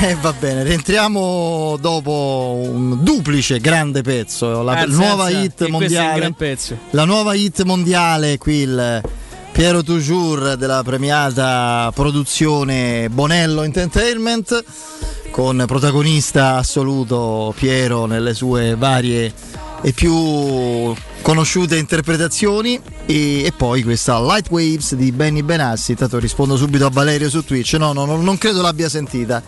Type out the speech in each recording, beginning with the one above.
Eh, va bene, rientriamo dopo un duplice grande pezzo, la Anzi, nuova anzi, hit mondiale. La nuova hit mondiale qui il Piero Toujours della premiata produzione Bonello Entertainment con protagonista assoluto Piero nelle sue varie e più conosciute interpretazioni e, e poi questa Light Waves di Benny Benassi intanto rispondo subito a Valerio su Twitch no, no, no, non credo l'abbia sentita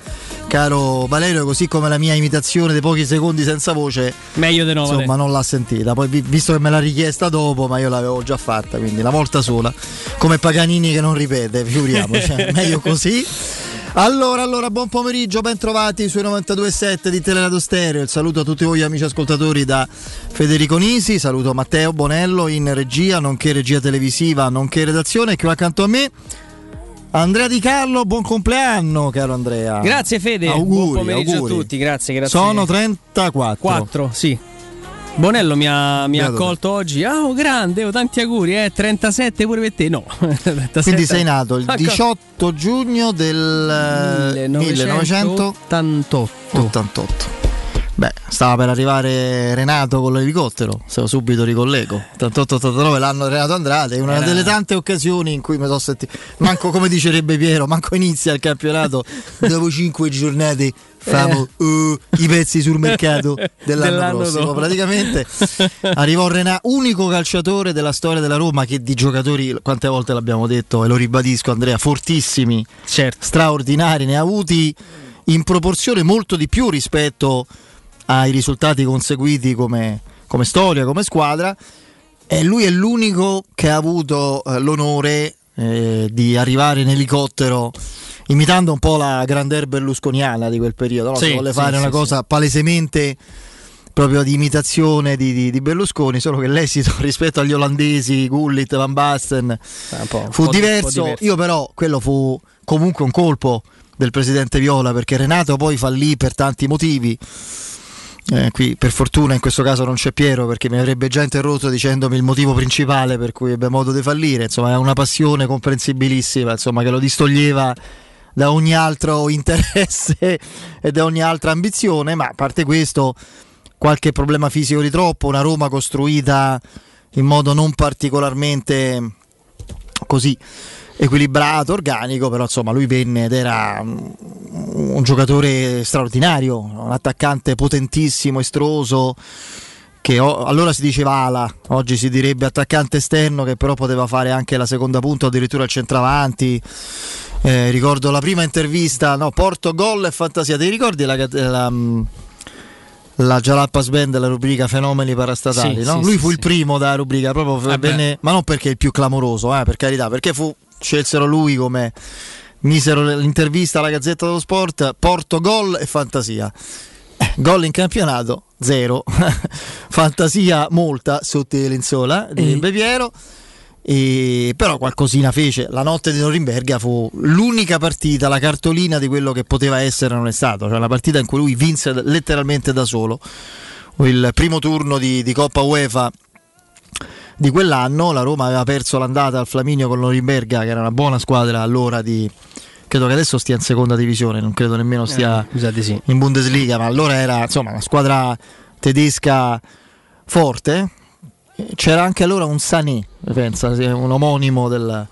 caro Valerio così come la mia imitazione dei pochi secondi senza voce Meglio di no. insomma Vale. non l'ha sentita poi vi- visto che me l'ha richiesta dopo ma io l'avevo già fatta quindi la volta sola come Paganini che non ripete figuriamoci meglio così allora, allora, buon pomeriggio, ben trovati sui 92.7 di Teleradio Stereo. Il saluto a tutti voi amici ascoltatori da Federico Nisi, saluto Matteo Bonello in regia, nonché regia televisiva, nonché redazione. Qui accanto a me Andrea Di Carlo, buon compleanno, caro Andrea. Grazie Fede. Auguri, Buon pomeriggio auguri. a tutti, grazie, grazie. Sono 34. 4, sì. Bonello mi ha, mi ha Beato te. accolto oggi. Ah, oh, grande, oh, tanti auguri, eh. 37 pure per te. No, 37. Quindi sei nato il Ah, 18 giugno del eh, 1988. 1988. Beh, stava per arrivare Renato con l'elicottero, se lo subito ricollego. 88-89 l'anno Renato Andrade, è una Era- delle tante occasioni in cui mi sono sentito. Manco come dicerebbe Piero, manco inizia il campionato dopo 5 giornate. Famo uh, i pezzi sul mercato dell'anno, Dell'anno prossimo. dopo. Praticamente arrivò Renato, unico calciatore della storia della Roma che di giocatori, quante volte l'abbiamo detto e lo ribadisco Andrea, fortissimi, Certo. straordinari, ne ha avuti in proporzione molto di più rispetto ai risultati conseguiti come, come storia, come squadra. E lui è l'unico che ha avuto eh, l'onore eh, di arrivare in elicottero imitando un po' la grandeur berlusconiana di quel periodo. no? Sì, Se vuole fare sì, una sì. cosa palesemente proprio di imitazione di, di- di Berlusconi, solo che l'esito rispetto agli olandesi, Gullit, Van Basten, Un po', fu po' diverso. diverso. Io però quello fu comunque un colpo del presidente Viola perché Renato poi fallì per tanti motivi. Eh, qui per fortuna in questo caso non c'è Piero perché mi avrebbe già interrotto dicendomi il motivo principale per cui ebbe modo di fallire. Insomma, è una passione comprensibilissima, insomma, che lo distoglieva da ogni altro interesse e da ogni altra ambizione, ma a parte questo qualche problema fisico di troppo, una Roma costruita in modo non particolarmente così equilibrato, organico, però insomma lui venne ed era un, giocatore straordinario, un attaccante potentissimo, estroso, che o- allora si diceva ala, oggi si direbbe attaccante esterno che però poteva fare anche la seconda punta addirittura il centravanti. Eh, ricordo la prima intervista, no, Porto Gol e Fantasia, ti ricordi la, la, la Jalappas Band della rubrica Fenomeni parastatali? Sì, no? sì, Lui fu il primo da rubrica, proprio Vabbè. venne- ma non perché il più clamoroso, eh, per carità, perché fu, scelsero lui come misero l'intervista alla Gazzetta dello Sport, Porto Gol e Fantasia. Eh, gol in campionato, zero. Fantasia molta sotto le lenzuola, direbbe Piero. E però qualcosina fece. La notte di Norimberga fu l'unica partita, la cartolina di quello che poteva essere non è stato. Cioè una partita in cui lui vinse letteralmente da solo. Il primo turno di, di Coppa UEFA di quell'anno. La Roma aveva perso l'andata al Flaminio con Norimberga, che era una buona squadra allora di. Credo che adesso stia in seconda divisione, non credo nemmeno stia di sì. in Bundesliga, ma allora era insomma una squadra tedesca forte. C'era anche allora un Sané, pensa, un omonimo del,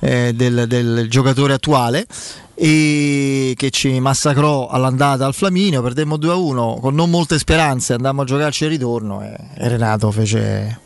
eh, del- del giocatore attuale e che ci massacrò all'andata al Flaminio, perdemmo 2-1 con non molte speranze, andammo a giocarci il ritorno e, e Renato fece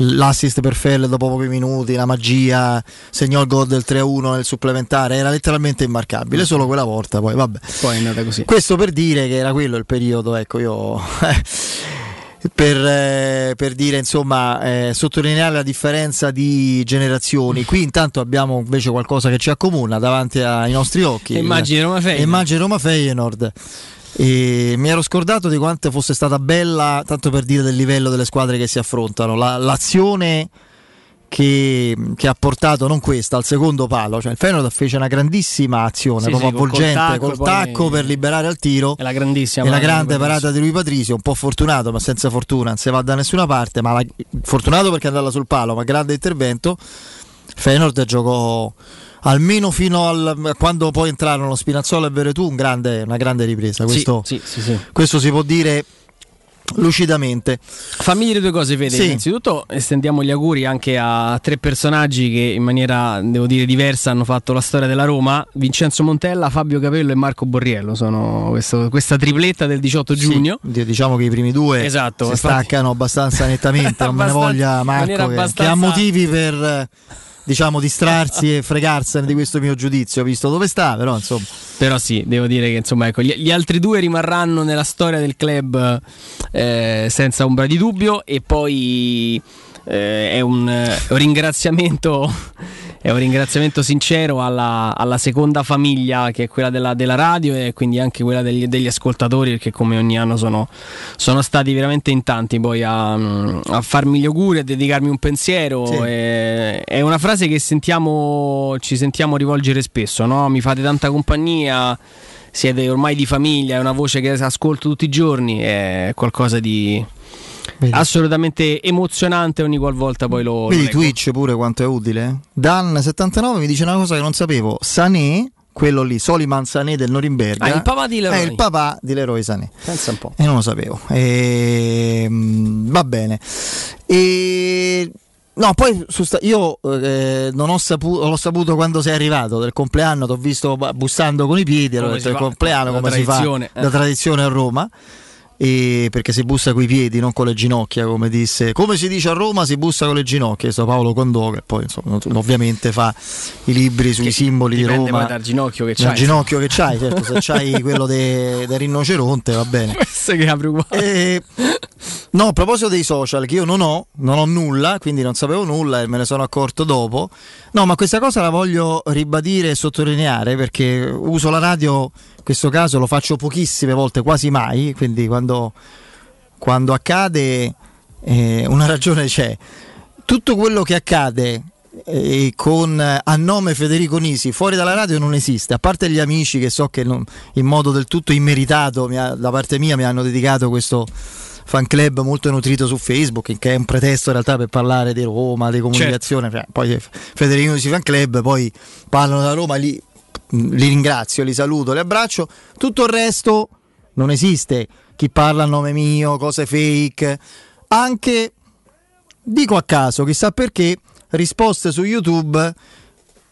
l'assist per Fell dopo pochi minuti, la magia, segnò il gol del 3-1 nel supplementare, era letteralmente immarcabile, solo quella volta poi vabbè. Poi è andata così. Questo per dire che era quello il periodo, ecco, io per, eh, per dire insomma, eh, sottolineare la differenza di generazioni. Qui intanto abbiamo invece qualcosa che ci accomuna davanti ai nostri occhi. Immagini Roma Feyenoord. Roma Feyenoord. E mi ero scordato di quanto fosse stata bella, tanto per dire del livello delle squadre che si affrontano, la- l'azione che, che ha portato non questa al secondo palo, cioè il Feyenoord fece una grandissima azione Sì, proprio sì, col- col avvolgente tacco, col tacco per liberare al tiro È la grandissima. e la grande parata di lui Patrizio, un po' fortunato ma senza fortuna, non si va da nessuna parte, ma la- fortunato perché è andata sul palo, ma grande intervento. Feyenoord giocò almeno fino a quando poi entrarono Spinazzola e Veretù un grande, una grande ripresa. Questo, sì, sì, sì, questo si può dire lucidamente. Fammi dire due cose, Fede. Sì. Innanzitutto estendiamo gli auguri anche a tre personaggi che in maniera, devo dire, diversa hanno fatto la storia della Roma. Vincenzo Montella, Fabio Capello e Marco Borriello. Sono questo, questa tripletta del 18 giugno. Sì, diciamo che i primi due esatto, si infatti... staccano abbastanza nettamente. non me ne voglia Marco che, abbastanza... che ha motivi per diciamo distrarsi e fregarsene di questo mio giudizio, visto dove sta, però insomma. Però sì, devo dire che insomma, ecco, gli, gli altri due rimarranno nella storia del club eh, senza ombra di dubbio e poi eh, è un, un ringraziamento è un ringraziamento sincero alla, alla, seconda famiglia che è quella della, della radio e quindi anche quella degli, degli, ascoltatori perché come ogni anno sono, sono stati veramente in tanti poi a, a, farmi gli auguri, a dedicarmi un pensiero. Sì. È, è, una frase che sentiamo, ci sentiamo rivolgere spesso, no? mi fate tanta compagnia siete ormai di famiglia, è una voce che ascolto tutti i giorni, è qualcosa di, Vedi. assolutamente emozionante ogni qualvolta poi lo vedi lo Twitch pure quanto è utile Dan79 mi dice una cosa che non sapevo Sané quello lì, Soliman Sané del Norimberga. Ah, il papà di Leroy. È il papà di Leroy Sané. Pensa un po'. E non lo sapevo. E, ehm, va bene. E, no, poi sta- io eh, non ho saputo, l'ho saputo quando sei arrivato del compleanno, ti ho visto bussando con i piedi, allora detto il compleanno come si fa eh. da tradizione a Roma perché si bussa coi piedi, non con le ginocchia, come disse. Come si dice a Roma, si bussa con le ginocchia. Sto Paolo Condò, che poi insomma, ovviamente fa i libri sui che simboli di Roma. dal ginocchio che c'hai. Dal ginocchio che c'hai, certo, se c'hai quello del de rinoceronte va bene. Questo che apri e, No, a proposito dei social, che io non ho, non ho nulla, quindi non sapevo nulla e me ne sono accorto dopo. No, ma questa cosa la voglio ribadire e sottolineare perché uso la radio questo caso lo faccio pochissime volte, quasi mai, quindi quando, quando accade eh, una ragione c'è. Tutto quello che accade eh, con a nome Federico Nisi fuori dalla radio non esiste, a parte gli amici che so che non, in modo del tutto immeritato ha, da parte mia mi hanno dedicato questo fan club molto nutrito su Facebook, che è un pretesto in realtà per parlare di Roma, di comunicazione. Certo. Poi Federico Nisi fan club, poi parlano da Roma, lì li ringrazio, li saluto, li abbraccio. Tutto il resto non esiste. Chi parla a nome mio, cose fake. Anche, dico a caso, chissà perché, risposte su YouTube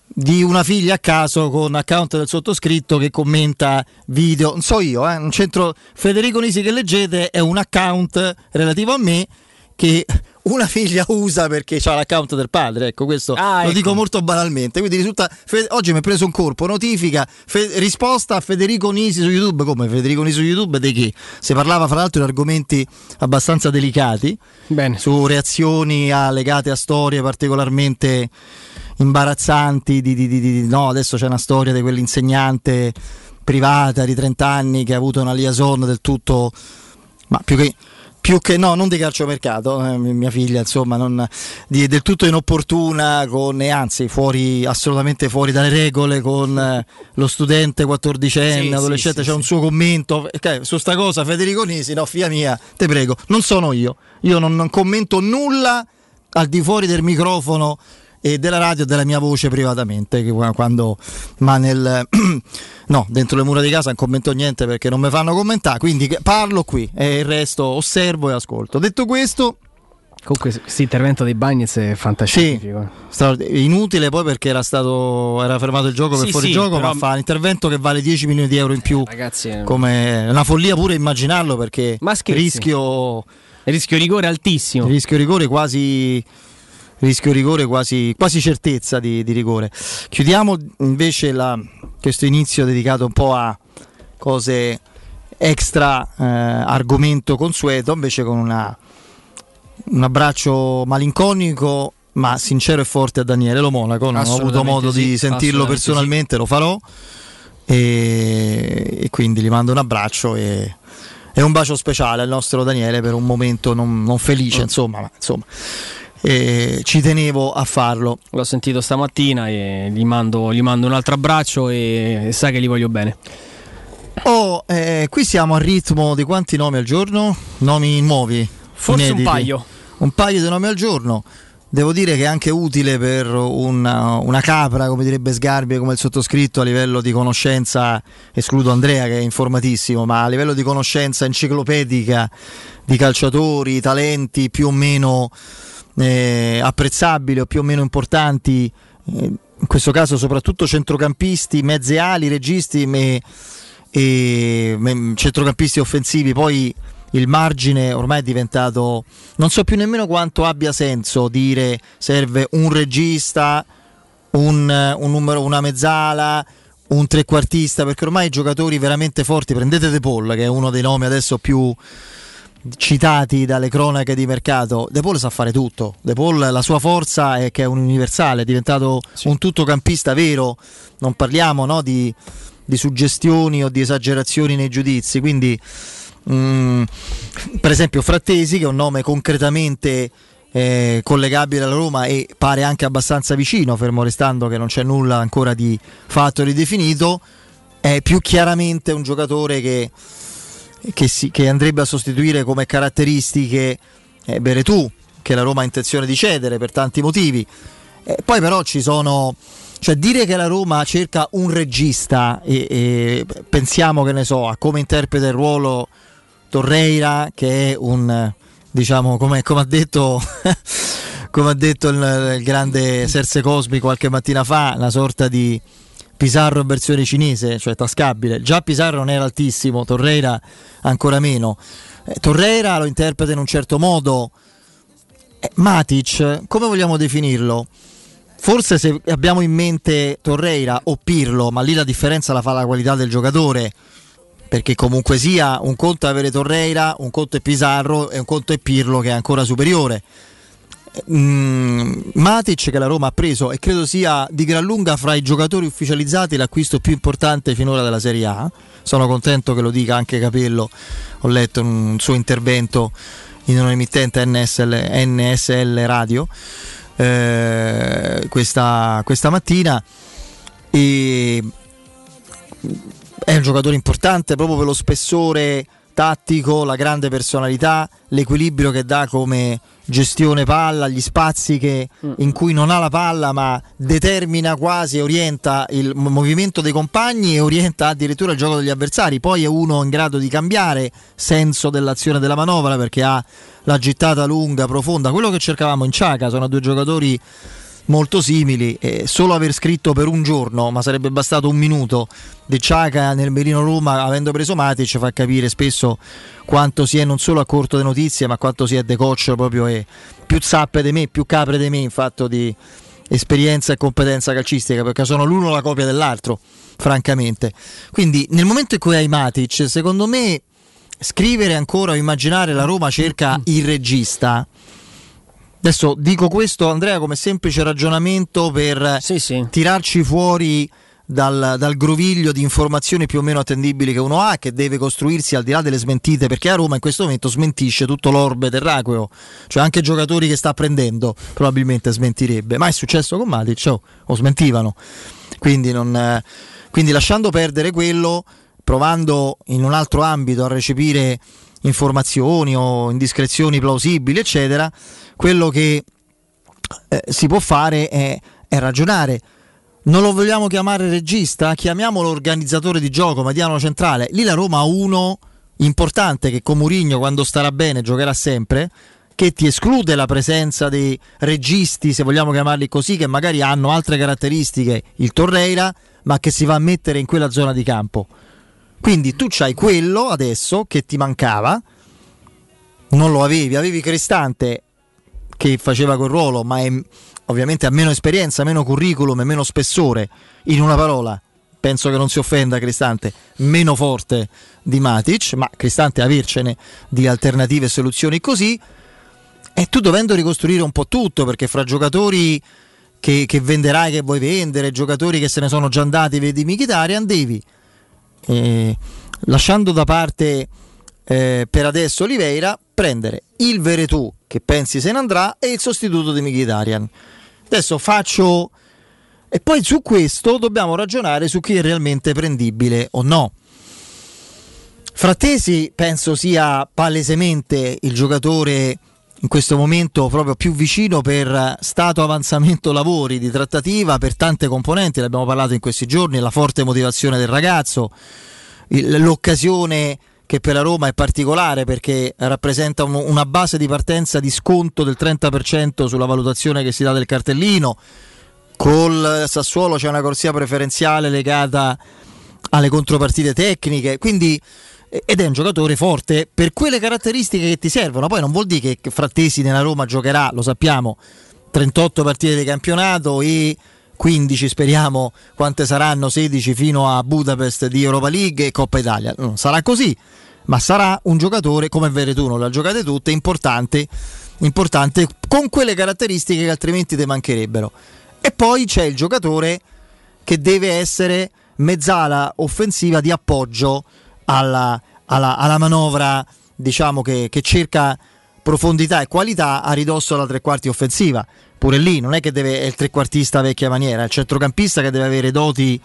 di una figlia a caso con account del sottoscritto che commenta video. Non so io, eh, non c'entro. Federico Nisi che leggete è un account relativo a me che una figlia usa perché ha l'account del padre. Ecco, questo ah, lo ecco. dico molto banalmente. Quindi risulta. Fe- oggi mi è preso un colpo. Notifica fe- risposta a Federico Nisi su YouTube. Come Federico Nisi su YouTube? Di chi? Si parlava, fra l'altro, di argomenti abbastanza delicati. Bene. Su reazioni a, legate a storie particolarmente imbarazzanti. Di, di, di, no, adesso c'è una storia di quell'insegnante privata di 30 anni che ha avuto una liaison del tutto. Ma più che più che no, non di calciomercato, eh, mia figlia insomma non, di, del tutto inopportuna con, anzi fuori, assolutamente fuori dalle regole con eh, lo studente quattordicenne, sì, adolescente, sì, c'è sì, un suo commento okay, su sta cosa Federico Nisi, no figlia mia, te prego, non sono io, io non, non commento nulla al di fuori del microfono e della radio e della mia voce privatamente quando ma nel no dentro le mura di casa non commento niente perché non mi fanno commentare quindi parlo qui e il resto osservo e ascolto detto questo Comunque questo intervento dei Bagnets è fantascientifico. Sì, inutile poi perché era stato era fermato il gioco per fuori sì, gioco, ma fa un intervento che vale 10 milioni di euro in più. Eh, ragazzi, come una follia pure immaginarlo perché rischio rischio rigore altissimo. Rischio rigore quasi rischio rigore quasi, quasi certezza di, di, rigore. Chiudiamo invece la, questo inizio dedicato un po' a cose extra eh, argomento consueto, invece con una, un abbraccio malinconico ma sincero e forte a Daniele Lo Monaco. Non ho avuto modo sì, di sentirlo personalmente, sì. lo farò. E, e, quindi gli mando un abbraccio e, e, un bacio speciale al nostro Daniele per un momento non, non felice, oh. insomma, ma, insomma eh, ci tenevo a farlo. L'ho sentito stamattina e gli mando, gli mando un altro abbraccio e, e sa che gli voglio bene. Oh, eh, qui siamo a ritmo di quanti nomi al giorno? Nomi nuovi? Forse inediti. un paio. Un paio di nomi al giorno. devo dire che è anche utile per una, una, capra, come direbbe Sgarbi, come il sottoscritto, a livello di conoscenza, escludo Andrea che è informatissimo, ma a livello di conoscenza enciclopedica di calciatori, talenti più o meno eh, apprezzabili o più o meno importanti, eh, in questo caso soprattutto centrocampisti, mezze ali, registi e, e centrocampisti offensivi, poi il margine ormai è diventato non so più nemmeno quanto abbia senso dire serve un regista un, un numero, una mezzala un trequartista perché ormai i giocatori veramente forti prendete De Paul che è uno dei nomi adesso più citati dalle cronache di mercato De Paul sa fare tutto. De Paul la sua forza è che è un universale è diventato sì. un tuttocampista vero. Non parliamo no, di, di suggestioni o di esagerazioni nei giudizi. Quindi Mm, per esempio Frattesi che è un nome concretamente eh, collegabile alla Roma e pare anche abbastanza vicino, fermo restando che non c'è nulla ancora di fatto ridefinito, è più chiaramente un giocatore che, che, si, che andrebbe a sostituire come caratteristiche eh, Beretù, che la Roma ha intenzione di cedere per tanti motivi. Eh, poi però ci sono cioè dire che la Roma cerca un regista e, e pensiamo che ne so a come interpreta il ruolo Torreira che è un diciamo come, come ha detto come ha detto il, il, grande Serse Cosmi qualche mattina fa una sorta di Pizarro in versione cinese cioè tascabile. Già Pizarro non era altissimo Torreira ancora meno. Eh, Torreira lo interpreta in un certo modo. Eh, Matic come vogliamo definirlo? Forse se abbiamo in mente Torreira o Pirlo ma lì la differenza la fa la qualità del giocatore perché comunque sia un conto è avere Torreira, un conto è Pizarro e un conto è Pirlo che è ancora superiore. Mm, Matic che la Roma ha preso e credo sia di gran lunga fra i giocatori ufficializzati l'acquisto più importante finora della Serie A. Sono contento che lo dica anche Capello, ho letto un suo intervento in un'emittente NSL, NSL Radio eh, questa, questa mattina e è un giocatore importante proprio per lo spessore tattico, la grande personalità, l'equilibrio che dà come gestione palla, gli spazi che, mm. in cui non ha la palla ma determina quasi, orienta il movimento dei compagni e orienta addirittura il gioco degli avversari. Poi è uno in grado di cambiare senso dell'azione della manovra perché ha la gittata lunga, profonda, quello che cercavamo in Ciaca, sono due giocatori molto simili. Eh, solo aver scritto per un giorno, ma sarebbe bastato un minuto, di Ciaca nel Merino Roma, avendo preso Matic, fa capire spesso quanto si è non solo a corto di notizie, ma quanto si è de coach proprio e più zappe di me, più capre di me in fatto di esperienza e competenza calcistica, perché sono l'uno la copia dell'altro, francamente. Quindi nel momento in cui hai Matic, secondo me scrivere ancora o immaginare la Roma cerca il regista Adesso dico questo, Andrea, come semplice ragionamento per sì, sì. tirarci fuori dal, dal, groviglio di informazioni più o meno attendibili che uno ha, che deve costruirsi al di là delle smentite, perché a Roma in questo momento smentisce tutto l'orbe terraqueo, cioè anche giocatori che sta prendendo probabilmente smentirebbe. Ma è successo con Matic, oh, o smentivano. Quindi, non, quindi lasciando perdere quello, provando in un altro ambito a recepire informazioni o indiscrezioni plausibili, eccetera quello che eh, si può fare è, è, ragionare. Non lo vogliamo chiamare regista? Chiamiamolo organizzatore di gioco, mediano centrale. Lì la Roma ha uno importante che con Murigno quando starà bene giocherà sempre che ti esclude la presenza dei registi, se vogliamo chiamarli così, che magari hanno altre caratteristiche, il Torreira, ma che si va a mettere in quella zona di campo. Quindi tu c'hai quello adesso che ti mancava, non lo avevi, avevi Cristante che faceva quel ruolo, ma è, ovviamente ha meno esperienza, meno curriculum e meno spessore. In una parola, penso che non si offenda Cristante, meno forte di Matic, ma Cristante avercene di alternative e soluzioni così. E tu dovendo ricostruire un po' tutto, perché fra giocatori che, che venderai, che vuoi vendere, giocatori che se ne sono già andati, vedi Mkhitaryan, devi, eh, lasciando da parte eh, per adesso Oliveira, prendere il Veretù che pensi se ne andrà e il sostituto di Mkhitaryan. Adesso faccio... E poi su questo dobbiamo ragionare su chi è realmente prendibile o no. Frattesi penso sia palesemente il giocatore in questo momento proprio più vicino per stato avanzamento lavori di trattativa per tante componenti, ne abbiamo parlato in questi giorni, la forte motivazione del ragazzo, l'occasione che per la Roma è particolare perché rappresenta una base di partenza di sconto del 30% sulla valutazione che si dà del cartellino. Col Sassuolo c'è una corsia preferenziale legata alle contropartite tecniche, quindi ed è un giocatore forte per quelle caratteristiche che ti servono. Poi non vuol dire che Frattesi nella Roma giocherà, lo sappiamo, 38 partite di campionato e 15 speriamo quante saranno 16 fino a Budapest di Europa League e Coppa Italia. Non sarà così, ma sarà un giocatore come Veretù, non le ha giocate tutte, importante, importante con quelle caratteristiche che altrimenti ti mancherebbero. E poi c'è il giocatore che deve essere mezzala offensiva di appoggio alla, alla, alla manovra diciamo che, che, cerca profondità e qualità a ridosso alla tre quarti offensiva. Pure lì non è che deve, è il trequartista vecchia maniera, è il centrocampista che deve avere doti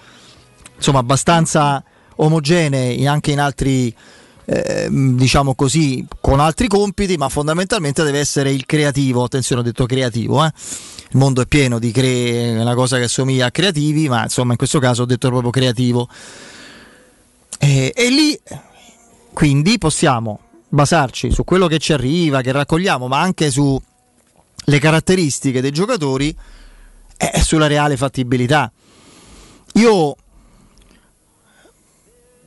insomma abbastanza omogenei anche in altri eh, diciamo così con altri compiti ma fondamentalmente deve essere il creativo attenzione ho detto creativo eh? il mondo è pieno di cre- una cosa che assomiglia a creativi ma insomma in questo caso ho detto proprio creativo e, e lì quindi possiamo basarci su quello che ci arriva, che raccogliamo, ma anche sulle caratteristiche dei giocatori e sulla reale fattibilità. Io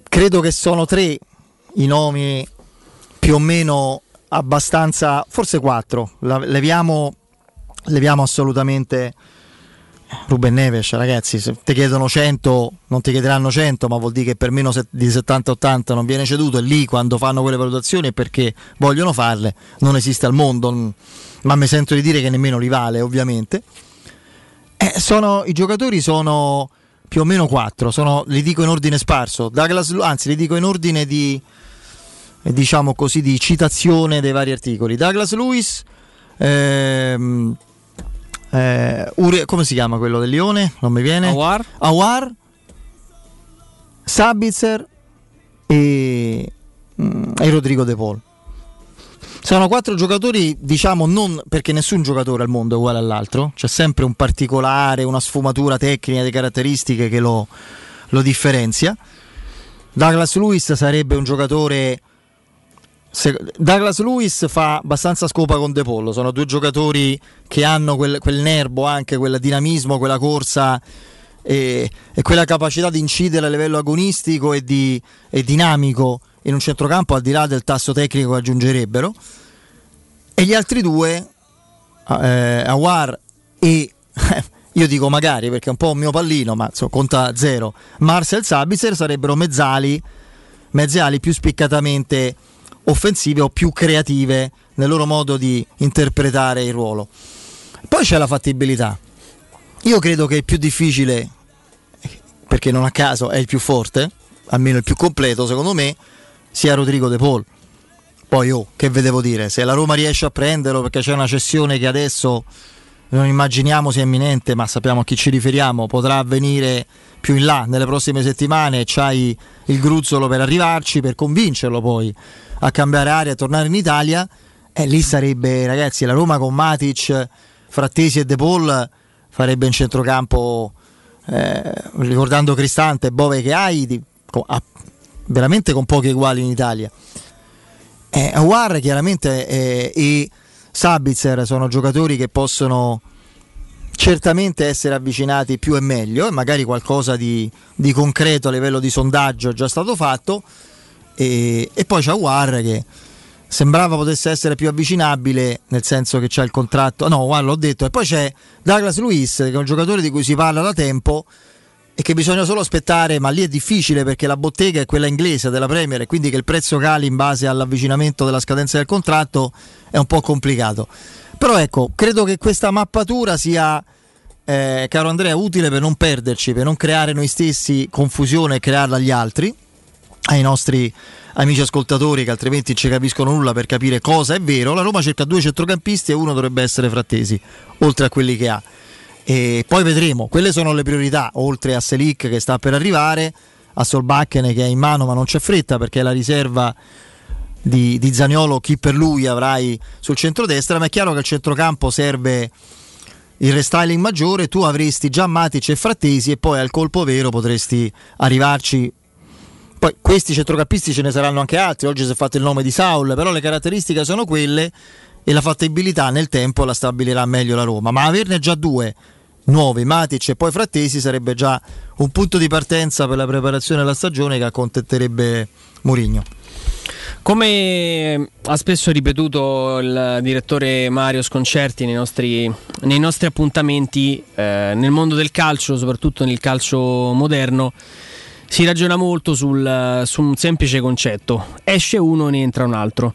credo che sono tre i nomi più o meno abbastanza, forse quattro, leviamo, leviamo assolutamente Ruben Neves, ragazzi, se ti chiedono 100, non ti chiederanno 100, ma vuol dire che per meno di 70-80 non viene ceduto e lì quando fanno quelle valutazioni è perché vogliono farle, non esiste al mondo, ma mi sento di dire che nemmeno li vale, ovviamente. Eh, sono, I giocatori sono più o meno 4, sono, li dico in ordine sparso, Douglas, anzi li dico in ordine di, diciamo così, di citazione dei vari articoli. Douglas Lewis, ehm, eh, Uri- come si chiama quello del Lione? Non mi viene. Awar. Awar Sabitzer e, mm, e Rodrigo De Paul. Sono quattro giocatori, diciamo, non perché nessun giocatore al mondo è uguale all'altro, c'è sempre un particolare, una sfumatura tecnica di caratteristiche che lo, lo differenzia. Douglas Lewis sarebbe un giocatore se, Douglas Lewis fa abbastanza scopa con De Pollo, sono due giocatori che hanno quel, quel nervo, anche quel dinamismo, quella corsa e, e, quella capacità di incidere a livello agonistico e, di, e dinamico in un centrocampo al di là del tasso tecnico che aggiungerebbero. E gli altri due, eh, Awar e io dico magari perché è un po' un mio pallino, ma insomma, conta zero. Marcel Sabitzer sarebbero mezzali, mezzali più spiccatamente offensive o più creative nel loro modo di interpretare il ruolo. Poi c'è la fattibilità. Io credo che il più difficile, perché non a caso è il più forte, almeno il più completo secondo me, sia Rodrigo De Paul. Poi oh, che vedevo dire, se la Roma riesce a prenderlo perché c'è una cessione che adesso non immaginiamo sia imminente, ma sappiamo a chi ci riferiamo, potrà avvenire più in là nelle prossime settimane. C'hai il gruzzolo per arrivarci, per convincerlo poi a cambiare aria e tornare in Italia, e lì sarebbe, ragazzi, la Roma con Matic, Frattesi e De Paul farebbe un centrocampo, eh, ricordando Cristante Bove che hai, di, a, veramente con pochi uguali in Italia. Eh, Awar chiaramente eh, e Sabitzer sono giocatori che possono certamente essere avvicinati più e meglio e magari qualcosa di, di concreto a livello di sondaggio è già stato fatto. E, e poi c'è War che sembrava potesse essere più avvicinabile nel senso che c'è il contratto. No guarda l'ho detto. E poi c'è Douglas Luiz che è un giocatore di cui si parla da tempo e che bisogna solo aspettare ma lì è difficile perché la bottega è quella inglese della Premier e quindi che il prezzo cali in base all'avvicinamento della scadenza del contratto è un po' complicato però ecco credo che questa mappatura sia eh, caro Andrea utile per non perderci per non creare noi stessi confusione e crearla agli altri ai nostri amici ascoltatori che altrimenti non ci capiscono nulla per capire cosa è vero, la Roma cerca due centrocampisti e uno dovrebbe essere Frattesi, oltre a quelli che ha. E poi vedremo, quelle sono le priorità, oltre a Selic che sta per arrivare, a Solbakken che è in mano ma non c'è fretta perché è la riserva di, di Zaniolo chi per lui avrai sul centrodestra, ma è chiaro che il centrocampo serve il restyling maggiore, tu avresti già Matic e Frattesi e poi al colpo vero potresti arrivarci. Poi questi centrocampisti ce ne saranno anche altri, oggi si è fatto il nome di Saul, però le caratteristiche sono quelle e la fattibilità nel tempo la stabilirà meglio la Roma, ma averne già due nuovi, Matic e poi Frattesi sarebbe già un punto di partenza per la preparazione della stagione che accontenterebbe Mourinho. Come ha spesso ripetuto il direttore Mario Sconcerti nei nostri, nei nostri appuntamenti, eh, nel mondo del calcio, soprattutto nel calcio moderno, si ragiona molto sul, su un semplice concetto. Esce uno, ne entra un altro.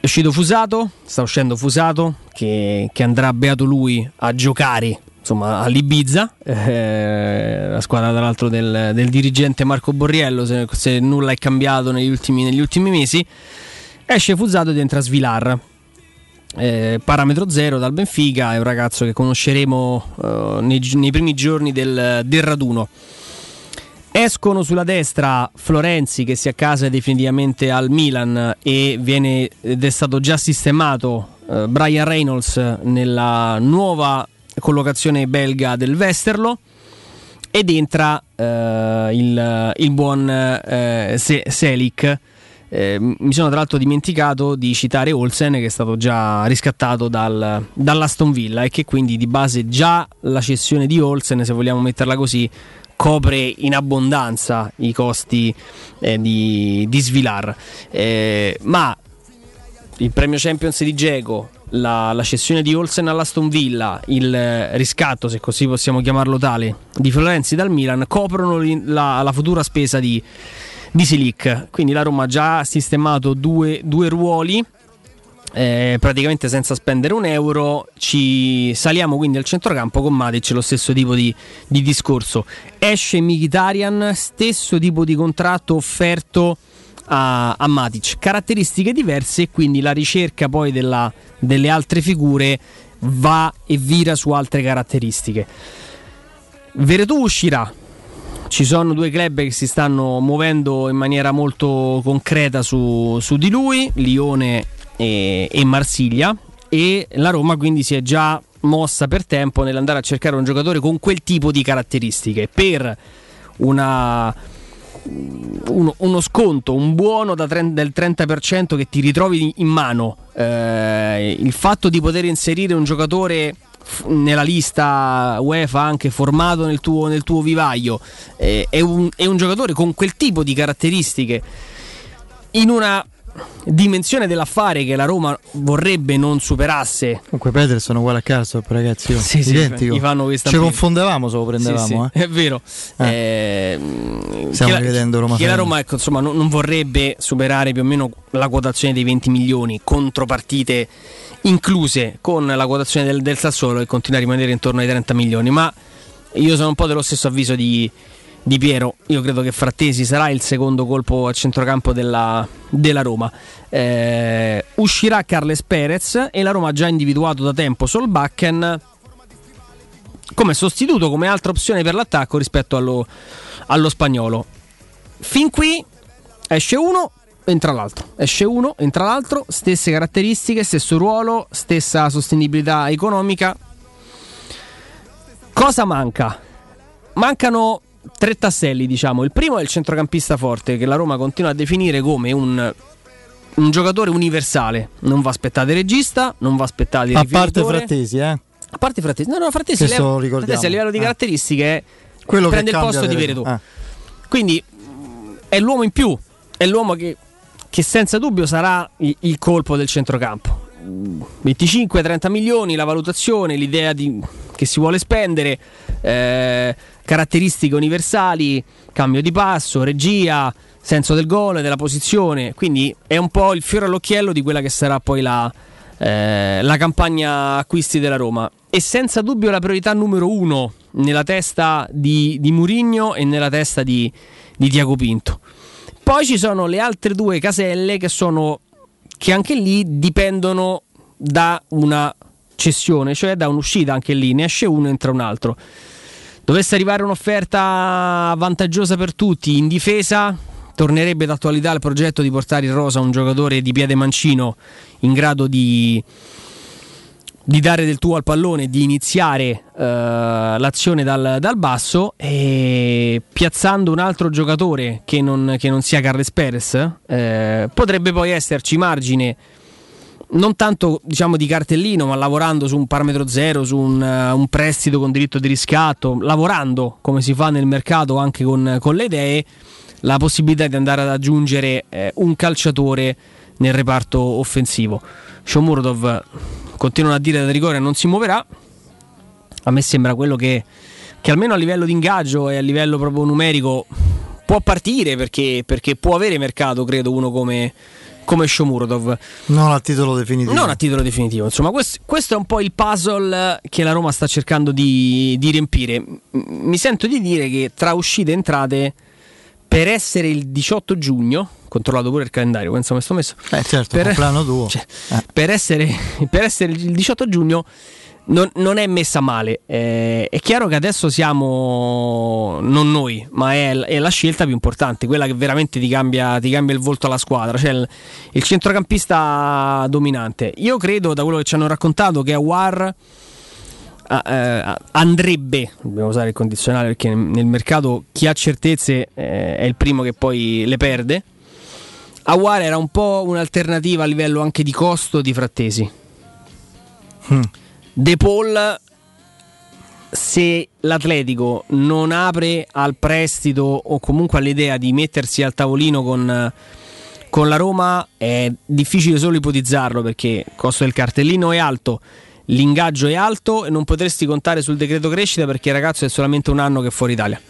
È uscito Fusato, sta uscendo Fusato, che, che andrà beato lui a giocare insomma, all'Ibiza, eh, la squadra tra l'altro del, del, dirigente Marco Borriello, se, se nulla è cambiato negli ultimi, negli ultimi, mesi, esce Fuzzato ed entra Svilar. Eh, parametro zero dal Benfica, è un ragazzo che conosceremo eh, nei, nei, primi giorni del, del raduno. Escono sulla destra Florenzi che si accasa definitivamente al Milan e viene, ed è stato già sistemato eh, Brian Reynolds nella nuova collocazione belga del Westerlo ed entra eh, il, il, buon eh, Selic. Eh, mi sono tra l'altro dimenticato di citare Olsen che è stato già riscattato dal, dall'Aston Villa e che quindi di base già la cessione di Olsen, se vogliamo metterla così, copre in abbondanza i costi eh, di, di Svilar. Eh, ma il premio Champions di Geco la, la, cessione di Olsen all'Aston Villa, il riscatto, se così possiamo chiamarlo tale, di Florenzi dal Milan coprono la, la futura spesa di, di Silic. Quindi la Roma ha già sistemato due, due ruoli. Eh, praticamente senza spendere un euro ci saliamo quindi al centrocampo con Matic lo stesso tipo di, di discorso esce Mkhitaryan stesso tipo di contratto offerto a, a Matic. Caratteristiche diverse e quindi la ricerca poi della, delle altre figure va e vira su altre caratteristiche. Veretù uscirà. Ci sono due club che si stanno muovendo in maniera molto concreta su, su di lui, Lione e, e Marsiglia, e la Roma quindi si è già mossa per tempo nell'andare a cercare un giocatore con quel tipo di caratteristiche. Per una uno, uno, sconto, un buono tre, del 30% che ti ritrovi in mano, eh, il fatto di poter inserire un giocatore nella lista UEFA anche formato nel tuo, nel tuo vivaio eh, è, un, è un giocatore con quel tipo di caratteristiche. In una dimensione dell'affare che la Roma vorrebbe non superasse. Comunque Peterson uguale a Karsdorp, ragazzi. Oh. Sì, identico. Sì, fanno questa Ci confondevamo se lo prendevamo. Sì, sì. Eh. È vero. Eh. Eh, Stiamo rivedendo Roma. Che la Roma ecco, insomma, non, non, vorrebbe superare più o meno la quotazione dei 20 milioni, contropartite incluse con la quotazione del, del Sassuolo e continua a rimanere intorno ai 30 milioni. Ma io sono un po' dello stesso avviso di di Piero. Io credo che Frattesi sarà il secondo colpo a centrocampo della, della Roma. Eh, uscirà Carles Perez e la Roma ha già individuato da tempo Solbakken come sostituto, come altra opzione per l'attacco rispetto allo, allo spagnolo. Fin qui esce uno, entra l'altro. Esce uno, entra l'altro, stesse caratteristiche, stesso ruolo, stessa sostenibilità economica. Cosa manca? Mancano tre tasselli, diciamo. Il primo è il centrocampista forte, che la Roma continua a definire come un, un giocatore universale. Non va aspettato il regista, non va aspettato il A parte Frattesi, eh? A parte Frattesi. No, no, Frattesi, leva, Frattesi a livello di eh. caratteristiche Quello prende il posto di Veretù. Eh. Quindi è l'uomo in più, è l'uomo che, che senza dubbio sarà il, il colpo del centrocampo. 25-30 milioni la valutazione, l'idea di, che si vuole spendere. Eh, caratteristiche universali, cambio di passo, regia, senso del gol, e della posizione, quindi è un po' il fiore all'occhiello di quella che sarà poi la, eh, la campagna acquisti della Roma. E senza dubbio la priorità numero uno nella testa di, di Murigno e nella testa di, di Tiago Pinto. Poi ci sono le altre due caselle che sono che anche lì dipendono da una cessione, cioè da un'uscita anche lì, ne esce uno, entra un altro. Dovesse arrivare un'offerta vantaggiosa per tutti in difesa, tornerebbe d'attualità il progetto di portare in rosa un giocatore di piede mancino in grado di, di dare del tuo al pallone, di iniziare uh, l'azione dal, dal, basso e piazzando un altro giocatore che non, che non sia Carles Perez, eh, potrebbe poi esserci margine non tanto diciamo di cartellino, ma lavorando su un parametro zero, su un, uh, un, prestito con diritto di riscatto, lavorando come si fa nel mercato anche con, con le idee, la possibilità di andare ad aggiungere eh, un calciatore nel reparto offensivo. Shomurdov continuano a dire da rigore non si muoverà. A me sembra quello che, che almeno a livello di ingaggio e a livello proprio numerico può partire perché, perché può avere mercato, credo, uno come, come Shomurodov. Non a titolo definitivo. Non a titolo definitivo. Insomma, questo, questo è un po' il puzzle che la Roma sta cercando di, di riempire. Mi sento di dire che tra uscite e entrate, per essere il 18 giugno, controllato pure il calendario, penso che sto messo. Eh certo, per, tuo. Cioè, eh. per, essere, per essere il 18 giugno non, non, è messa male. Eh, è chiaro che adesso siamo non noi, ma è, è, la scelta più importante, quella che veramente ti cambia, ti cambia il volto alla squadra, cioè il, il, centrocampista dominante. Io credo, da quello che ci hanno raccontato, che Awar eh, andrebbe, dobbiamo usare il condizionale perché nel mercato chi ha certezze eh, è il primo che poi le perde. Awar era un po' un'alternativa a livello anche di costo di Frattesi. Hmm. De Paul se l'Atletico non apre al prestito o comunque all'idea di mettersi al tavolino con, con, la Roma è difficile solo ipotizzarlo perché il costo del cartellino è alto, l'ingaggio è alto e non potresti contare sul decreto crescita perché il ragazzo è solamente un anno che è fuori Italia.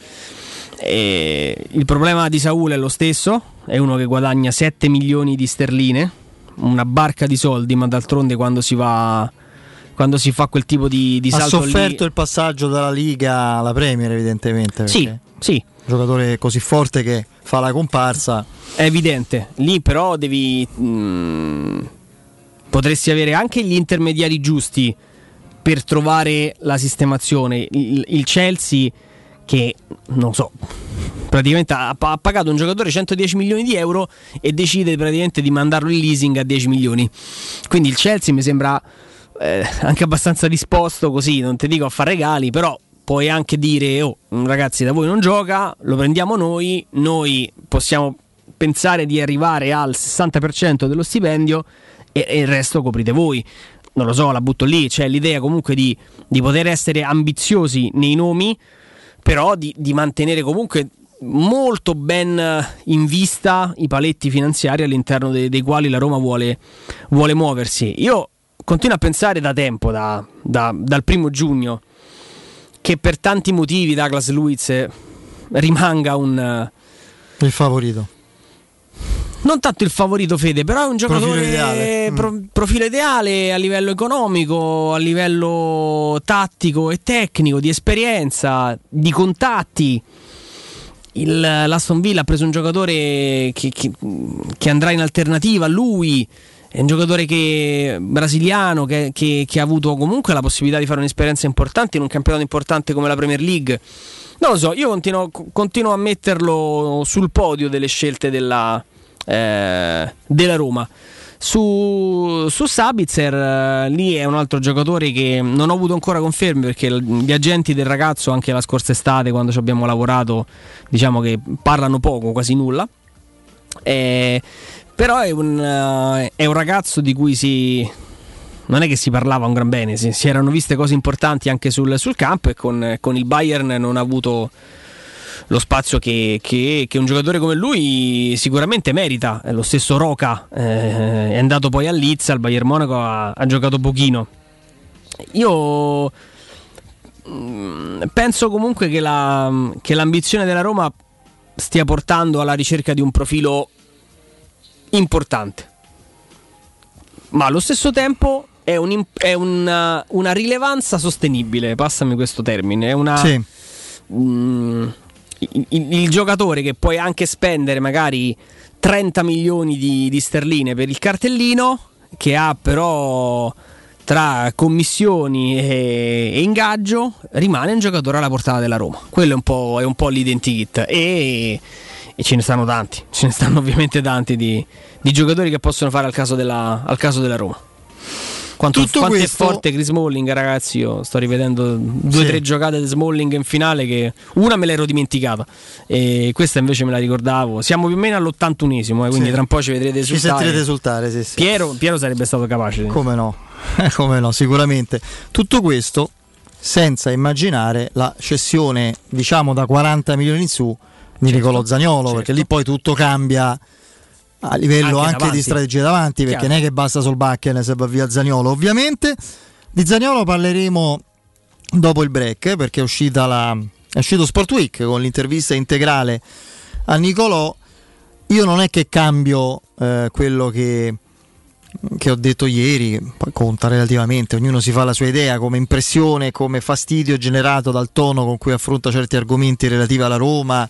E il problema di Saul è lo stesso, è uno che guadagna 7 milioni di sterline, una barca di soldi, ma d'altronde quando si va quando si fa quel tipo di, di salto ha sofferto lì... il passaggio dalla Liga alla Premier evidentemente sì, sì. un giocatore così forte che fa la comparsa. È evidente. Lì però devi mh, mm, potresti avere anche gli intermediari giusti per trovare la sistemazione. Il, il Chelsea che non so praticamente ha, ha, pagato un giocatore 110 milioni di euro e decide praticamente di mandarlo in leasing a 10 milioni. Quindi il Chelsea mi sembra eh, anche abbastanza disposto così, non ti dico a fare regali, però puoi anche dire, oh ragazzi da voi non gioca, lo prendiamo noi, noi possiamo pensare di arrivare al 60% dello stipendio e, e il resto coprite voi. Non lo so, la butto lì, c'è l'idea comunque di, di poter essere ambiziosi nei nomi, però di, di mantenere comunque molto ben in vista i paletti finanziari all'interno dei, dei quali la Roma vuole, vuole muoversi. Io continuo a pensare da tempo, da, da, dal primo giugno, che per tanti motivi Douglas Luiz rimanga un... Il favorito. Non tanto il favorito Fede, però è un giocatore profilo ideale. Mm. Pro, profilo ideale a livello economico, a livello tattico e tecnico, di esperienza, di contatti. Il, L'Aston Villa ha preso un giocatore che, che, che andrà in alternativa a lui è un giocatore che, brasiliano che, che, che, ha avuto comunque la possibilità di fare un'esperienza importante in un campionato importante come la Premier League. Non lo so, io continuo, continuo a metterlo sul podio delle scelte della, eh, della Roma. Su, su Sabitzer, eh, lì è un altro giocatore che non ho avuto ancora confermi perché gli agenti del ragazzo, anche la scorsa estate, quando ci abbiamo lavorato, diciamo che parlano poco, quasi nulla. Eh, però è un, uh, è un ragazzo di cui si, non è che si parlava un gran bene, si, si erano viste cose importanti anche sul, sul campo e con, con, il Bayern non ha avuto lo spazio che, che, che, un giocatore come lui sicuramente merita. Lo stesso Roca eh, è andato poi a Leeds, al Bayern Monaco ha, ha giocato pochino. Io mm, penso comunque che, la, che l'ambizione della Roma stia portando alla ricerca di un profilo importante. Ma allo stesso tempo è, un, è una, una, rilevanza sostenibile, passami questo termine, è una... Sì. Mm, il, il, il, giocatore che puoi anche spendere magari 30 milioni di, di sterline per il cartellino, che ha però tra commissioni e, e, ingaggio rimane un giocatore alla portata della Roma. Quello è un po', è un po l'identikit. E e ce ne stanno tanti, ce ne stanno ovviamente tanti di, di giocatori che possono fare al caso della, al caso della Roma. Quanto, quanto questo... è forte Chris Smalling, ragazzi. Io sto rivedendo due o sì. tre giocate di Smalling in finale. Che una me l'ero dimenticata, e questa invece me la ricordavo. Siamo più o meno all'81esimo, eh, quindi sì. tra un po' ci vedrete esultare. Ci sentirete esultare, sì, sì. Piero, Piero sarebbe stato capace. Come no, come no, sicuramente. Tutto questo senza immaginare la cessione, diciamo da 40 milioni in su di certo, Nicolò Zagnolo, certo. perché lì poi tutto cambia a livello anche, anche di strategia davanti, perché Chiaro. non è che basta sul Bakken se va via Zagnolo. Ovviamente di Zagnolo parleremo dopo il break, perché è, uscita la, è uscito Sport Week con l'intervista integrale a Nicolò. Io non è che cambio eh, quello che, che ho detto ieri, poi conta relativamente, ognuno si fa la sua idea come impressione, come fastidio generato dal tono con cui affronta certi argomenti relativi alla Roma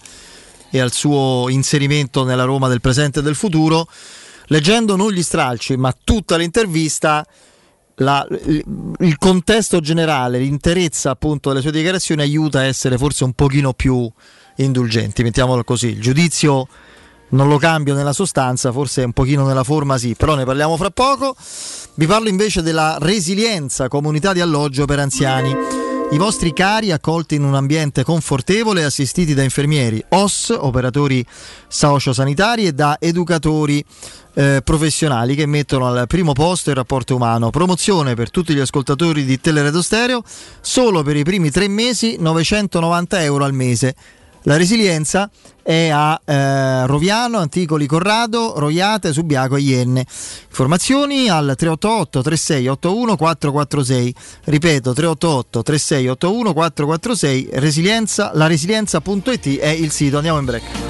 e al suo inserimento nella Roma del presente e del futuro, leggendo non gli stralci ma tutta l'intervista, la, il contesto generale, l'interezza appunto delle sue dichiarazioni aiuta a essere forse un pochino più indulgenti, mettiamolo così. Il giudizio non lo cambio nella sostanza, forse un pochino nella forma sì, però ne parliamo fra poco. Vi parlo invece della resilienza, comunità di alloggio per anziani i vostri cari accolti in un ambiente confortevole, assistiti da infermieri, OS, operatori sociosanitari e da educatori eh, professionali che mettono al primo posto il rapporto umano. Promozione per tutti gli ascoltatori di Teleredo Stereo, solo per i primi tre mesi 990 euro al mese la resilienza è a eh, Roviano, Anticoli Corrado, Roiate, Subiaco e Ienne. Informazioni al 388 3681 446. Ripeto 388 3681 446. Resilienza, la è il sito. Andiamo in break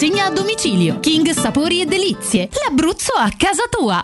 consegna a domicilio. King Sapori e Delizie, l'Abruzzo a casa tua.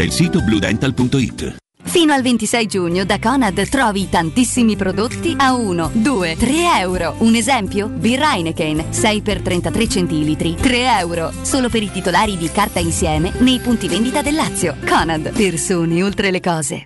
il sito bluedental.it. Fino al 26 giugno da Conad trovi tantissimi prodotti a 1, 2, 3 euro. Un esempio? Birra Heineken 6 x 33 centilitri, 3 euro. Solo per i titolari di carta insieme nei punti vendita del Lazio. Conad, persone oltre le cose.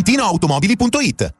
ValentinoAutomobili.it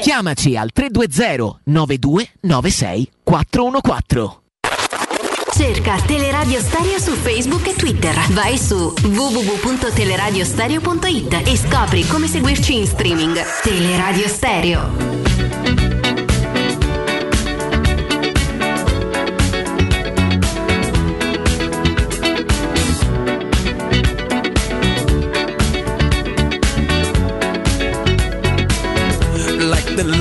Chiamaci al 320 9296 414. Cerca Teleradio Stereo su Facebook e Twitter. Vai su www.teleradiostereo.it e scopri come seguirci in streaming. Teleradio Stereo.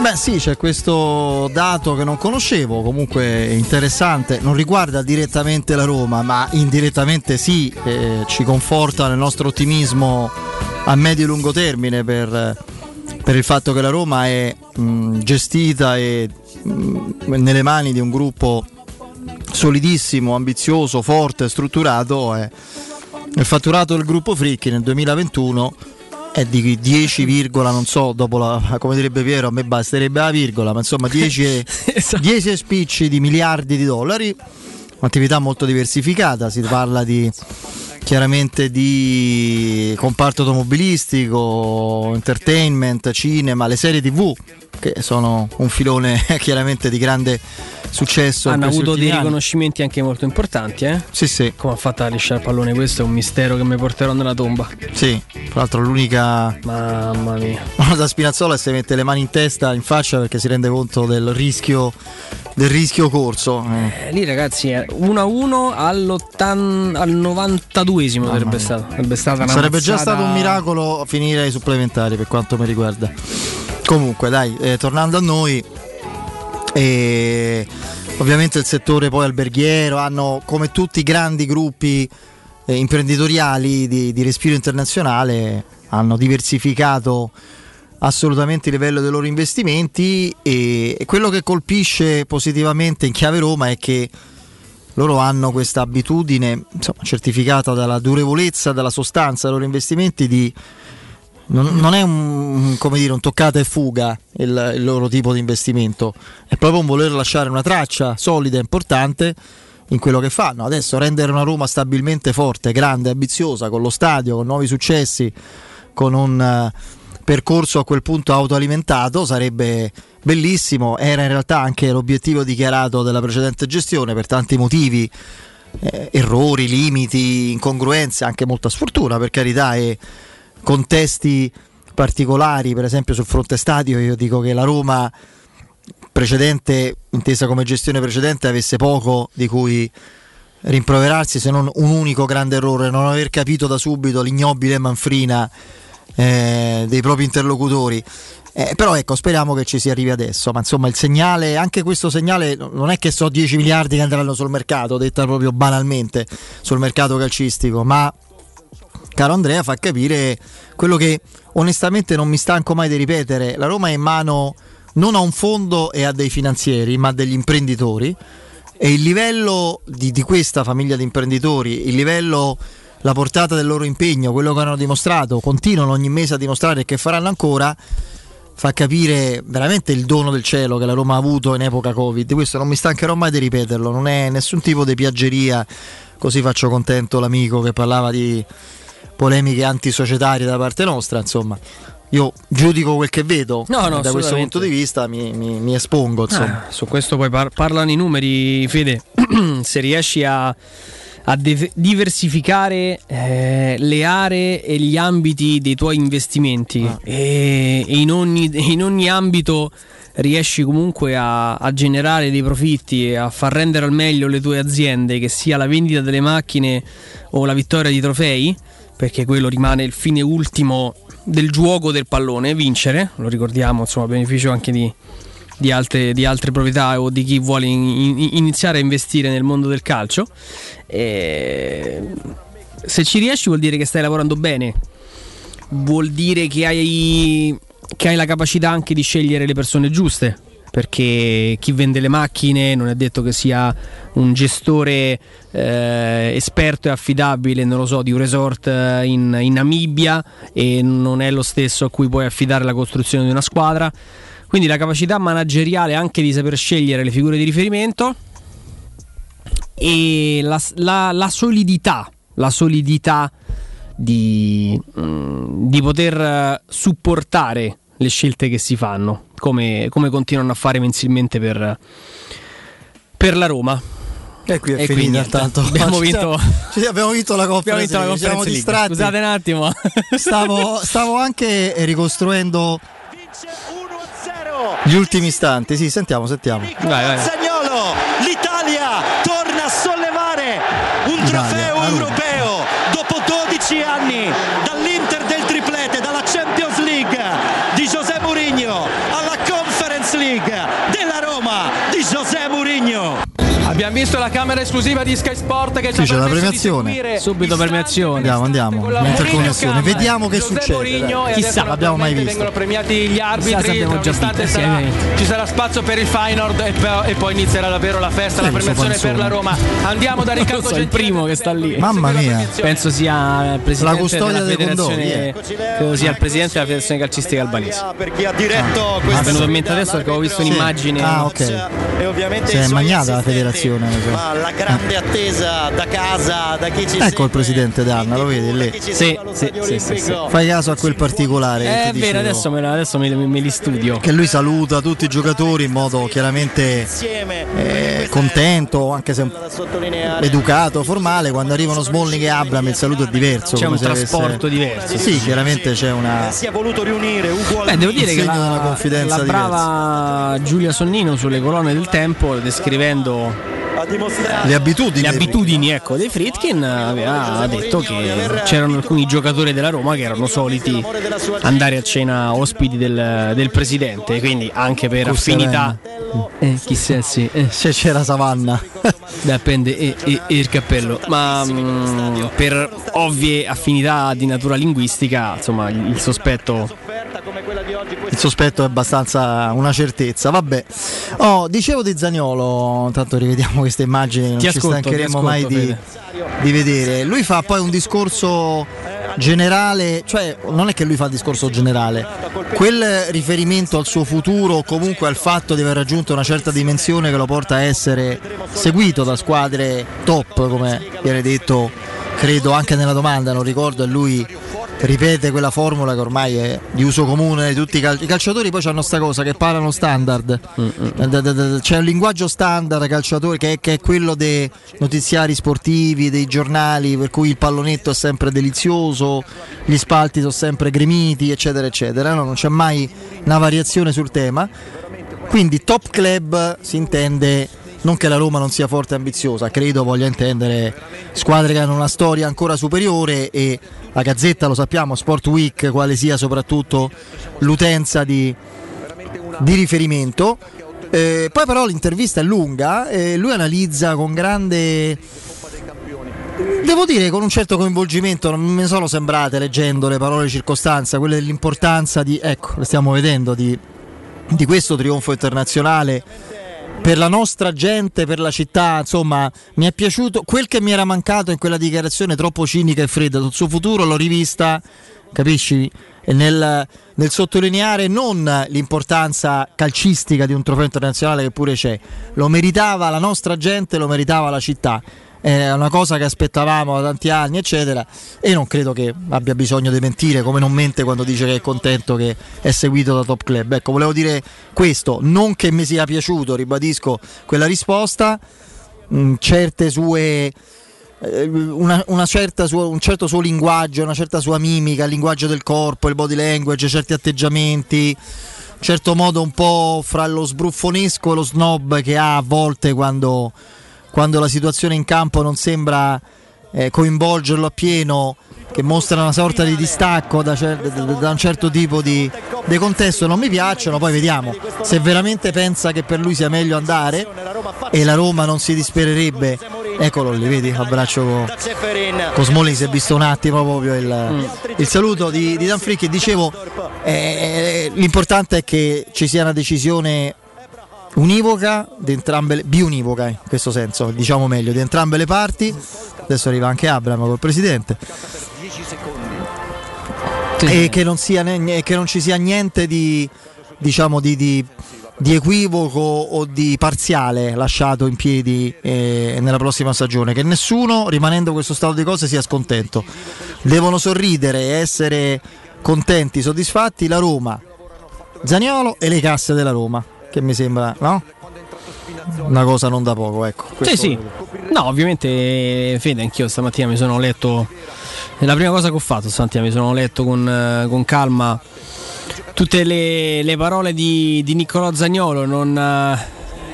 Beh sì, c'è questo dato che non conoscevo, comunque interessante, non riguarda direttamente la Roma, ma indirettamente sì, eh, ci conforta nel nostro ottimismo a medio e lungo termine per, per il fatto che la Roma è mh, gestita e mh, nelle mani di un gruppo solidissimo, ambizioso, forte, strutturato. eh. il fatturato del gruppo Fricchi nel 2021 è di 10, virgola, non so, dopo la, come direbbe Piero, a me basterebbe la virgola, ma insomma 10, e- 10 spicci di miliardi di dollari, un'attività molto diversificata, si parla di chiaramente di comparto automobilistico, entertainment, cinema, le serie tv che sono un filone chiaramente di grande successo. Hanno avuto dei anni. riconoscimenti anche molto importanti, eh? Sì, sì. Come ha fatto a lisciare il pallone, questo è un mistero che mi porterò nella tomba. Sì, tra l'altro l'unica Mamma mia. da Spinazzola si mette le mani in testa, in faccia perché si rende conto del rischio, del rischio corso. Eh. Eh, lì ragazzi è 1-1 all'ottan- al 92esimo Mamma sarebbe mia. stato. Sarebbe stata una Sarebbe già mazzata- stato un miracolo finire ai supplementari per quanto mi riguarda. Comunque, dai, eh, tornando a noi, e ovviamente il settore poi alberghiero hanno come tutti i grandi gruppi eh, imprenditoriali di, di respiro internazionale hanno diversificato assolutamente il livello dei loro investimenti e, e quello che colpisce positivamente in chiave Roma è che loro hanno questa abitudine insomma, certificata dalla durevolezza, dalla sostanza dei loro investimenti di non, non è un, dire, un toccata e fuga il, il loro tipo di investimento, è proprio un voler lasciare una traccia solida e importante in quello che fanno. Adesso rendere una Roma stabilmente forte, grande, ambiziosa, con lo stadio, con nuovi successi, con un eh, percorso a quel punto autoalimentato sarebbe bellissimo. Era in realtà anche l'obiettivo dichiarato della precedente gestione per tanti motivi. eh, errori, limiti, incongruenze, anche molta sfortuna per carità e contesti particolari, per esempio sul fronte stadio, io dico che la Roma precedente, intesa come gestione precedente, avesse poco di cui rimproverarsi se non un unico grande errore, non aver capito da subito l'ignobile manfrina eh, dei propri interlocutori. Eh, però ecco, speriamo che ci si arrivi adesso, ma insomma il segnale, anche questo segnale, non è che so 10 miliardi che andranno sul mercato, detta proprio banalmente, sul mercato calcistico, ma caro Andrea fa capire quello che onestamente non mi stanco mai di ripetere, la Roma è in mano non a un fondo e a dei finanzieri, ma a degli imprenditori. E il livello di, di questa famiglia di imprenditori, il livello, la portata del loro impegno, quello che hanno dimostrato, continuano ogni mese a dimostrare e che faranno ancora, fa capire veramente il dono del cielo che la Roma ha avuto in epoca Covid. Questo non mi stancherò mai di ripeterlo, non è nessun tipo di piaggeria, così faccio contento l'amico che parlava di polemiche antisocietarie da parte nostra, insomma. Io giudico quel che vedo No, no, da questo punto di vista, mi, mi- mi espongo. Insomma. Ah, su questo poi par- parlano i numeri, Fede. Se riesci a, a de- diversificare eh, le aree e gli ambiti dei tuoi investimenti Ah. e, e in, ogni, in ogni ambito riesci comunque a, a generare dei profitti e a far rendere al meglio le tue aziende, che sia la vendita delle macchine o la vittoria di trofei, perché quello rimane il fine ultimo del gioco del pallone, vincere, lo ricordiamo, insomma, a beneficio anche di, di altre, di altre proprietà o di chi vuole in- in- iniziare a investire nel mondo del calcio. E se ci riesci vuol dire che stai lavorando bene, vuol dire che hai, che hai la capacità anche di scegliere le persone giuste. Perché chi vende le macchine non è detto che sia un gestore eh, esperto e affidabile, non lo so, di un resort eh, in, in Namibia e non è lo stesso a cui puoi affidare la costruzione di una squadra. Quindi la capacità manageriale anche di saper scegliere le figure di riferimento e la, la- la solidità, la solidità di, mm, di poter eh, supportare le scelte che si fanno, come, come continuano a fare mensilmente per, per la Roma. E qui è E quindi finita niente, intanto. abbiamo Ci vinto- siamo- ci abbiamo vinto la Abbiamo Conference vinto la ci siamo distratti. Scusate un attimo. Stavo, stavo anche ricostruendo gli ultimi istanti. Sì, sentiamo, sentiamo. Zagnolo, l'Italia torna a sollevare un Italia, trofeo la Roma. europeo dopo 12 anni dall'Inter del triplete, dalla Champions League di José Mourinho alla Conference League della Roma di José Mourinho. Abbiamo visto la camera esclusiva di Sky Sport che Sì, c'è la premiazione. Subito premiazione. Andiamo, andiamo. L'interconnessione. Vediamo che José succede. Chissà, l'abbiamo mai visto. Vengono premiati gli arbitri. Chissà già sarà- sì, ci sarà spazio per il Feyenoord e, poi- e poi inizierà davvero la festa, la Eh, lo so, premiazione per la Roma. Andiamo da Riccardo so, il primo che sta lì. Mamma mia. Penso sia il presidente La custodia della dei federazione. condoni, Credo sia il presidente della federazione calcistica albanese. Per chi ha diretto Mi è questa venuto in mente adesso perché avevo visto un'immagine. Ah, ok. e ovviamente Si è magnata la federazione. Sa. Ma la grande attesa da casa, da chi ci Ecco il presidente Danna, lo vedi lì. Sì, sì, sì, sì. Fai caso a quel particolare. Eh, È vero, adesso, me, adesso me, me li studio. Che lui saluta tutti i giocatori in modo chiaramente eh, contento, anche se educato, formale. Quando arrivano Smalling e Abram il saluto è diverso. C'è un se avesse- trasporto diverso. Sì, chiaramente c'è una. Si è voluto riunire ugualmente. Beh, devo dire che la, la brava Giulia Sonnino sulle colonne del tempo, descrivendo Le abitudini. le abitudini ecco, dei Fritkin, aveva detto che c'erano alcuni giocatori della Roma che erano soliti andare a cena ospiti del, del presidente, quindi anche per Con affinità. Eh, chissà sì. Eh. Se c'era Savanna. Beh, appende e, e- e il cappello. Ma mm, per ovvie affinità di natura linguistica, insomma, il, il sospetto. Il sospetto è abbastanza una certezza. Vabbè. Oh, dicevo di Zagnolo, intanto rivediamo queste immagini, non Ti ci ascolto, stancheremo ascolto, mai di, di vedere. Lui fa poi un discorso generale, cioè non è che lui fa il discorso generale, quel riferimento al suo futuro o comunque al fatto di aver raggiunto una certa dimensione che lo porta a essere seguito da squadre top, come viene detto, credo anche nella domanda, non ricordo, e lui ripete quella formula che ormai è di uso comune di tutti i, cal- i calciatori poi hanno sta cosa che parlano standard. Da- da- da- c'è un linguaggio standard ai calciatori che è, che è quello dei notiziari sportivi dei giornali per cui il pallonetto è sempre delizioso gli spalti sono sempre gremiti eccetera eccetera. No? non c'è mai una variazione sul tema. Quindi top club si intende non che la Roma non sia forte e ambiziosa, credo voglia intendere squadre che hanno una storia ancora superiore e la Gazzetta lo sappiamo, Sport Week, quale sia soprattutto l'utenza di, di riferimento. Eh, poi però l'intervista è lunga e lui analizza con grande... Devo dire con un certo coinvolgimento, non mi sono sembrate leggendo le parole di circostanza, quelle dell'importanza di, ecco, lo stiamo vedendo, di, di questo trionfo internazionale per la nostra gente, per la città, insomma, mi è piaciuto quel che mi era mancato in quella dichiarazione troppo cinica e fredda sul suo futuro, l'ho rivista, capisci? Nel, nel sottolineare non l'importanza calcistica di un trofeo internazionale che pure c'è, lo meritava la nostra gente, lo meritava la città. È una cosa che aspettavamo da tanti anni, eccetera. E non credo che abbia bisogno di mentire, come non mente quando dice che è contento che è seguito da top club. Ecco, volevo dire questo, non che mi sia piaciuto, ribadisco quella risposta, mh, certe sue eh, una, una sua- un certo suo linguaggio, una certa sua mimica, il linguaggio del corpo, il body language, certi atteggiamenti, un certo modo un po' fra lo sbruffonesco e lo snob che ha a volte quando, quando la situazione in campo non sembra eh, coinvolgerlo appieno, che mostra una sorta di distacco da, da- un certo tipo di, di contesto, non mi piacciono, poi vediamo se veramente pensa che per lui sia meglio andare e la Roma non si dispererebbe. Eccolo lì, vedi, abbraccio con, con si è visto un attimo proprio il, il saluto di, di Dan Frick e dicevo eh, l'importante è che ci sia una decisione univoca di entrambe le, biunivoca in questo senso diciamo meglio di entrambe le parti. Adesso arriva anche Abram col presidente. E che non, sia, che non ci sia niente di diciamo di, di- di equivoco o di parziale lasciato in piedi eh, nella prossima stagione. Che nessuno rimanendo in questo stato di cose sia scontento. Devono sorridere e essere contenti soddisfatti la Roma. Zaniolo e le casse della Roma che mi sembra no? una cosa non da poco ecco Sì, sì. No, ovviamente Fede, anch'io stamattina mi sono letto. La prima cosa che ho fatto stamattina, mi sono letto con, con calma tutte le, le parole di, di Niccolò Zagnolo. Non,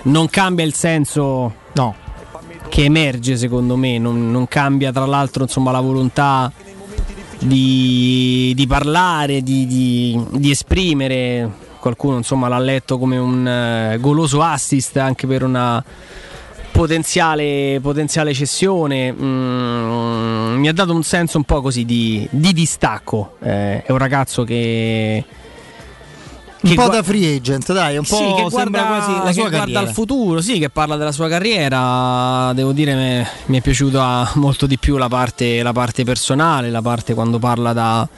non cambia il senso no. che emerge, secondo me. Non, non cambia, tra l'altro, insomma, la volontà di, di parlare, di- di esprimere qualcuno insomma, l'ha letto come un eh, goloso assist anche per una potenziale, potenziale cessione. Mm, mi ha dato un senso un po' così di, di distacco. Eh, è un ragazzo che. Un po' da free agent, dai, un po' sì, che guarda, quasi la sua guarda al futuro, sì, che parla della sua carriera. Devo dire, me- mi è piaciuta molto di più la parte, la parte personale, la parte quando parla da,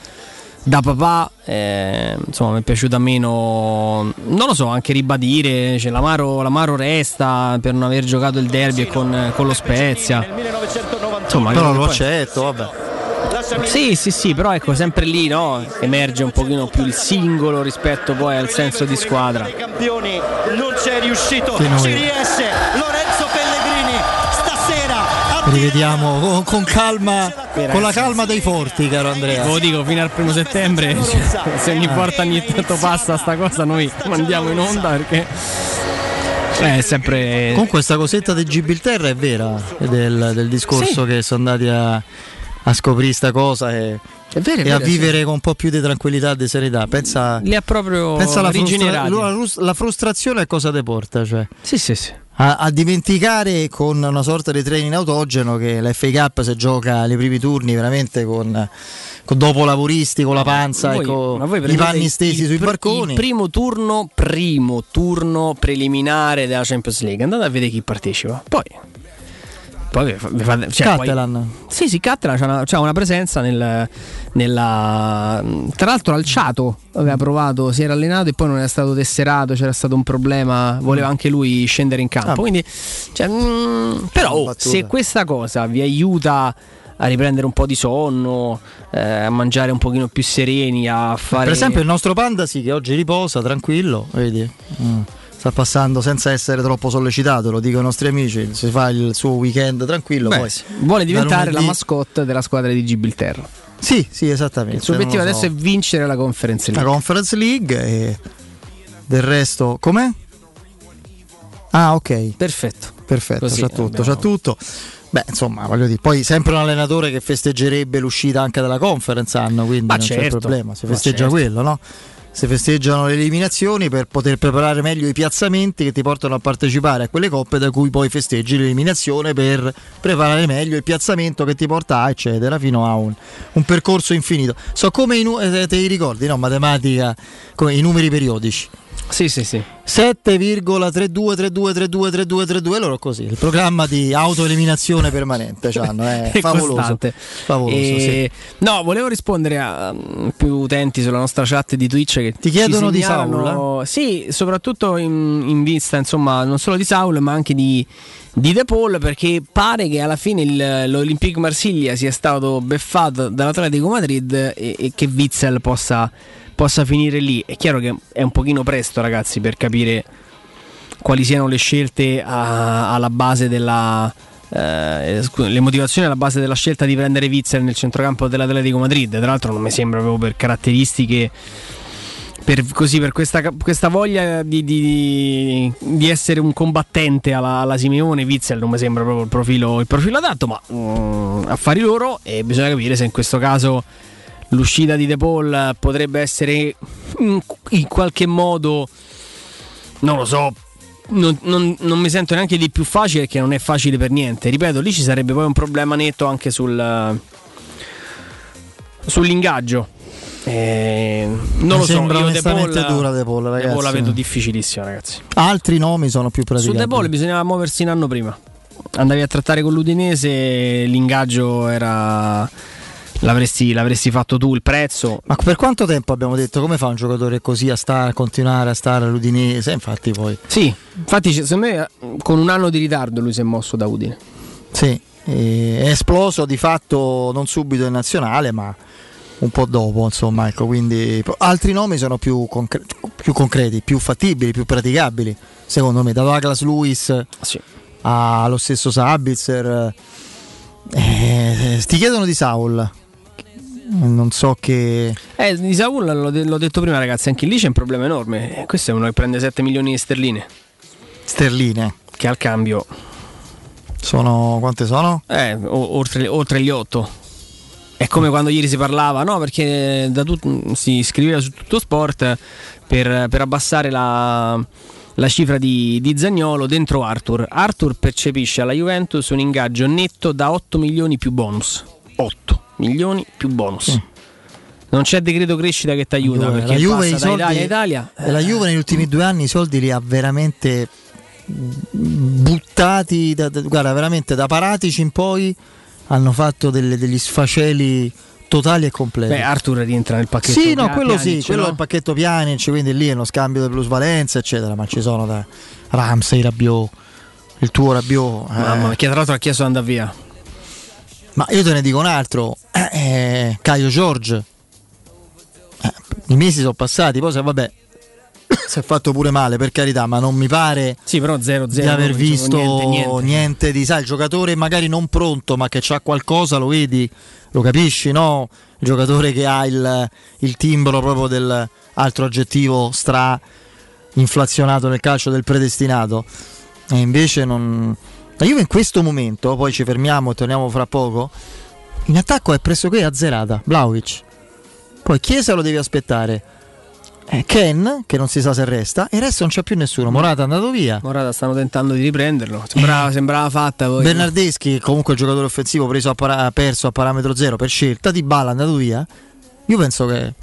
da papà. eh, insomma, mi è piaciuta meno. Non lo so, anche ribadire. Cioè, l'amaro, l'amaro resta per non aver giocato il derby con, con lo Spezia. Insomma, Però lo accetto, vabbè. sì, sì, sì, però ecco, sempre lì no? emerge un pochino più il singolo rispetto poi al senso di squadra. campioni non c'è riuscito ci riesce Lorenzo Rivediamo con, con calma, con la calma dei forti, caro Andrea. Ve lo dico fino al primo settembre, cioè, se ogni volta ogni tanto passa sta cosa noi mandiamo in onda perché eh, è sempre... Con questa cosetta del Gibilterra è vera, è del, del discorso che sono andati a, a scoprire sta cosa e, vero, è e a vivere con un po' più di tranquillità e di serietà. Pensa, Li ha proprio pensa alla frustra- la, la frustrazione a cosa ti porta? Cioè? Sì, sì, sì. A, a dimenticare con una sorta di training autogeno che la FA Cup si gioca nei primi turni veramente con, con dopo lavoristi, con la panza Voi- e con i panni stesi il sui pr- barconi. Il primo turno, primo turno preliminare della Champions League. Andate a vedere chi partecipa. Poi. Poi vi fa- vi fate- cioè, poi- Catalan. sì, sì, Catalan c'ha una, c'ha una presenza nel, nella. Tra l'altro, Alciato aveva provato, si era allenato e poi non era stato tesserato. C'era stato un problema, voleva anche lui scendere in campo. Ah. Quindi, cioè, mm, però, oh, se questa cosa vi aiuta a riprendere un po' di sonno, eh, a mangiare un pochino più sereni, a fare. Per esempio il nostro Panda sì che oggi riposa tranquillo, vedi? Mm. Sta passando senza essere troppo sollecitato, lo dico ai nostri amici, si fa il suo weekend tranquillo. Beh, vuole diventare la mascotte della squadra di Gibilterra. Sì, sì, esattamente. Il suo obiettivo adesso so. è vincere la Conference la League. Conference League e del resto com'è? Ah, ok. Perfetto. Perfetto, Così c'ha tutto, abbiamo- c'ha tutto. Beh, insomma, voglio dire, poi sempre un allenatore che festeggerebbe l'uscita anche dalla conference hanno, quindi Ma non c'è certo, problema, si festeggia certo. quello, no? Si festeggiano le eliminazioni per poter preparare meglio i piazzamenti che ti portano a partecipare a quelle coppe da cui poi festeggi l'eliminazione per preparare meglio il piazzamento che ti porta a eccetera fino a un, un percorso infinito. So come i nu- eh, te li ricordi, no? Matematica, come i numeri periodici. Sì, sì, sì. 7,3232323232 loro così, il programma di autoeliminazione permanente c'hanno, è È favoloso. Favoloso, E- sì. No, volevo rispondere a mm, più utenti sulla nostra chat di Twitch che Ti chiedono di Saul, Sì, soprattutto in, in vista, insomma, non solo di Saul, ma anche di, di De Paul, perché pare che alla fine il- l'Olympique Marsiglia sia stato beffato dall'Atletico Madrid e, e che Witzel possa, possa finire lì. È chiaro che è un pochino presto, ragazzi, per capire quali siano le scelte a- alla base della. eh, scu- le motivazioni alla base della scelta di prendere Witzel nel centrocampo dell'Atletico Madrid. Tra l'altro, non mi sembra proprio per caratteristiche. Per, così, per questa, questa voglia di, di- di essere un combattente alla, alla Simeone, Witzel non mi sembra proprio il profilo, il profilo adatto, ma mm, affari loro e bisogna capire se in questo caso l'uscita di De Paul potrebbe essere in, qualche modo, non lo so, non, non- non mi sento neanche di più facile perché non è facile per niente. Ripeto, lì ci sarebbe poi un problema netto anche sul, sull'ingaggio. Eh, non Mi lo so, sembra io De onestamente Paul- dura De Paul, De Paul la ragazzi. vedo difficilissima, ragazzi. Altri nomi sono più Su praticabili. De Paul bisognava muoversi un anno prima. Andavi a trattare con l'Udinese, l'ingaggio era. L'avresti, l'avresti fatto tu il prezzo. Ma per quanto tempo abbiamo detto come fa un giocatore così a, stare, a continuare a stare all'Udinese? Infatti poi. Sì, infatti secondo me con un anno di ritardo lui si è mosso da Udine. Sì, eh, è esploso di fatto non subito in nazionale, ma un po' dopo, insomma, ecco, quindi altri nomi sono più, concre- più concreti, più fattibili, più praticabili, secondo me, da Douglas Lewis allo stesso Sabitzer. Eh, ti chiedono di Saul. Non so che Eh, di Saul l'ho, l'ho detto prima, ragazzi, anche lì c'è un problema enorme. Eh, Questo è uno che prende 7 milioni di sterline. sterline Che al cambio, sono quante sono? eh, oltre, oltre gli 8. È come quando ieri si parlava, no? Perché da tut- si scriveva su tutto sport per, per abbassare la, la cifra di, di Zagnolo dentro Arthur. Arthur percepisce alla Juventus un ingaggio netto da 8 milioni più bonus. 8 milioni più bonus. Non c'è decreto crescita che ti aiuta Juve, perché la Juve passa soldi, Italia Italia. e la Juve negli ultimi due anni i soldi li ha veramente buttati da, da- guarda veramente da Paratici in poi hanno fatto delle- degli sfaceli totali e completi Beh, Arthur rientra nel pacchetto. sì no Pia- quello sì Pjanic, quello no? è il pacchetto Pjanic quindi lì è uno scambio di plusvalenza eccetera ma ci sono da Ramsey Rabiot il tuo Rabiot eh. Mamma, che tra l'altro ha chiesto di andare via. Ma io te ne dico un altro, eh, eh, Caio Giorgio. Eh, I mesi sono passati, poi se vabbè, si è fatto pure male per carità, ma non mi pare Sì, però 0-0. di aver visto niente, niente, niente. di, sai, il giocatore magari non pronto, ma che c'ha qualcosa, lo vedi, lo capisci, no? Il giocatore che ha il, il timbro proprio del altro aggettivo stra inflazionato nel calcio del predestinato. E invece non. La Juve in questo momento, poi ci fermiamo e torniamo fra poco. In attacco è pressoché azzerata. Vlaovic. Poi Chiesa lo devi aspettare. Eh, Ken, che non si sa se resta, e il resto non c'è più nessuno. Morata è andato via. Morata stanno tentando di riprenderlo. Sembrava, sembrava fatta poi. Bernardeschi, comunque il giocatore offensivo preso a para- perso a parametro zero per scelta, di Bala è andato via. Io penso che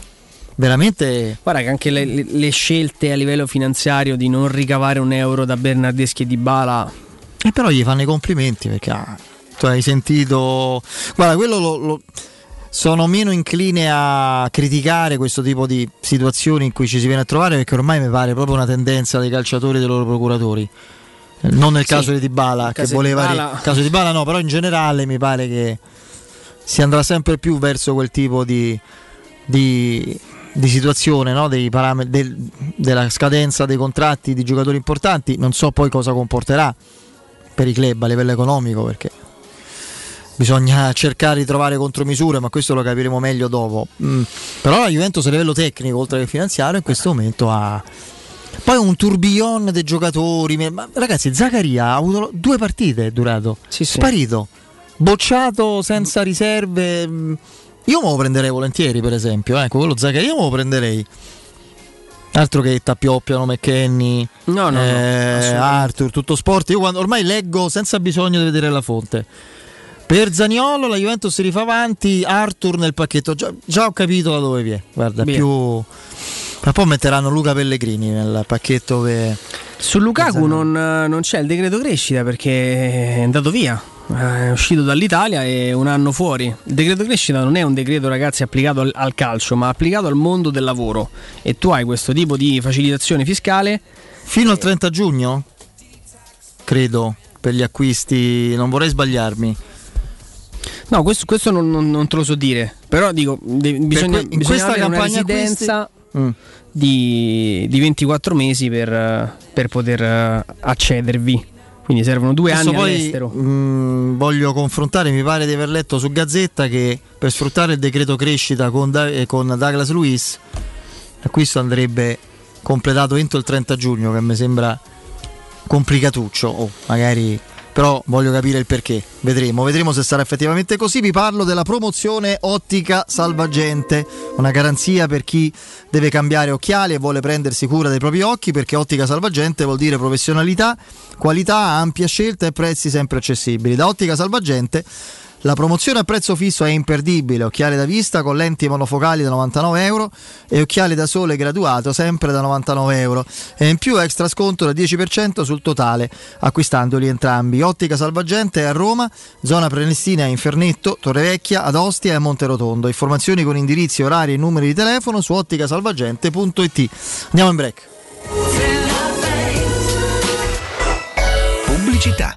veramente Guarda che anche le, le- le scelte a livello finanziario di non ricavare un euro da Bernardeschi e di Bala. E però gli fanno i complimenti perché ah, tu hai sentito. Guarda, quello lo, lo- sono meno incline a criticare questo tipo di situazioni in cui ci si viene a trovare perché ormai mi pare proprio una tendenza dei calciatori e dei loro procuratori. Non nel Sì, caso di Dybala, che di voleva. Dybala- Nel caso di Dybala no, però in generale mi pare che si andrà sempre più verso quel tipo di, di, di situazione, no? Dei parametri, del- della scadenza dei contratti di giocatori importanti. Non so poi cosa comporterà per i club a livello economico perché bisogna cercare di trovare contromisure, ma questo lo capiremo meglio dopo. Mm, Però la Juventus a livello tecnico, oltre che finanziario, in questo momento ha poi un tourbillon dei giocatori. Ma ragazzi, Zaccaria ha avuto due partite, è durato. Sparito, bocciato senza riserve. Mm, Io me lo prenderei volentieri, per esempio. Ecco, quello Zaccaria me lo prenderei. Altro che Tappioppiano, McKenny, No, no, no, eh, assolutamente. Arthur, tutto sport. Io quando, ormai leggo senza bisogno di vedere la fonte. Per Zaniolo la Juventus si rifà avanti, Arthur nel pacchetto. Già, già ho capito da dove viene. Guarda, Via. più. Tra poi metteranno Luca Pellegrini nel pacchetto che. Su Lukaku non, non c'è il decreto crescita perché è andato via. Eh, È uscito dall'Italia e un anno fuori. Il decreto crescita non è un decreto, ragazzi, applicato al, al calcio, ma applicato al mondo del lavoro. E tu hai questo tipo di facilitazione fiscale. Fino al 30 giugno? Credo. Per gli acquisti. Non vorrei sbagliarmi. No, questo, questo non, non- non te lo so dire. Però dico, de- bisogna, que- bisogna questa avere una residenza Mm. di, di 24 mesi per, eh, per poter eh, accedervi. Quindi servono due Adesso anni poi, all'estero. mh, voglio confrontare, mi pare di aver letto su Gazzetta che per sfruttare il decreto crescita con, eh, con Douglas Luiz, l'acquisto andrebbe completato entro il 30 giugno, che mi sembra complicatuccio. Oh, magari però voglio capire il perché. Vedremo, vedremo se sarà effettivamente così. Vi parlo della promozione Ottica Salvagente, una garanzia per chi deve cambiare occhiali e vuole prendersi cura dei propri occhi, perché Ottica Salvagente vuol dire professionalità, qualità, ampia scelta e prezzi sempre accessibili. Da Ottica Salvagente la promozione a prezzo fisso è imperdibile, occhiali da vista con lenti monofocali da 99 euro e occhiali da sole graduato sempre da 99 euro e in più extra sconto del 10% sul totale acquistandoli entrambi. Ottica Salvagente è a Roma, zona Prenestina a Infernetto, Torrevecchia, ad Ostia e a Monterotondo. Informazioni con indirizzi, orari e numeri di telefono su otticasalvagente.it. Andiamo in break. Pubblicità.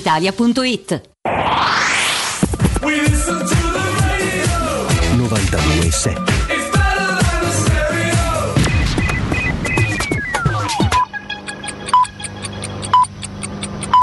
brispalitalia.it. 92.7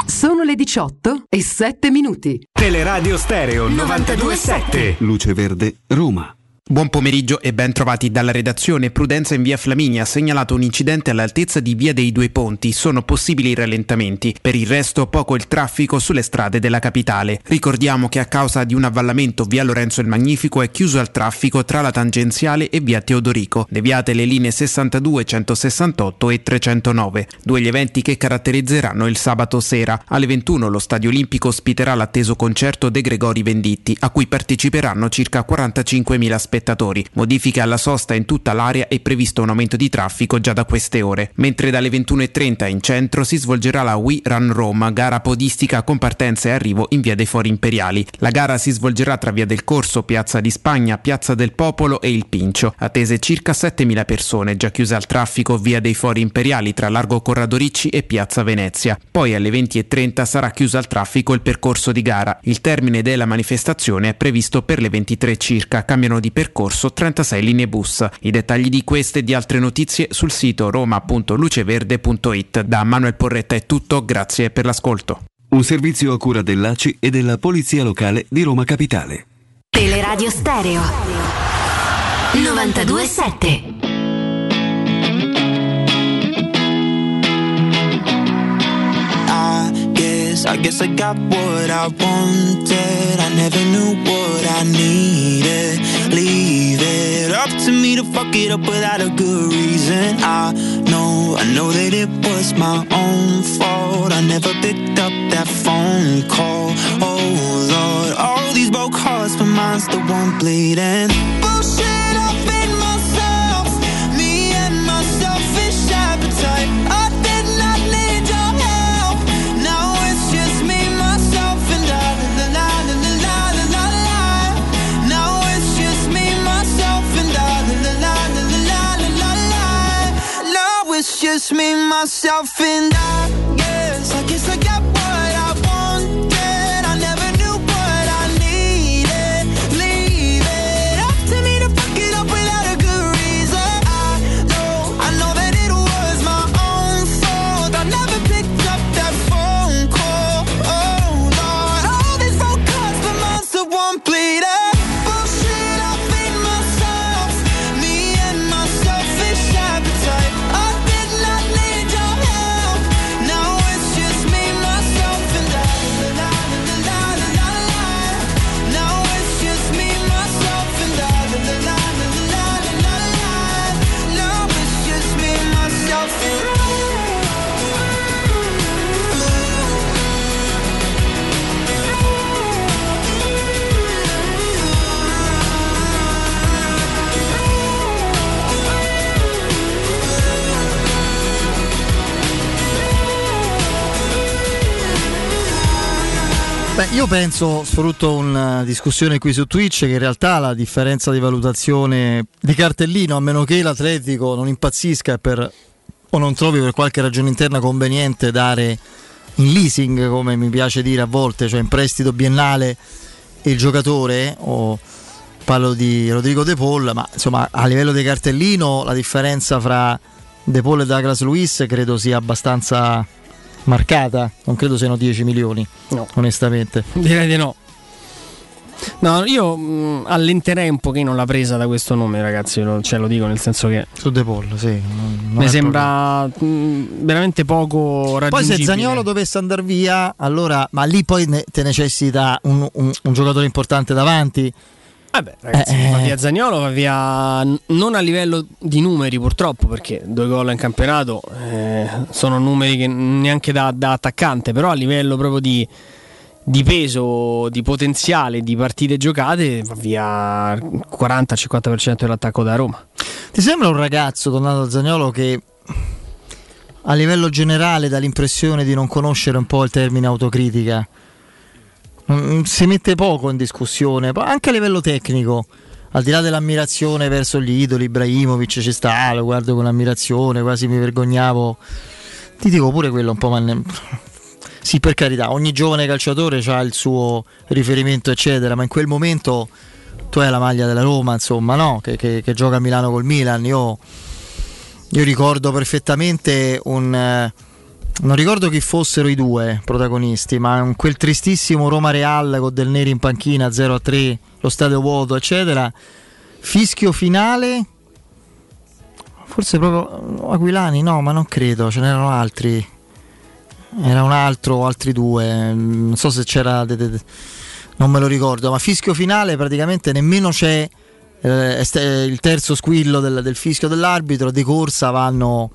Sono le 18 e 7 minuti. Teleradio Stereo 92.7 Luce Verde, Roma. Buon pomeriggio e ben trovati dalla redazione. Prudenza in via Flaminia ha segnalato un incidente all'altezza di via dei Due Ponti. Sono possibili rallentamenti. Per il resto poco il traffico sulle strade della capitale. Ricordiamo che a causa di un avvallamento via Lorenzo il Magnifico è chiuso al traffico tra la tangenziale e via Teodorico. Deviate le linee 62, 168 e 309. Due gli eventi che caratterizzeranno il sabato sera. Alle 21 lo Stadio Olimpico ospiterà l'atteso concerto De Gregori Venditti, a cui parteciperanno circa 45.000 spettatori. Modifiche alla sosta in tutta l'area e previsto un aumento di traffico già da queste ore. Mentre dalle 21.30 in centro si svolgerà la We Run Roma, gara podistica con partenza e arrivo in via dei Fori Imperiali. La gara si svolgerà tra via del Corso, Piazza di Spagna, Piazza del Popolo e il Pincio. Attese circa 7.000 persone, già chiuse al traffico via dei Fori Imperiali tra Largo Corrado Ricci e Piazza Venezia. Poi alle 20.30 sarà chiuso al traffico il percorso di gara. Il termine della manifestazione è previsto per le 23 circa. Cambiano di percorso 36 linee bus. I dettagli di queste e di altre notizie sul sito roma.luceverde.it. Da Manuel Porretta è tutto, grazie per l'ascolto. Un servizio a cura dell'ACI e della Polizia Locale di Roma Capitale. Teleradio Stereo 92.7 I guess, I guess I got what I wanted. I never knew what I needed. Leave it up to me to fuck it up without a good reason. I know, I know that it was my own fault. I never picked up that phone call. Oh Lord, all these broke hearts, but mine's the one bleeding. Bullshit, I've been it's just me, myself, and I. Yes, Beh, io penso, sfrutto una discussione qui su Twitch, che in realtà la differenza di valutazione di cartellino, a meno che l'Atletico non impazzisca per, o non trovi per qualche ragione interna conveniente dare in leasing, come mi piace dire a volte, cioè in prestito biennale il giocatore, o parlo di Rodrigo De Paul, ma insomma a livello di cartellino la differenza fra De Paul e Douglas Luiz credo sia abbastanza marcata, non credo siano 10 milioni, onestamente. Direi di no. No, io mh, allenterei un pochino la presa da questo nome, ragazzi. Lo, cioè, lo dico nel senso che. Su De Paul, sì. non- non Mi sembra mh, veramente poco Poi raggiungibile. se Zagnolo dovesse andare via, allora, ma lì poi ne- te necessita un, un- un giocatore importante davanti. Vabbè, ragazzi, Eh, va eh. via Zagnolo, va via non a livello di numeri purtroppo, perché due gol in campionato eh, sono numeri che neanche da, da attaccante, però a livello proprio di, di peso, di potenziale, di partite giocate, va via il 40-50% dell'attacco da Roma. Ti sembra un ragazzo, tornato a Zagnolo, che a livello generale dà l'impressione di non conoscere un po' il termine autocritica? Mm, Si mette poco in discussione, anche a livello tecnico. Al di là dell'ammirazione verso gli idoli, Ibrahimovic ci sta, lo guardo con ammirazione, quasi mi vergognavo. Ti dico pure quello un po', ma ne- sì, per carità, ogni giovane calciatore ha il suo riferimento, eccetera, ma in quel momento tu hai la maglia della Roma, insomma, no? Che, che- che gioca a Milano col Milan. Io, io ricordo perfettamente un. Non ricordo chi fossero i due protagonisti, ma quel tristissimo Roma Real con Del Neri in panchina 0-3, lo stadio vuoto, eccetera. Fischio finale. Forse proprio Aquilani, no, ma non credo, ce n'erano altri. Era un altro o altri due, non so se c'era, non me lo ricordo, ma fischio finale praticamente nemmeno c'è eh, il terzo squillo del, del fischio dell'arbitro, di corsa vanno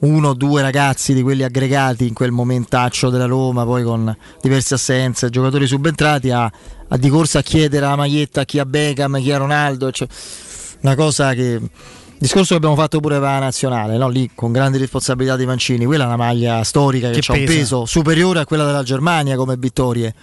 uno o due ragazzi di quelli aggregati in quel momentaccio della Roma, poi con diverse assenze, giocatori subentrati a, a di corsa a chiedere la maglietta a chi ha Beckham, chi ha Ronaldo, cioè, una cosa che discorso che abbiamo fatto pure per la nazionale, no? lì con grandi responsabilità di Mancini, quella è una maglia storica che, Che ha un peso superiore a quella della Germania come vittorie.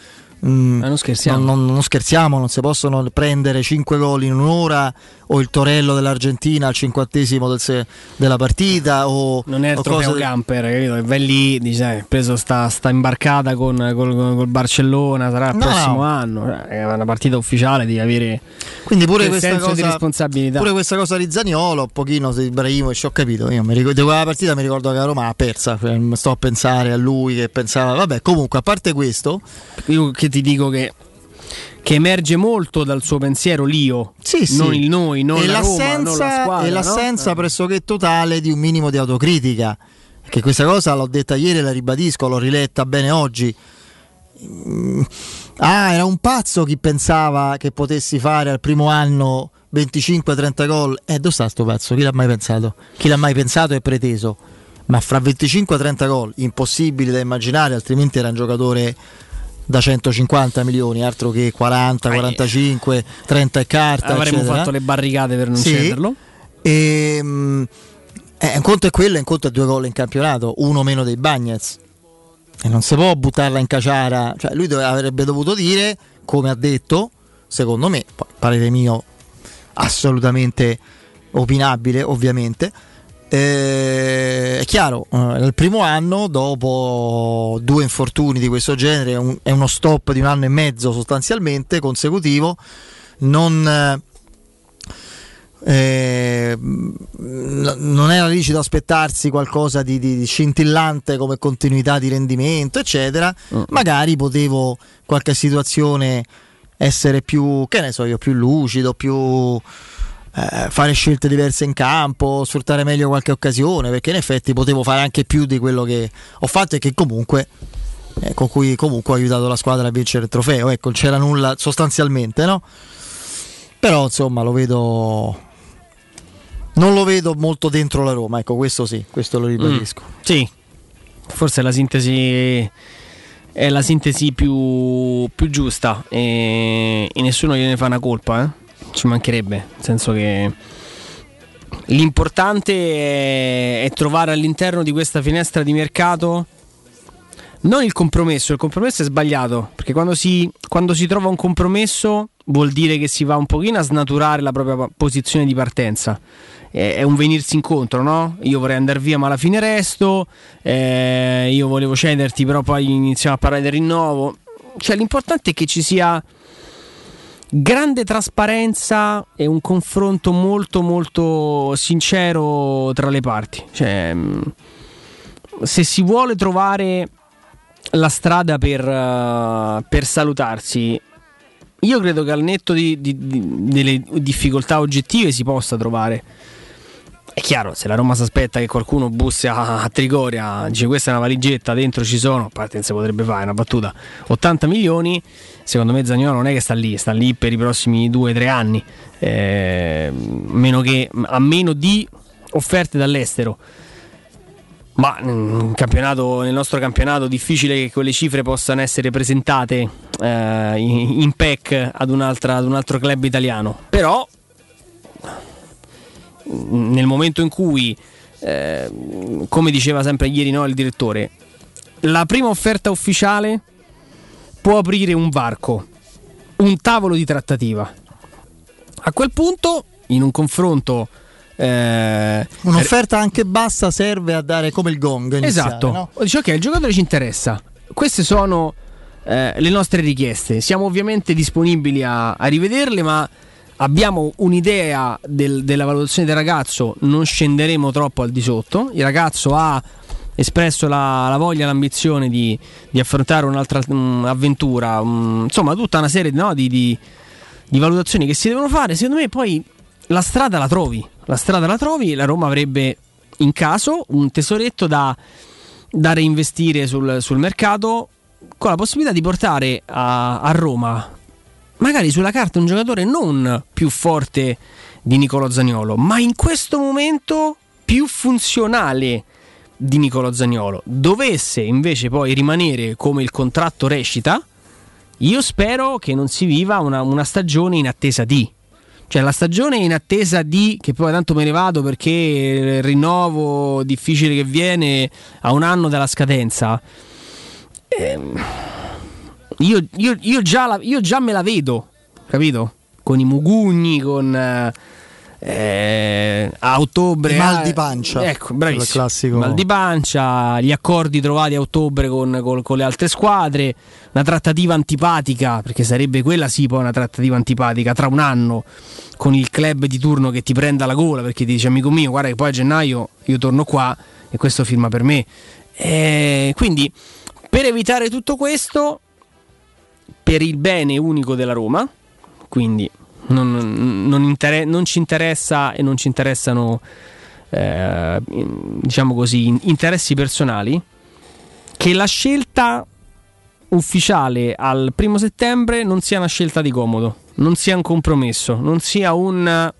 Mm, non scherziamo. Non, non- non scherziamo, non si possono prendere 5 gol in un'ora o il Torello dell'Argentina al cinquantesimo del se- della partita o, Non è il trofeo cose- camper, capito? Vai lì, dici, "Eh, preso sta, sta imbarcata con, col, col Barcellona, sarà il No, prossimo no. anno. Cioè, È una partita ufficiale, devi avere Quindi pure questa, senso di cosa, responsabilità. pure questa cosa di Zaniolo, un pochino di Ibrahimovic, ho capito, io mi ricordo, di quella partita mi ricordo che la Roma ha persa, cioè, sto a pensare a lui che pensava, vabbè comunque a parte questo, Io che ti dico che, che emerge molto dal suo pensiero l'io, sì, sì. non il noi, non e la Roma, l'assenza, non la squadra. e no? l'assenza Eh. pressoché totale di un minimo di autocritica. Che questa cosa l'ho detta ieri, la ribadisco, l'ho riletta bene oggi. Mm, Ah, era un pazzo chi pensava che potessi fare al primo anno 25-30 gol. Eh, dove sta sto pazzo? Chi l'ha mai pensato? Chi l'ha mai pensato e preteso? Ma fra 25-30 gol, impossibile da immaginare, altrimenti era un giocatore da 150 milioni, altro che 40, 45, 30 e carta. Avremmo eccetera. fatto le barricate per non Sì. cederlo. E, mm, eh, un conto è quello, un conto è due gol in campionato, uno meno dei Bagnets. E non si può buttarla in caciara. Cioè, lui dove- avrebbe dovuto dire, come ha detto, secondo me, parere mio, assolutamente opinabile, ovviamente. Eh, è chiaro, eh, nel primo anno, dopo due infortuni di questo genere, è, un- è uno stop di un anno e mezzo sostanzialmente consecutivo, non, eh, eh, non era lecito aspettarsi qualcosa di, di- di scintillante come continuità di rendimento, eccetera. Magari potevo qualche situazione essere più, che ne so io, più lucido, più eh, fare scelte diverse in campo, sfruttare meglio qualche occasione, perché in effetti potevo fare anche più di quello che ho fatto e che comunque eh, con cui comunque ho aiutato la squadra a vincere il trofeo. Ecco, c'era nulla sostanzialmente, no? Però insomma lo vedo. Non lo vedo molto dentro la Roma, ecco, questo sì, questo lo ribadisco. Sì, forse la sintesi è la sintesi più, più giusta e, e nessuno gliene fa una colpa, eh? Ci mancherebbe, nel senso che l'importante è, trovare all'interno di questa finestra di mercato non il compromesso, il compromesso è sbagliato, perché quando si, quando si trova un compromesso vuol dire che si va un pochino a snaturare la propria posizione di partenza. È è un venirsi incontro, no? Io vorrei andare via, ma alla fine resto. eh, io volevo cederti, però poi iniziamo a parlare del rinnovo. Cioè, l'importante è che ci sia grande trasparenza e un confronto molto, molto sincero tra le parti. Cioè, mh, se si vuole trovare la strada per, eh, per salutarsi, io credo che al netto di- di- di- delle difficoltà oggettive si possa trovare. È chiaro, se la Roma si aspetta che qualcuno bussi a, Trigoria, dice questa è una valigetta, dentro ci sono, a potrebbe fare una battuta, 80 milioni, secondo me Zagnolo non è che sta lì, sta lì per i prossimi 2-3 anni, eh, meno che, a meno di offerte dall'estero. Ma mm, nel nostro campionato difficile che quelle cifre possano essere presentate eh, in, in pack ad, ad un altro club italiano. Però nel momento in cui, eh, come diceva sempre ieri no, il direttore, la prima offerta ufficiale può aprire un varco, un tavolo di trattativa. A quel punto, in un confronto... eh, Un'offerta anche bassa serve a dare come il gong. iniziale, Esatto. no? Dice ok, il giocatore ci interessa. Queste sono eh, le nostre richieste. Siamo ovviamente disponibili a, a rivederle, ma abbiamo un'idea del- della valutazione del ragazzo. Non scenderemo troppo al di sotto. Il ragazzo ha espresso la, la voglia, l'ambizione di, di affrontare un'altra mm, avventura. mm, insomma, tutta una serie no, di, di- di valutazioni che si devono fare. Secondo me poi la strada la trovi. La strada la trovi, la Roma avrebbe in caso un tesoretto da, da reinvestire sul, sul mercato con la possibilità di portare a, a Roma magari sulla carta un giocatore non più forte di Nicolo Zagnolo, ma in questo momento più funzionale di Nicolo Zagnolo. Dovesse invece poi rimanere come il contratto recita, io spero che non si viva una, una stagione in attesa di. Cioè la stagione in attesa di che poi tanto me ne vado perché il rinnovo difficile che viene a un anno dalla scadenza. Ehm, io, io- io già la- io già me la vedo, capito? Con i mugugni, con eh, eh, a ottobre. I mal ah, di pancia. Ecco, bravissimo. classico. Mal di pancia, gli accordi trovati a ottobre con, con- con le altre squadre, una trattativa antipatica, perché sarebbe quella sì poi una trattativa antipatica tra un anno con il club di turno che ti prenda la gola perché ti dice amico mio guarda che poi a gennaio io torno qua e questo firma per me. Eh, quindi per evitare tutto questo, per il bene unico della Roma, quindi non, non inter- non ci interessa e non ci interessano, eh, diciamo così, in- interessi personali, che la scelta ufficiale al primo settembre non sia una scelta di comodo, non sia un compromesso, non sia un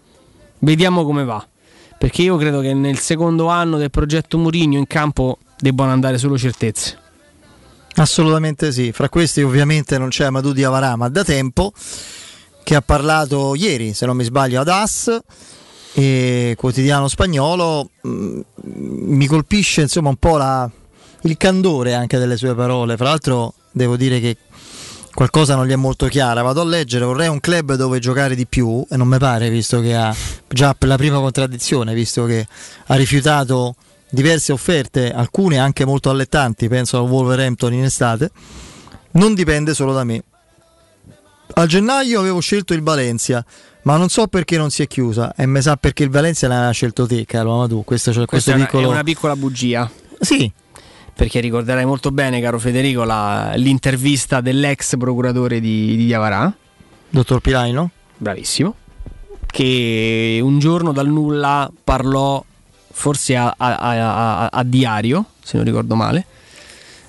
vediamo come va. Perché io credo che nel secondo anno del progetto Mourinho in campo debbano andare solo certezze. Assolutamente sì. Fra questi ovviamente non c'è Amadou Diawara, ma da tempo che ha parlato ieri, se non mi sbaglio, ad AS e quotidiano spagnolo. mm, Mi colpisce insomma un po' la- il candore anche delle sue parole. Fra l'altro devo dire che qualcosa non gli è molto chiara. Vado a leggere, vorrei un club dove giocare di più e non mi pare, visto che ha già per la prima contraddizione, visto che ha rifiutato diverse offerte, alcune anche molto allettanti, penso al Wolverhampton in estate, non dipende solo da me. A gennaio avevo scelto il Valencia, ma non so perché non si è chiusa e mi sa perché il Valencia l'aveva scelto te, caro Amadou. Questo, cioè, questo è una, piccolo... è una piccola bugia. Sì. Perché ricorderai molto bene, caro Federico, la- l'intervista dell'ex procuratore di, di Diavarà. Dottor Pilaino? Bravissimo. Che un giorno dal nulla parlò, forse a, a- a- a- diario, se non ricordo male,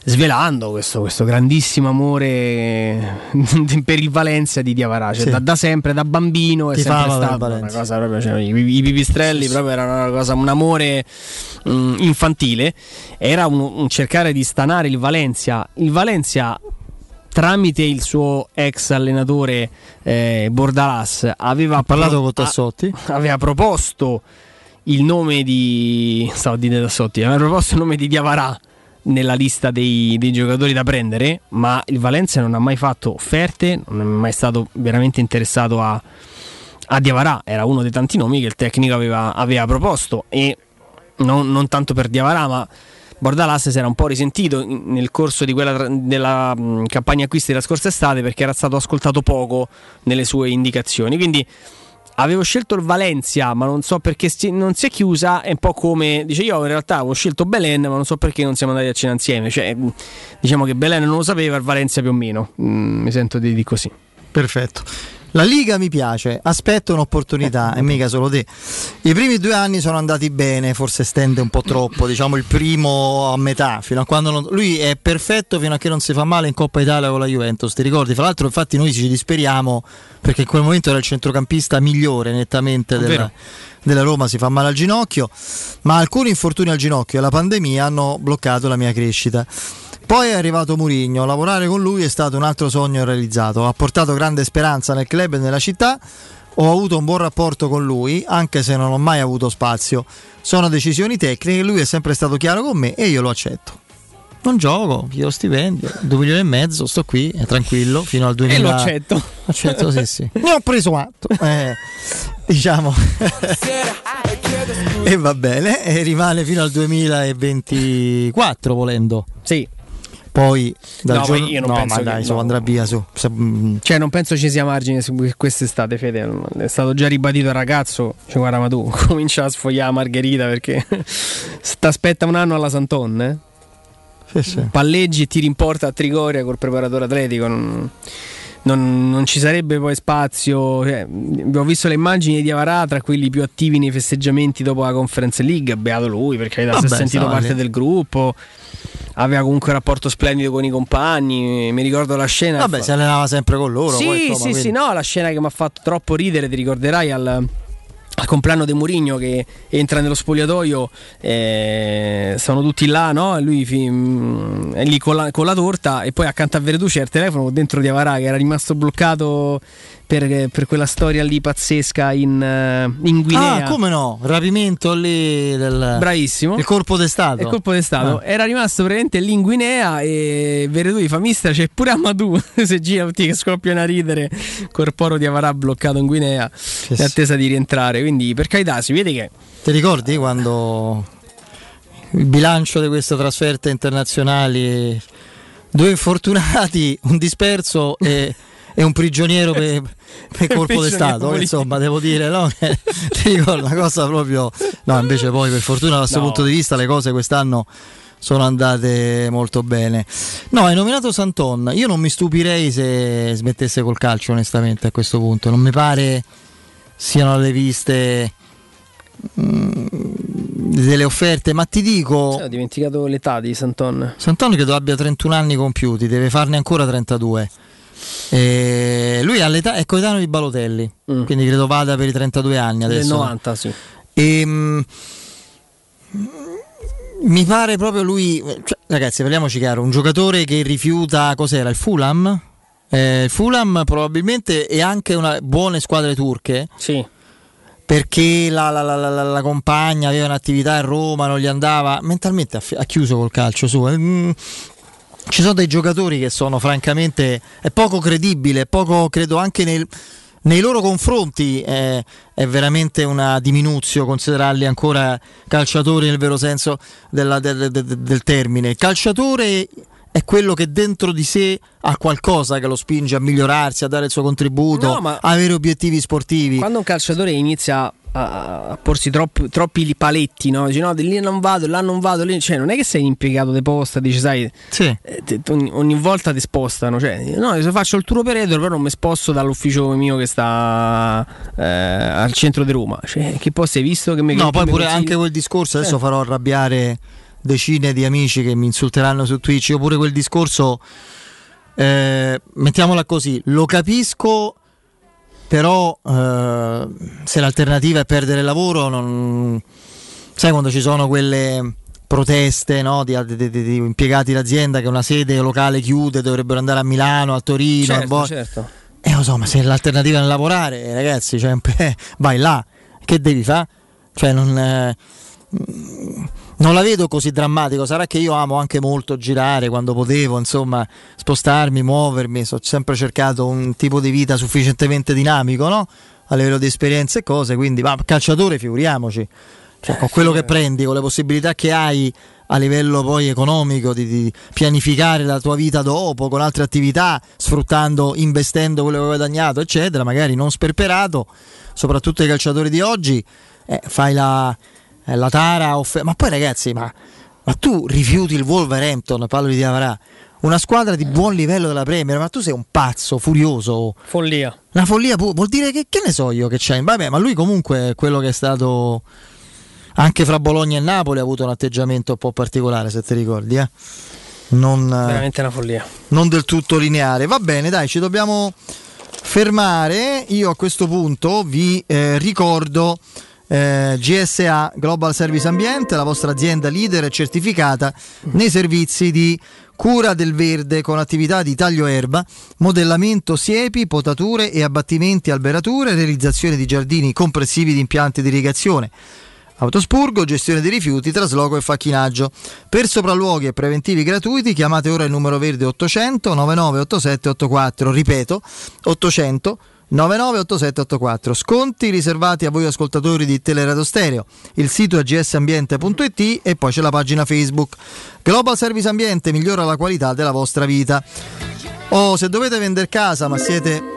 svelando questo, questo grandissimo amore per il Valencia di Diavarà. Cioè, Sì. da, da sempre, da bambino, è Tifava sempre stato una cosa proprio. Cioè, i, I pipistrelli proprio erano una cosa, un amore mm, infantile. Era un, un cercare di stanare il Valencia. Il Valencia tramite il suo ex allenatore eh, Bordalas aveva pro- con Tassotti? a- aveva proposto il nome di stavo di Tassotti aveva proposto il nome di Diavarà nella lista dei, dei giocatori da prendere ma il Valencia non ha mai fatto offerte non è mai stato veramente interessato a, a Diavarà era uno dei tanti nomi che il tecnico aveva, aveva proposto e non, non tanto per Diavarà ma Bordalas si era un po' risentito nel corso di quella della campagna acquisti della scorsa estate perché era stato ascoltato poco nelle sue indicazioni. Quindi avevo scelto il Valencia, ma non so perché si- non si è chiusa. È un po' come dice io in realtà avevo scelto Belen, ma non so perché non siamo andati a cena insieme. Cioè, mh, diciamo che Belen non lo sapeva, il Valencia più o meno. Mm, mi sento di, di così. Perfetto. La Liga mi piace, aspetto un'opportunità e mica solo te. I primi due anni sono andati bene, forse stende un po' troppo, diciamo il primo a metà, fino a quando non- lui è perfetto fino a che non si fa male in Coppa Italia con la Juventus, ti ricordi? Fra l'altro infatti noi ci disperiamo perché in quel momento era il centrocampista migliore nettamente della, Vero. della Roma, si fa male al ginocchio, ma alcuni infortuni al ginocchio e la pandemia hanno bloccato la mia crescita. Poi è arrivato Murigno, lavorare con lui è stato un altro sogno realizzato, ha portato grande speranza nel club e nella città, ho avuto un buon rapporto con lui, anche se non ho mai avuto spazio. Sono decisioni tecniche, lui è sempre stato chiaro con me e io lo accetto. Non gioco, chiedo stipendio, 2 milioni e mezzo, sto qui, è tranquillo, fino al 2000. E lo accetto. Accetto, sì, sì. Ne ho preso atto. Eh, diciamo. e va bene, e rimane fino al 2024 volendo. Sì. Poi dal No, ma giorno... io non no, penso ma dai, su, no. andrà via su. Se- mm, Cioè, non penso ci sia margine su quest'estate, Fede. È stato già ribadito al ragazzo. Cioè, guarda, ma tu comincia a sfogliare Margherita perché sta aspetta un anno alla Santon, eh? Palleggi e tiri in porta a Trigoria col preparatore atletico. Non, non- non ci sarebbe poi spazio. cioè, ho visto le immagini di Avarà tra quelli più attivi nei festeggiamenti dopo la Conference League. Beato lui perché si è Vabbè, sentito parte lì. del gruppo. Aveva comunque un rapporto splendido con i compagni. Mi ricordo la scena. Vabbè, si allenava sempre con loro. Sì, poi, sì, insomma, sì, quindi- no, la scena che mi ha fatto troppo ridere, ti ricorderai al, al compleanno di Murigno che entra nello spogliatoio, eh, sono tutti là, no? Lui fi- mm, è lì con la, con la torta e poi accanto a Veretu c'è il telefono dentro di Avarà che era rimasto bloccato per, per quella storia lì pazzesca in, eh, in Guinea. Ah, come no? Rapimento lì del Bravissimo. Il colpo d'estato. Il colpo d'estato Ah. era rimasto praticamente lì in Guinea e Veretù gli fa mister c'è pure Amadou se gira tutti che scoppiano a ridere col poro di Avarà bloccato in Guinea in attesa di rientrare quindi per carità si vede che Ti ricordi quando il bilancio di queste trasferte internazionali, due infortunati, un disperso e, e un prigioniero per, per colpo d'Estato? Insomma, devo dire, no? Ti ricordo una cosa proprio... No, invece poi per fortuna da questo No. punto di vista le cose quest'anno sono andate molto bene. No, hai nominato Santon. Io non mi stupirei se smettesse col calcio, onestamente, a questo punto. Non mi pare siano alle viste mm, delle offerte, ma ti dico. ho dimenticato l'età di Santon Santon credo abbia 31 anni compiuti, deve farne ancora 32. E lui all'età è coetaneo di Balotelli, quindi credo vada per i 32 anni Mm. del adesso. 90 sì E, mm, mi pare proprio lui, cioè, ragazzi, parliamoci chiaro, un giocatore che rifiuta cos'era il Fulham? Eh, il Fulham probabilmente e anche una buone squadre turche. Sì. Perché la, la- la- la- la compagna aveva un'attività a Roma, non gli andava. Mentalmente ha, chiuso col calcio su. Ci sono dei giocatori che sono francamente è poco credibile, è poco credo anche nel- nei loro confronti eh, è veramente una diminuzione considerarli ancora calciatori nel vero senso della- del, del- del termine. Il calciatore è quello che dentro di sé ha qualcosa che lo spinge a migliorarsi, a dare il suo contributo, No, a avere obiettivi sportivi. quando un calciatore inizia a, a porsi troppi, troppi paletti no? dici no di lì non vado là non vado lì cioè non è che sei impiegato di posta dici sai Sì. eh, te- ogni, ogni volta ti spostano cioè no se faccio il tour operator però non mi sposto dall'ufficio mio che sta eh, al centro di Roma cioè che poi sei visto che mi No, che poi mi pure consigli? anche quel discorso, adesso Eh. farò arrabbiare decine di amici che mi insulteranno su Twitch, io pure quel discorso, eh, mettiamola così, lo capisco, però eh, se l'alternativa è perdere il lavoro, non... sai quando ci sono quelle proteste no, di, di- di- di impiegati d'azienda che una sede locale chiude, dovrebbero andare a Milano, a Torino, a certo, Bo- certo. eh, lo so, ma se l'alternativa è lavorare, eh, ragazzi, cioè, vai là, che devi fare? Cioè, non, eh, non la vedo così drammatico. Sarà che io amo anche molto girare quando potevo, insomma, spostarmi, muovermi. So, ho sempre cercato un tipo di vita sufficientemente dinamico, no? A livello di esperienze e cose. Quindi, ma calciatore, figuriamoci. Cioè, con quello che prendi, con le possibilità che hai a livello poi economico di, di pianificare la tua vita dopo con altre attività, sfruttando, investendo quello che hai guadagnato, eccetera, magari non sperperato, soprattutto i calciatori di oggi, eh, fai la, eh, la tara, offe- ma poi ragazzi, ma, ma tu rifiuti il Wolverhampton, parlo di Avarà, una squadra di buon livello della Premier, ma tu sei un pazzo, furioso. Follia. Una follia pu- vuol dire che, che ne so io che c'è. Vabbè, ma lui comunque è quello che è stato anche fra Bologna e Napoli ha avuto un atteggiamento un po' particolare, se ti ricordi, eh? Non, eh, Veramente una follia. non del tutto lineare. Va bene, dai, ci dobbiamo fermare. Io a questo punto vi eh, ricordo eh, GSA Global Service Ambiente, la vostra azienda leader e certificata nei servizi di cura del verde con attività di taglio erba, modellamento siepi, potature e abbattimenti alberature, realizzazione di giardini compressivi di impianti di irrigazione. Autospurgo, gestione dei rifiuti, trasloco e facchinaggio. Per sopralluoghi e preventivi gratuiti chiamate ora il numero verde 800 9987 84, ripeto 800 998784. Sconti riservati a voi ascoltatori di Teleradio Stereo. Il sito è gsambiente.it e poi c'è la pagina Facebook. Global Service Ambiente migliora la qualità della vostra vita. O se dovete vendere casa ma siete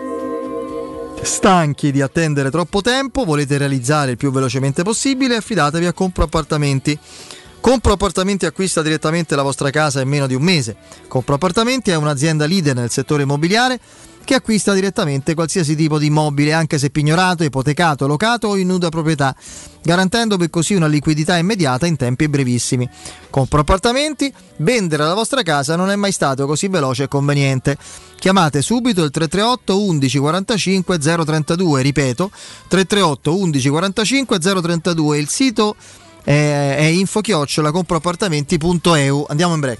stanchi di attendere troppo tempo, volete realizzare il più velocemente possibile, affidatevi a Compro Appartamenti. Compro Appartamenti acquista direttamente la vostra casa in meno di un mese. Compro Appartamenti è un'azienda leader nel settore immobiliare che acquista direttamente qualsiasi tipo di immobile, anche se pignorato, ipotecato, locato o in nuda proprietà, garantendovi così una liquidità immediata in tempi brevissimi. Compro Appartamenti, vendere la vostra casa non è mai stato così veloce e conveniente. Chiamate subito il 338 11 45 032, ripeto 338 11 45 032, il sito è, è info-comproappartamenti.eu. Andiamo in break.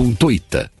ponto ita.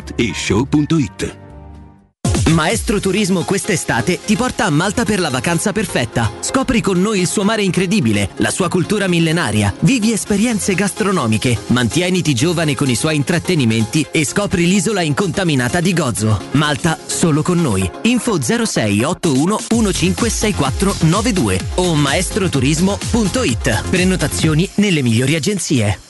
whatishow.it. Maestro Turismo quest'estate ti porta a Malta per la vacanza perfetta. Scopri con noi il suo mare incredibile, la sua cultura millenaria, vivi esperienze gastronomiche, mantieniti giovane con i suoi intrattenimenti e scopri l'isola incontaminata di Gozo. Malta solo con noi. Info 06 81 156492 o maestroturismo.it. Prenotazioni nelle migliori agenzie.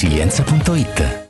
laresilienza.it.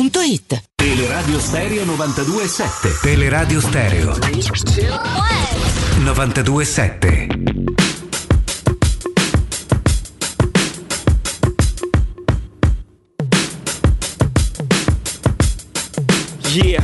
otticasalvagente.it. Teleradio Stereo 92.7 Teleradio Stereo 92.7 Yeah,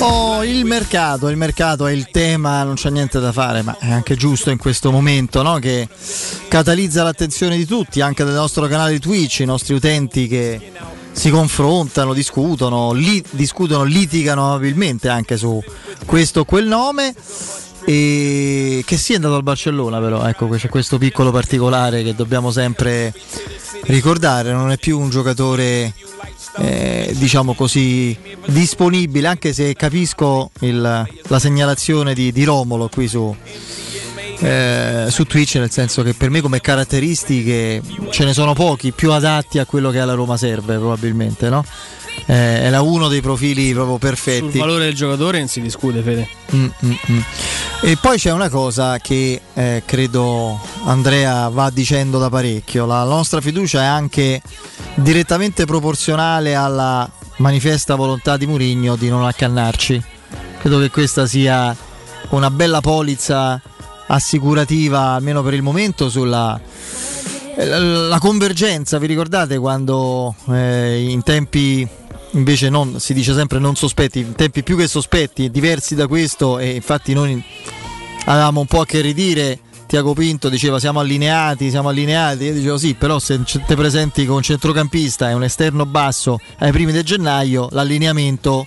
Oh, il mercato, il mercato è il tema, non c'è niente da fare, ma è anche giusto in questo momento no? che catalizza l'attenzione di tutti, anche del nostro canale Twitch, i nostri utenti che si confrontano, discutono, li- discutono, litigano amabilmente anche su questo o quel nome. E che sia andato al Barcellona, però ecco c'è questo piccolo particolare che dobbiamo sempre ricordare, non è più un giocatore eh, diciamo così disponibile, anche se capisco il- la segnalazione di, di Romolo qui su, eh, su Twitch, nel senso che per me come caratteristiche ce ne sono pochi più adatti a quello che alla Roma serve probabilmente, no? Eh, era uno dei profili proprio Sul perfetti. valore del giocatore non si discute, Fede. Mm, mm, mm. E poi c'è una cosa che eh, credo Andrea va dicendo da parecchio, la nostra fiducia è anche direttamente proporzionale alla manifesta volontà di Murigno di non accannarci. Credo che questa sia una bella polizza assicurativa, almeno per il momento, sulla eh, la la convergenza. Vi ricordate quando eh, in tempi invece non, si dice sempre non sospetti, in tempi più che sospetti, diversi da questo, e infatti noi avevamo un po' a che ridire. Tiago Pinto diceva siamo allineati, siamo allineati. Io dicevo sì, però se te presenti con un centrocampista e un esterno basso ai primi di gennaio, l'allineamento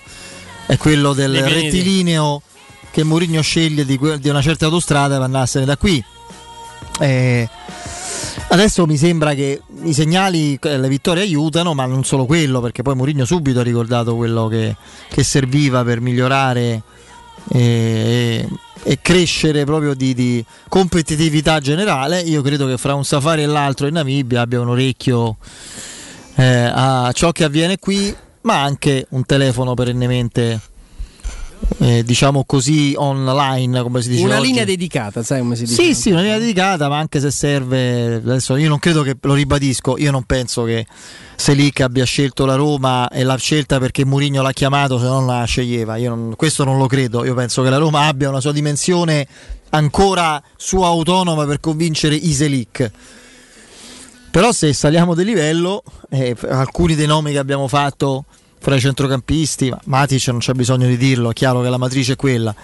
è quello del rettilineo che Mourinho sceglie di una certa autostrada per andarsene da qui. Eh, adesso mi sembra che i segnali, eh, le vittorie aiutano, ma non solo quello, perché poi Mourinho subito ha ricordato quello che, che serviva per migliorare e, e crescere proprio di, di competitività generale. Io credo che fra un safari e l'altro in Namibia abbia un orecchio eh, a ciò che avviene qui, ma anche un telefono perennemente. Eh, diciamo così online come si dice Una oggi. linea dedicata, sai come si dice? Sì, sì, una linea dedicata, ma anche se serve. Adesso io non credo che lo ribadisco. Io non penso che Selic abbia scelto la Roma e l'ha scelta perché Mourinho l'ha chiamato, se non la sceglieva. Io non- questo non lo credo. Io penso che la Roma abbia una sua dimensione ancora sua autonoma per convincere i Selic. Però se saliamo di livello, eh, alcuni dei nomi che abbiamo fatto fra i centrocampisti, ma Matic non c'è bisogno di dirlo, è chiaro che la matrice è quella.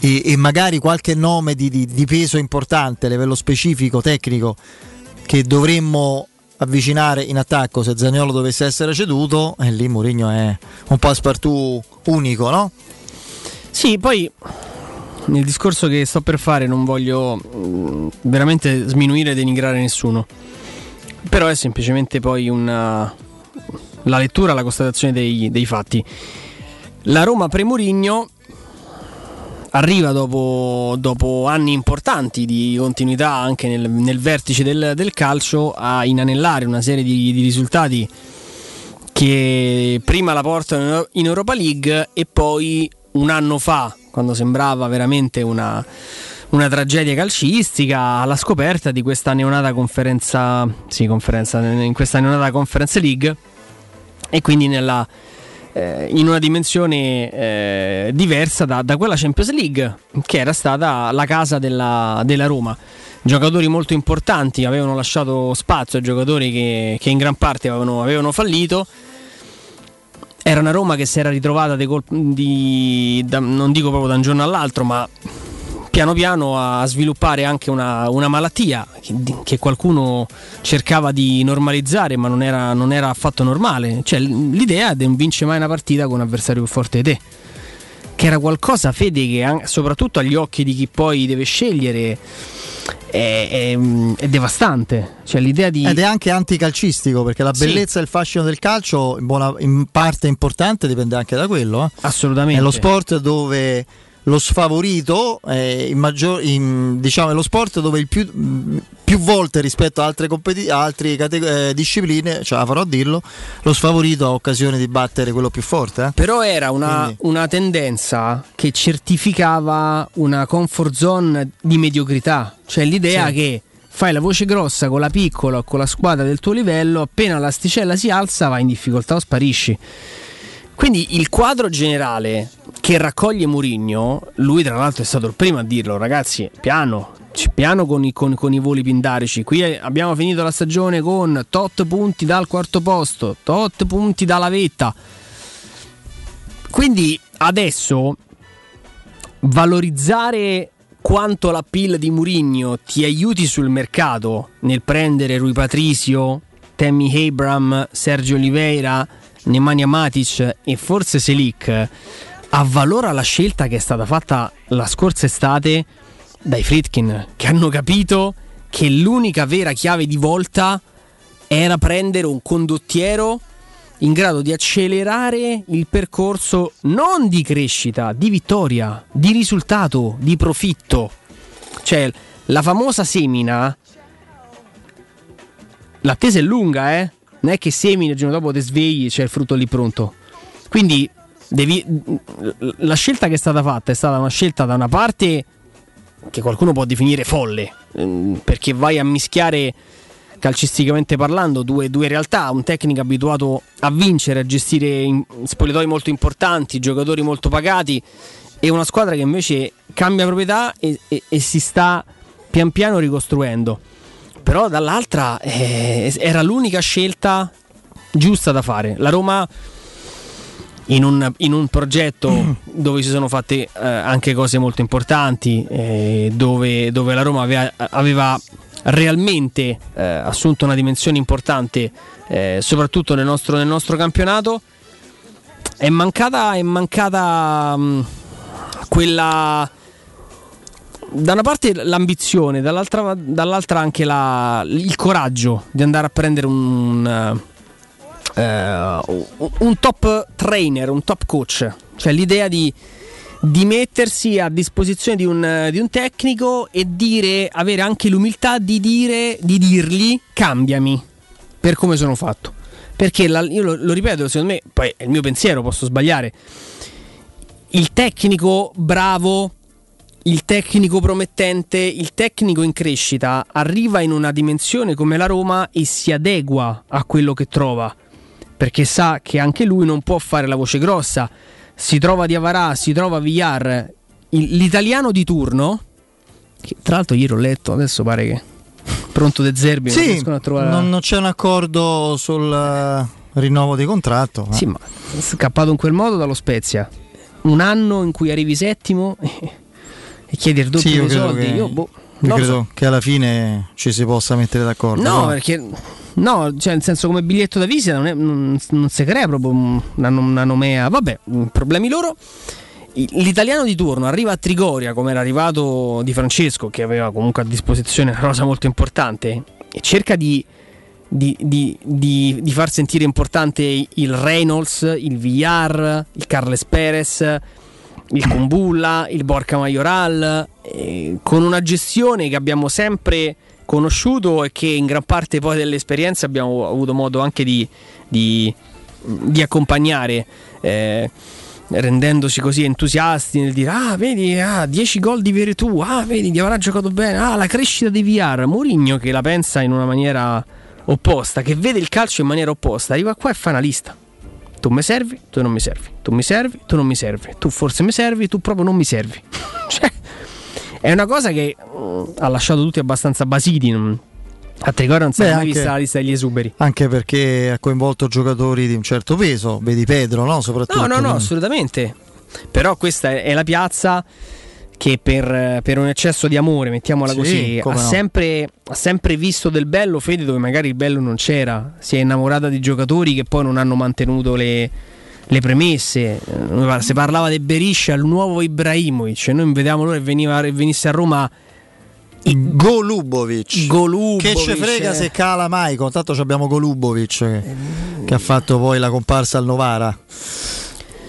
E, e magari qualche nome di, di- di peso importante a livello specifico, tecnico, che dovremmo avvicinare in attacco se Zaniolo dovesse essere ceduto, e lì Mourinho è un passepartout unico, no? Sì, poi nel discorso che sto per fare non voglio mm, veramente sminuire e denigrare nessuno. Però è semplicemente poi una la lettura, la constatazione dei, dei fatti. La Roma pre-Murigno arriva dopo, dopo anni importanti di continuità anche nel, nel vertice del, del calcio a inanellare una serie di, di risultati che prima la portano in Europa League e poi un anno fa, quando sembrava veramente una, una tragedia calcistica, alla scoperta di questa neonata conferenza, sì, conferenza, in questa neonata Conference League e quindi nella, eh, in una dimensione eh, diversa da, da quella Champions League, che era stata la casa della, della Roma. Giocatori molto importanti avevano lasciato spazio a giocatori che, che in gran parte avevano, avevano fallito. Era una Roma che si era ritrovata di- da- non dico proprio da un giorno all'altro, ma piano piano a sviluppare anche una, una malattia che, che qualcuno cercava di normalizzare, ma non era, non era affatto normale. Cioè, l'idea di non vincere mai una partita con un avversario più forte di te. Che era qualcosa, Fede, che soprattutto agli occhi di chi poi deve scegliere è, è- è devastante. Cioè, l'idea di. Ed è anche anticalcistico perché la Sì. bellezza e il fascino del calcio in, buona- in parte importante dipende anche da quello. eh. Assolutamente. È lo sport dove lo sfavorito, è in maggior- in- diciamo, è lo sport dove il più, mh, più volte rispetto a altre, competi- altre cate- eh, discipline, la farò a dirlo, lo sfavorito ha occasione di battere quello più forte. eh. Però era una, una tendenza che certificava una comfort zone di mediocrità, cioè l'idea Sì. che fai la voce grossa con la piccola o con la squadra del tuo livello, appena l'asticella si alza vai in difficoltà o sparisci. Quindi il quadro generale che raccoglie Mourinho, lui tra l'altro è stato il primo a dirlo, ragazzi, piano, piano con i, con- con i voli pindarici. Qui abbiamo finito la stagione con tot punti dal quarto posto, tot punti dalla vetta. Quindi adesso valorizzare quanto la pill di Murigno ti aiuti sul mercato nel prendere Rui Patricio, Tammy Abram, Sergio Oliveira, Nemanja Matic e forse Selic avvalora la scelta che è stata fatta la scorsa estate dai Fritkin che hanno capito che l'unica vera chiave di volta era prendere un condottiero in grado di accelerare il percorso non di crescita, di vittoria, di risultato, di profitto. Cioè, la famosa semina, l'attesa è lunga, eh? Non è che semini il giorno dopo ti svegli e c'è il frutto lì pronto. Quindi devi- la scelta che è stata fatta è stata una scelta da una parte che qualcuno può definire folle, ehm, perché vai a mischiare calcisticamente parlando due, due realtà, un tecnico abituato a vincere, a gestire spogliatoi molto importanti, giocatori molto pagati e una squadra che invece cambia proprietà e, e- e si sta pian piano ricostruendo. Però dall'altra eh, era l'unica scelta giusta da fare. La Roma in un, in un progetto dove si sono fatte eh, anche cose molto importanti, eh, dove, dove la Roma aveva, aveva realmente eh, assunto una dimensione importante, eh, soprattutto nel nostro, nel nostro campionato, è mancata, è mancata mh, quella da una parte l'ambizione, dall'altra, dall'altra anche la- il coraggio di andare a prendere un, eh, un top trainer, un top coach, cioè l'idea di, di mettersi a disposizione di un, di un tecnico e dire, avere anche l'umiltà di, dire, di dirgli cambiami per come sono fatto. Perché la- io lo, lo ripeto, secondo me, poi è il mio pensiero, posso sbagliare. Il tecnico bravo, il tecnico promettente, il tecnico in crescita arriva in una dimensione come la Roma e si adegua a quello che trova. Perché sa che anche lui non può fare la voce grossa. Si trova Diavarà, si trova Villar, il- l'italiano di turno. Che tra l'altro ieri ho letto, adesso pare che pronto De Zerbi non Sì, riescono a trovare non, non c'è un accordo sul eh, rinnovo di contratto. Sì, ma scappato in quel modo dallo Spezia. Un anno in cui arrivi settimo e, chiedi il doppio Sì, dei soldi. che, Io, boh, io credo so. che alla fine ci si possa mettere d'accordo. No, no? perché no, cioè nel senso come biglietto da visita non, è- non- non si crea proprio una, una nomea. Vabbè, problemi loro. L'italiano di turno arriva a Trigoria come era arrivato Di Francesco, che aveva comunque a disposizione una cosa molto importante, e cerca di, di- di- di- di far sentire importante il Reynolds, il Villar, il Carles Perez, il Kumbulla, il Borca Majoral, eh, con una gestione che abbiamo sempre conosciuto e che in gran parte poi dell'esperienza abbiamo avuto modo anche di, di- di accompagnare. eh, rendendosi così entusiasti nel dire ah vedi ah, 10 gol di Veretù ah vedi di avrà giocato bene ah la crescita di VR Mourinho che la pensa in una maniera opposta che vede il calcio in maniera opposta arriva qua e fa una lista tu mi servi, tu non mi servi, tu mi servi, tu non mi servi, tu forse mi servi, tu proprio non mi servi. Cioè, è una cosa che mm, ha lasciato tutti abbastanza basiti. non- A Trigoria non si è mai anche- vista la lista degli esuberi. Anche perché ha coinvolto giocatori di un certo peso, vedi Pedro, no? Soprattutto. No, no, no, assolutamente. Però questa è la piazza che per, per un eccesso di amore, mettiamola Sì, così, ha, no. sempre, ha sempre visto del bello, Fede, dove magari il bello non c'era. Si è innamorata di giocatori che poi non hanno mantenuto le, le premesse. Eh, Si parlava di Beriscia, il nuovo Ibrahimovic. Noi vedevamo l'ora che veniva, venisse a Roma. Golubovic. Golubovic. Che ci frega eh. se cala mai, tanto abbiamo Golubovic che, che ha fatto poi la comparsa al Novara.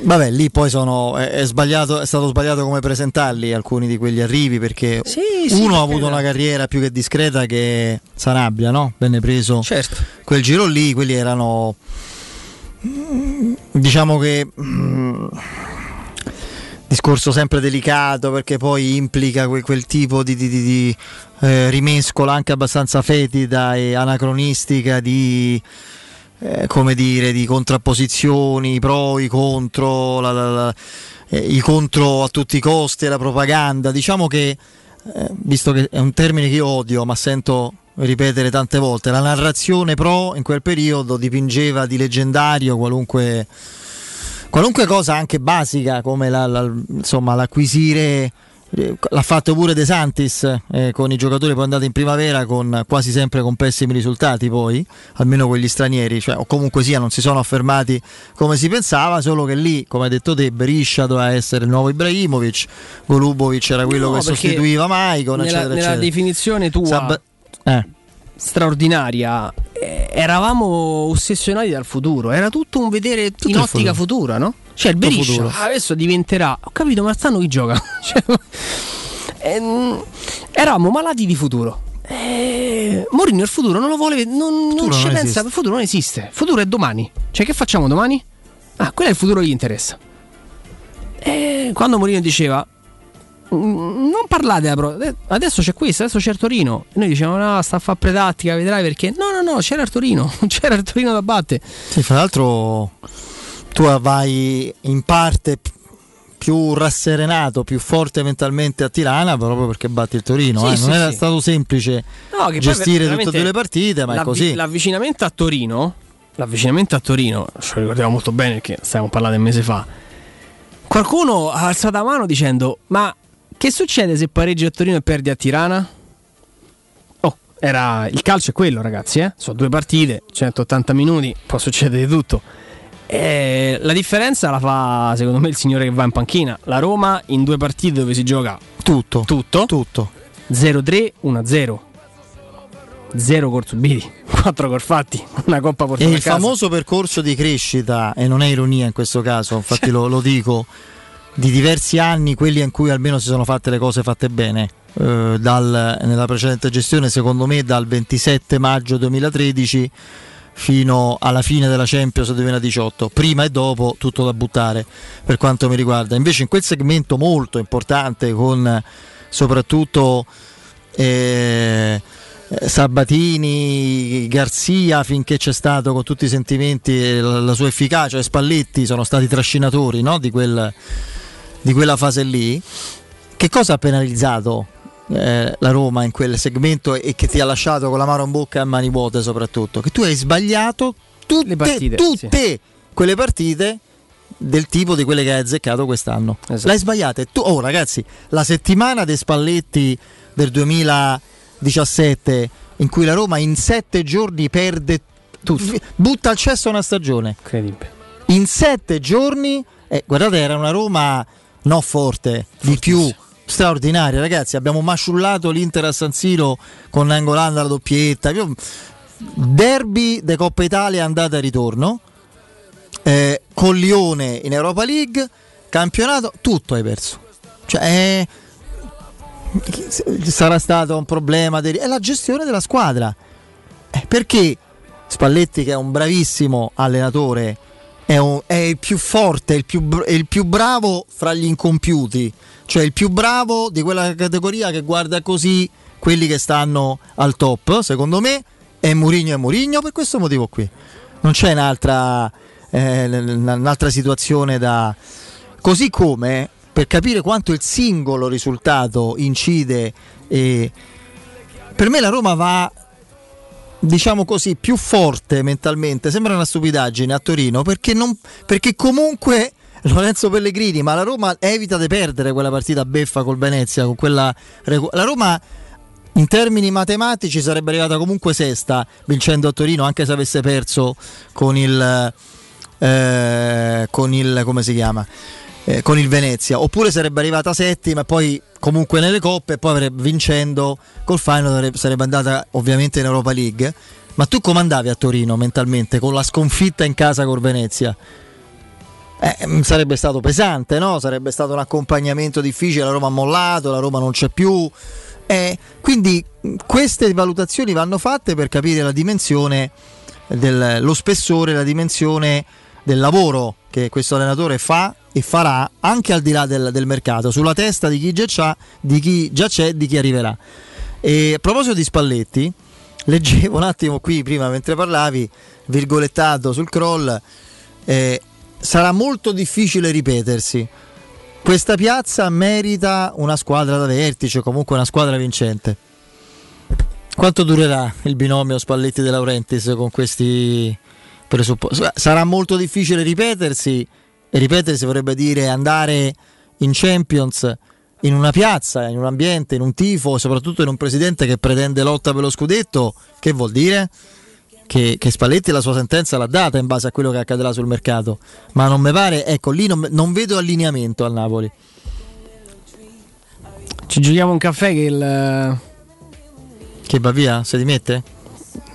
Vabbè, lì poi sono, è, è sbagliato, è stato sbagliato come presentarli alcuni di quegli arrivi perché sì, uno ha avuto una carriera più che discreta che Sanabria, no? Venne preso Certo. quel giro lì, quelli erano mm, diciamo che mm, discorso sempre delicato perché poi implica que- quel tipo di, di- di- di, eh, rimescola anche abbastanza fetida e anacronistica di eh, come dire di contrapposizioni, i pro, i contro, la- la- la- eh, i contro a tutti i costi la propaganda. Diciamo che eh, visto che è un termine che io odio, ma sento ripetere tante volte, la narrazione pro in quel periodo dipingeva di leggendario qualunque, qualunque cosa anche basica come insomma, l'acquisire l'ha fatto pure De Santis eh, con i giocatori poi andati in primavera con quasi sempre con pessimi risultati poi almeno quegli stranieri cioè, o comunque sia non si sono affermati come si pensava solo che lì come hai detto te Beriscia doveva essere il nuovo Ibrahimovic Golubovic era quello No, che sostituiva Maicon nella, eccetera nella eccetera definizione tua Sab- eh. straordinaria eravamo ossessionati dal futuro era tutto un vedere in il ottica futuro. futura no? cioè il Tutto Beriscia adesso diventerà ho capito ma stanno chi gioca Cioè, ehm, eravamo malati di futuro eh, Mourinho il futuro non lo vuole non, non ci non pensa esiste. il futuro non esiste il futuro è domani cioè che facciamo domani? ah quello è il futuro che gli interessa e quando Mourinho diceva "Mm, non parlate della pro- eh, adesso c'è questo, adesso c'è il Torino. E noi diciamo no, sta a fare pretattica, vedrai perché. No, no, no, c'era il Torino, c'era il Torino da battere. Sì, fra l'altro tu vai in parte più rasserenato, più forte mentalmente a Tirana proprio perché batti il Torino. Sì, eh. sì, Non era sì. stato semplice No, gestire tutte e due le partite, ma è così. L'avvicinamento a Torino, l'avvicinamento a Torino, ce lo ricordiamo molto bene perché stiamo parlando un mese fa. Qualcuno ha alzato la mano dicendo: Ma che succede se pareggi a Torino e perdi a Tirana? Oh, era il calcio è quello, ragazzi, eh? Sono due partite, 180 minuti, può succedere di tutto. Eh, la differenza la fa, secondo me, il signore che va in panchina. La Roma in due partite dove si gioca tutto, tutto, tutto. 0-3, 1-0. 0 gol subiti, 4 gol fatti, una coppa E portata il a casa. famoso percorso di crescita, e non è ironia in questo caso, infatti lo, lo dico, di diversi anni, quelli in cui almeno si sono fatte le cose fatte bene. eh, dal- nella precedente gestione, secondo me, dal 27 maggio 2013 fino alla fine della Champions 2018, prima e dopo tutto da buttare per quanto mi riguarda. Invece in quel segmento molto importante con soprattutto eh, Sabatini, Garzia finché c'è stato con tutti i sentimenti la, la sua efficacia e Spalletti sono stati trascinatori no, di, quel- di quella fase lì. Che cosa ha penalizzato eh, la Roma in quel segmento e che ti ha lasciato con la mano in bocca e a mani vuote soprattutto? Che tu hai sbagliato tutte, partite, tutte quelle partite del tipo di quelle che hai azzeccato quest'anno. Esatto. L'hai sbagliata. Tu, oh ragazzi, la settimana dei Spalletti del 2017 in cui la Roma in sette giorni perde tutto, butta al cesso una stagione. Incredibile. In sette giorni, eh, guardate, era una Roma no forte, di più straordinaria, ragazzi. Abbiamo masciullato l'Inter a San Siro con Angolanda la doppietta. Io- Derby de Coppa Italia andata e ritorno. Eh, con Lione in Europa League, campionato, tutto hai perso. Cioè, eh, sarà stato un problema. dei- è la gestione della squadra. Eh, perché Spalletti, che è un bravissimo allenatore, è, un- è il più forte, il più, è il più bravo fra gli incompiuti, cioè il più bravo di quella categoria che guarda così quelli che stanno al top, secondo me, è Mourinho e Mourinho per questo motivo qui. Non c'è un'altra, eh, un'altra situazione da... Così come per capire quanto il singolo risultato incide e per me la Roma va diciamo così più forte mentalmente. Sembra una stupidaggine a Torino perché, non, perché comunque Lorenzo Pellegrini ma la Roma evita di perdere quella partita beffa col Venezia con quella la Roma in termini matematici sarebbe arrivata comunque sesta vincendo a Torino anche se avesse perso con il eh, con il come si chiama eh, con il Venezia oppure sarebbe arrivata settima e poi comunque nelle coppe e poi avrebbe, vincendo col final sarebbe andata ovviamente in Europa League ma tu come andavi a Torino mentalmente con la sconfitta in casa col Venezia eh, mm, sarebbe stato pesante, no? Sarebbe stato un accompagnamento difficile. La Roma ha mollato, la Roma non c'è più. Eh, quindi mh, queste valutazioni vanno fatte per capire la dimensione, del, lo spessore, la dimensione del lavoro che questo allenatore fa e farà anche al di là del, del mercato, sulla testa di chi già c'ha, di chi già c'è, di chi arriverà. E a proposito di Spalletti, leggevo un attimo qui prima mentre parlavi, virgolettato sul crawl, eh, sarà molto difficile ripetersi. questa piazza merita una squadra da vertice, comunque una squadra vincente. Quanto durerà il binomio Spalletti De Laurentiis con questi presupposti? Sarà molto difficile ripetersi e ripetersi vorrebbe dire andare in Champions in una piazza, in un ambiente, in un tifo, soprattutto in un presidente che pretende lotta per lo scudetto, che vuol dire? Che, che Spalletti la sua sentenza l'ha data in base a quello che accadrà sul mercato, ma non mi pare, ecco lì non, non vedo allineamento al Napoli. Ci giochiamo un caffè che il. Che va via? Se dimette?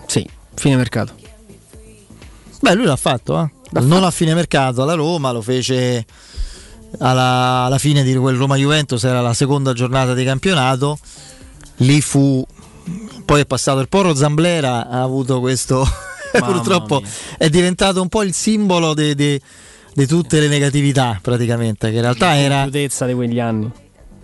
Sì, fine mercato. Beh, lui l'ha fatto, eh? Non a fine mercato alla Roma, lo fece alla, alla fine di quel Roma Juventus, era la seconda giornata di campionato. Lì fu. Poi è passato il Porro Zamblera, ha avuto questo. Purtroppo è diventato un po' il simbolo di, di- di tutte le negatività, praticamente. Che in realtà era. La di quegli anni.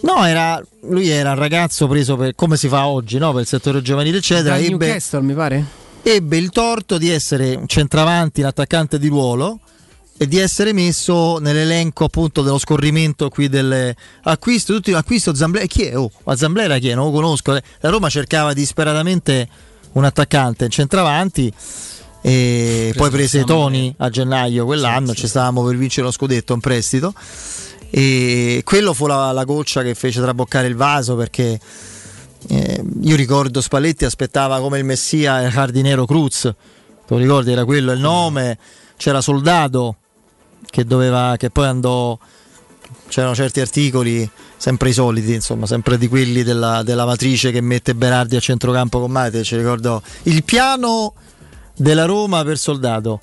No, era, lui era un ragazzo preso per, come si fa oggi, no? per il settore giovanile, eccetera. Da Ebbe, Newcastle, mi pare? Ebbe il torto di essere un centravanti, un attaccante di ruolo e di essere messo nell'elenco appunto dello scorrimento qui delle acquisto, tutti acquisto Zamblera. Chi è? Oh, ma Zamblera chi è? Non lo conosco. La Roma cercava disperatamente un attaccante, un centravanti. E poi prese Toni a gennaio quell'anno, ci stavamo per vincere lo scudetto in prestito. E quello fu la, la goccia che fece traboccare il vaso perché eh, io ricordo Spalletti aspettava come il messia il Cardinero Cruz, te lo ricordi? Era quello il nome, c'era Soldato che doveva, che poi andò, c'erano certi articoli, sempre i soliti, insomma, sempre di quelli della, della matrice che mette Berardi a centrocampo con Mate, ci ricordo il piano della Roma per Soldato,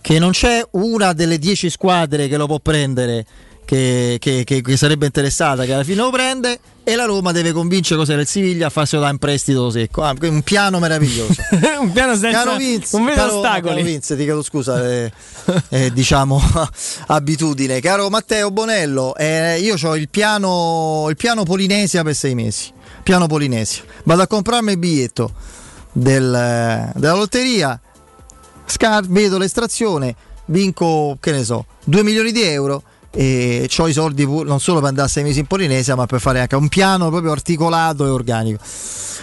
che non c'è una delle dieci squadre che lo può prendere. Che- che- che sarebbe interessata, che alla fine lo prende e la Roma deve convincere cos'era il Siviglia a farselo da in prestito secco. Ah, un piano meraviglioso. un piano senza Caro Vince, vedo caro- ostacoli. caro Vince, ti chiedo scusa, eh, eh, diciamo abitudine. Caro Matteo Bonello, eh, io ho il piano, il piano Polinesia per sei mesi. Piano Polinesia. Vado a comprarmi il biglietto del- della lotteria, scar- vedo l'estrazione, vinco, che ne so, 2 milioni di euro e ho i soldi pur- non solo per andare a sei mesi in Polinesia, ma per fare anche un piano proprio articolato e organico.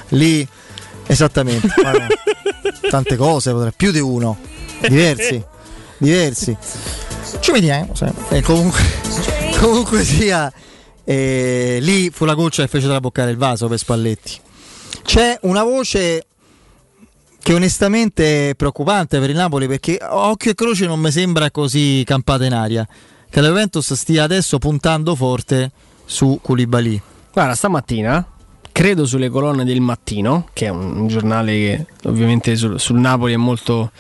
Lì, esattamente, tante cose, potrei- più di uno, diversi, diversi. Ci vediamo. sì. E comunque, comunque sia, eh, lì fu la goccia che fece traboccare il vaso per Spalletti. C'è una voce che onestamente è preoccupante per il Napoli perché occhio e croce non mi sembra così campata in aria. Che la Juventus stia adesso puntando forte su Koulibaly. Guarda, stamattina credo sulle colonne del mattino, che è un, giornale che ovviamente sul, sul Napoli è molto,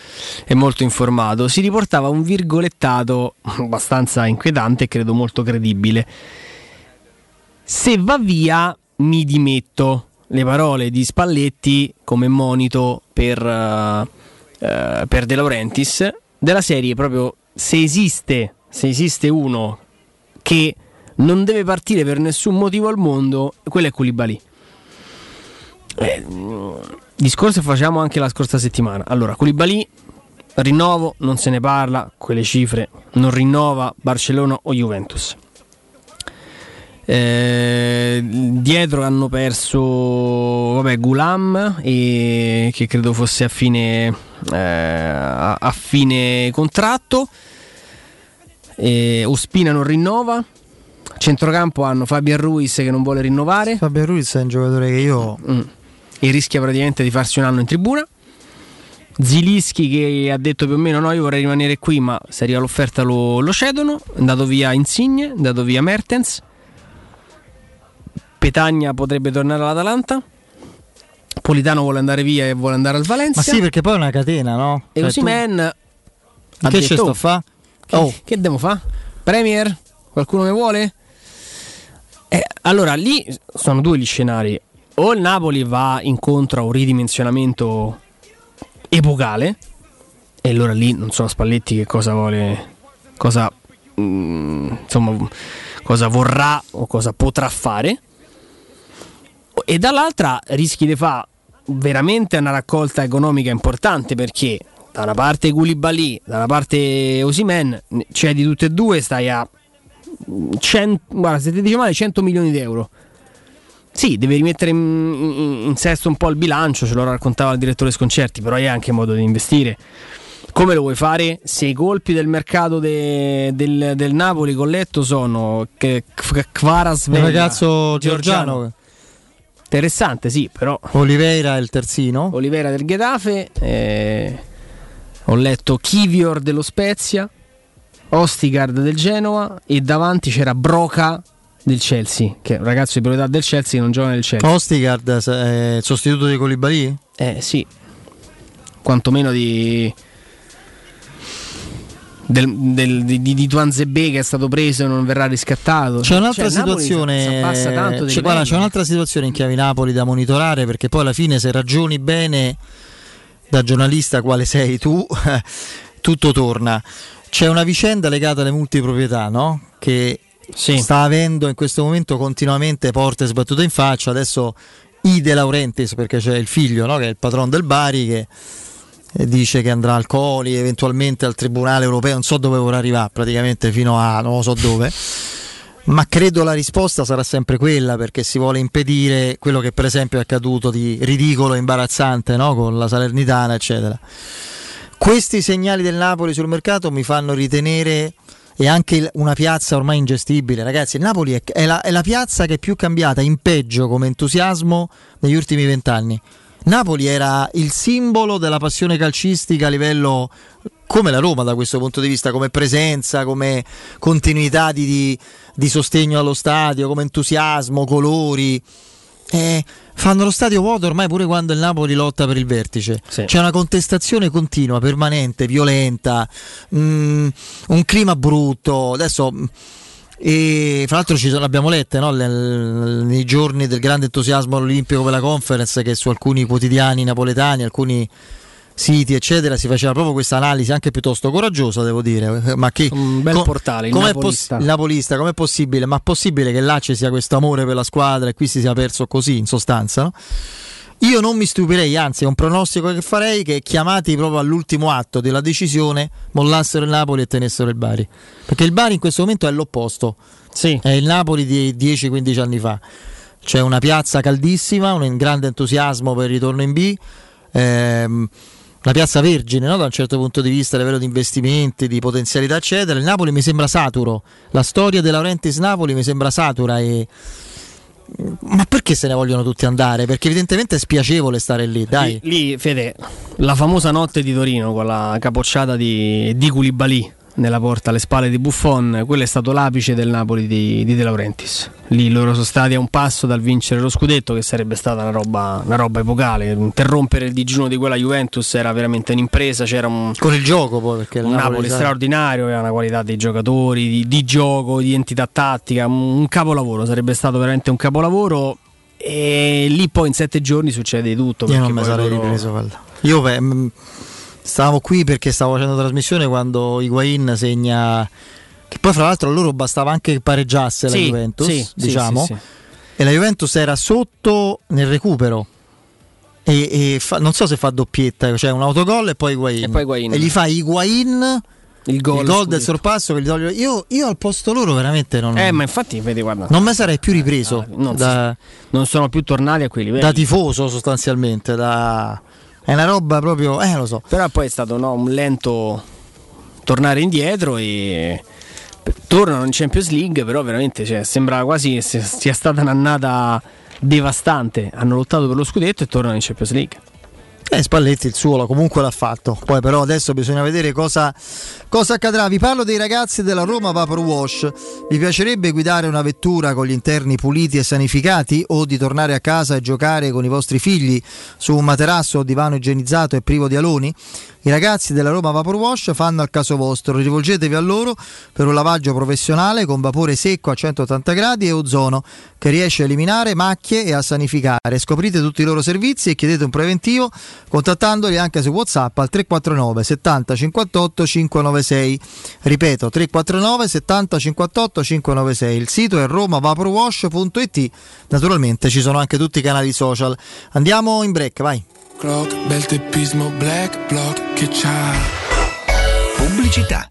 è molto informato, si riportava un virgolettato abbastanza inquietante e credo molto credibile. Se va via mi dimetto. Le parole di Spalletti come monito per, eh, eh, per De Laurentiis della serie proprio se esiste, se esiste uno che non deve partire per nessun motivo al mondo, quello è Koulibaly. Eh, discorso facciamo anche la scorsa settimana. Allora, Koulibaly rinnovo, non se ne parla, quelle cifre non rinnova Barcellona o Juventus. Eh, dietro hanno perso vabbè, Gulam e, che credo fosse a fine, eh, a, a fine contratto. E Ospina non rinnova. Centrocampo hanno Fabian Ruiz che non vuole rinnovare. Fabian Ruiz è un giocatore che io. E rischia praticamente di farsi un anno in tribuna. Zilischi che ha detto più o meno no, io vorrei rimanere qui, ma se arriva l'offerta lo, lo cedono. È andato via Insigne, è andato via Mertens. Petagna potrebbe tornare all'Atalanta. Politano vuole andare via e vuole andare al Valencia. Ma sì, perché poi è una catena, no? E Cioè, Osimen tu- Che c'è sto fa? Che, Oh. che devo fare? Premier? Qualcuno mi vuole? Eh, allora lì sono due gli scenari. O il Napoli va incontro a un ridimensionamento epocale, e allora lì non so Spalletti che cosa vuole, cosa, mm, insomma, cosa vorrà o cosa potrà fare. E dall'altra rischi di fare veramente una raccolta economica importante perché da una parte Koulibaly, da una parte Osimen, c'è di tutte e due, stai a cent- guarda, se ti dice male 100 milioni di euro. Sì, devi rimettere in, in- in sesto un po' il bilancio, ce lo raccontava il direttore Sconcerti, però è anche modo di investire. Come lo vuoi fare? Se i colpi del mercato de- del, del Napoli con letto sono Kvaras Il ragazzo georgiano. Interessante, sì, però. Oliveira è il terzino. Oliveira del Getafe. eh, ho letto Kivior dello Spezia. Ostigard del Genova. E davanti c'era Broca del Chelsea, che è un ragazzo di proprietà del Chelsea che non gioca nel Chelsea. Ostigard è il sostituto di Colibali? Eh sì, quantomeno di. Del, del- di, di, Tuanzebe che è stato preso e non verrà riscattato. C'è un'altra Cioè, situazione. di c'è, guarda, c'è un'altra situazione in chiave Napoli da monitorare perché poi alla fine, se ragioni bene da giornalista quale sei tu, tutto torna. C'è una vicenda legata alle multiproprietà, no? Che sta avendo in questo momento continuamente porte sbattute in faccia. Adesso I De Laurentiis, perché c'è il figlio, no? Che è il patron del Bari, che eh, dice che andrà al Coli, eventualmente al Tribunale Europeo, non so dove vorrà arrivare, praticamente fino a non lo so dove. Ma credo la risposta sarà sempre quella perché si vuole impedire quello che per esempio è accaduto di ridicolo e imbarazzante no? con la Salernitana, eccetera. Questi segnali del Napoli sul mercato mi fanno ritenere e anche una piazza ormai ingestibile. Ragazzi, il Napoli è, è la, è la piazza che è più cambiata in peggio come entusiasmo negli ultimi vent'anni. Napoli era il simbolo della passione calcistica a livello come la Roma da questo punto di vista, come presenza, come continuità di, di- di sostegno allo stadio, come entusiasmo, colori. Eh, fanno lo stadio vuoto ormai pure quando il Napoli lotta per il vertice. C'è una contestazione continua, permanente, violenta, mm, un clima brutto. Adesso. E fra l'altro ci sono, abbiamo lette no? Nei giorni del grande entusiasmo all'Olimpico per la conference che su alcuni quotidiani napoletani, alcuni siti eccetera si faceva proprio questa analisi anche piuttosto coraggiosa devo dire ma che Un bel portale, il Napolista. il Napolista com'è possibile ma possibile che là ci sia questo amore per la squadra e qui si sia perso così in sostanza no? Io non mi stupirei anzi è un pronostico che farei che chiamati proprio all'ultimo atto della decisione mollassero il Napoli e tenessero il Bari. Perché il Bari in questo momento è l'opposto. È il Napoli di 10-15 anni fa. C'è una piazza caldissima un grande entusiasmo per il ritorno in B ehm, una piazza vergine no? da un certo punto di vista a livello di investimenti, di potenzialità eccetera. Il Napoli mi sembra saturo. La storia De Laurentiis Napoli mi sembra satura e ma perché se ne vogliono tutti andare? Perché evidentemente è spiacevole stare lì, dai. Lì, lì, Fede, la famosa notte di Torino con la capocciata di, di Koulibaly nella porta alle spalle di Buffon, quello è stato l'apice del Napoli di, di De Laurentiis. Lì loro sono stati a un passo dal vincere lo scudetto, che sarebbe stata una roba, una roba epocale. Interrompere il digiuno di quella Juventus era veramente un'impresa. C'era un, Con il gioco poi, perché un Napoli, Napoli, straordinario, aveva una qualità dei giocatori, di, di gioco, di entità tattica, un, capolavoro, sarebbe stato veramente un capolavoro. E lì poi in sette giorni succede di tutto. Io perché non mi sarei loro- ripreso guarda. Io beh, mh, stavamo qui perché stavo facendo trasmissione quando Higuain segna che poi fra l'altro a loro bastava anche che pareggiasse la Sì, Juventus, sì, diciamo. sì. E la Juventus era sotto nel recupero. E, e fa- non so se fa doppietta, cioè un autogol e poi Higuain. E poi Higuain. E gli fa Higuain il gol, del scudetto. sorpasso che gli toglie. Io, io al posto loro veramente non, Eh, ma infatti, vedi, guarda. non mi sarei più ripreso non, da, non sono più tornati a quei livelli. da tifoso sostanzialmente. Da... È una roba proprio, eh lo so. Però poi è stato no, un lento tornare indietro e tornano in Champions League, però veramente cioè, sembra quasi che sia stata un'annata devastante. Hanno lottato per lo scudetto e tornano in Champions League. Eh, Spalletti il suo comunque l'ha fatto. Poi però adesso bisogna vedere cosa, cosa accadrà. Vi parlo dei ragazzi della Roma Vapor Wash. Vi piacerebbe guidare una vettura con gli interni puliti e sanificati o di tornare a casa e giocare con i vostri figli su un materasso o divano igienizzato e privo di aloni? I ragazzi della Roma Vapor Wash fanno al caso vostro. Rivolgetevi a loro per un lavaggio professionale con vapore secco a 180 gradi e ozono che riesce a eliminare macchie e a sanificare. Scoprite tutti i loro servizi e chiedete un preventivo contattandoli anche su WhatsApp al 349 70 58 596. Ripeto 349 70 58 596. Il sito è romavaporwash.it. Naturalmente ci sono anche tutti i canali social. Andiamo in break, vai. Clock, bel teppismo, black block che c'ha. Pubblicità.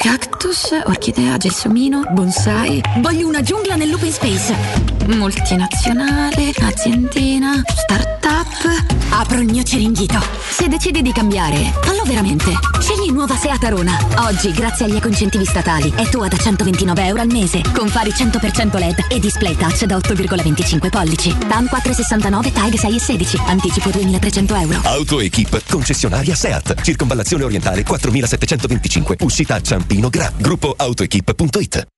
Cactus, orchidea, gelsomino, bonsai. Voglio una giungla nell'open space. Multinazionale, aziendina, startup. Apro il mio ceringhito. Se decidi di cambiare, fallo veramente. Scegli nuova Seat Arona. Oggi, grazie agli ecoincentivi statali, è tua da 129 euro al mese. Con fari 100% LED e display touch da 8,25 pollici. TAN 469 TAG 6 e 16. Anticipo 2300 euro. Autoequip, concessionaria SEAT, circonvallazione orientale 4725, uscita a Ciampino Gra, gruppo autoequip.it.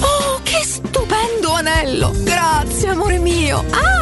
Oh, che stupendo anello! Grazie, amore mio! Ah!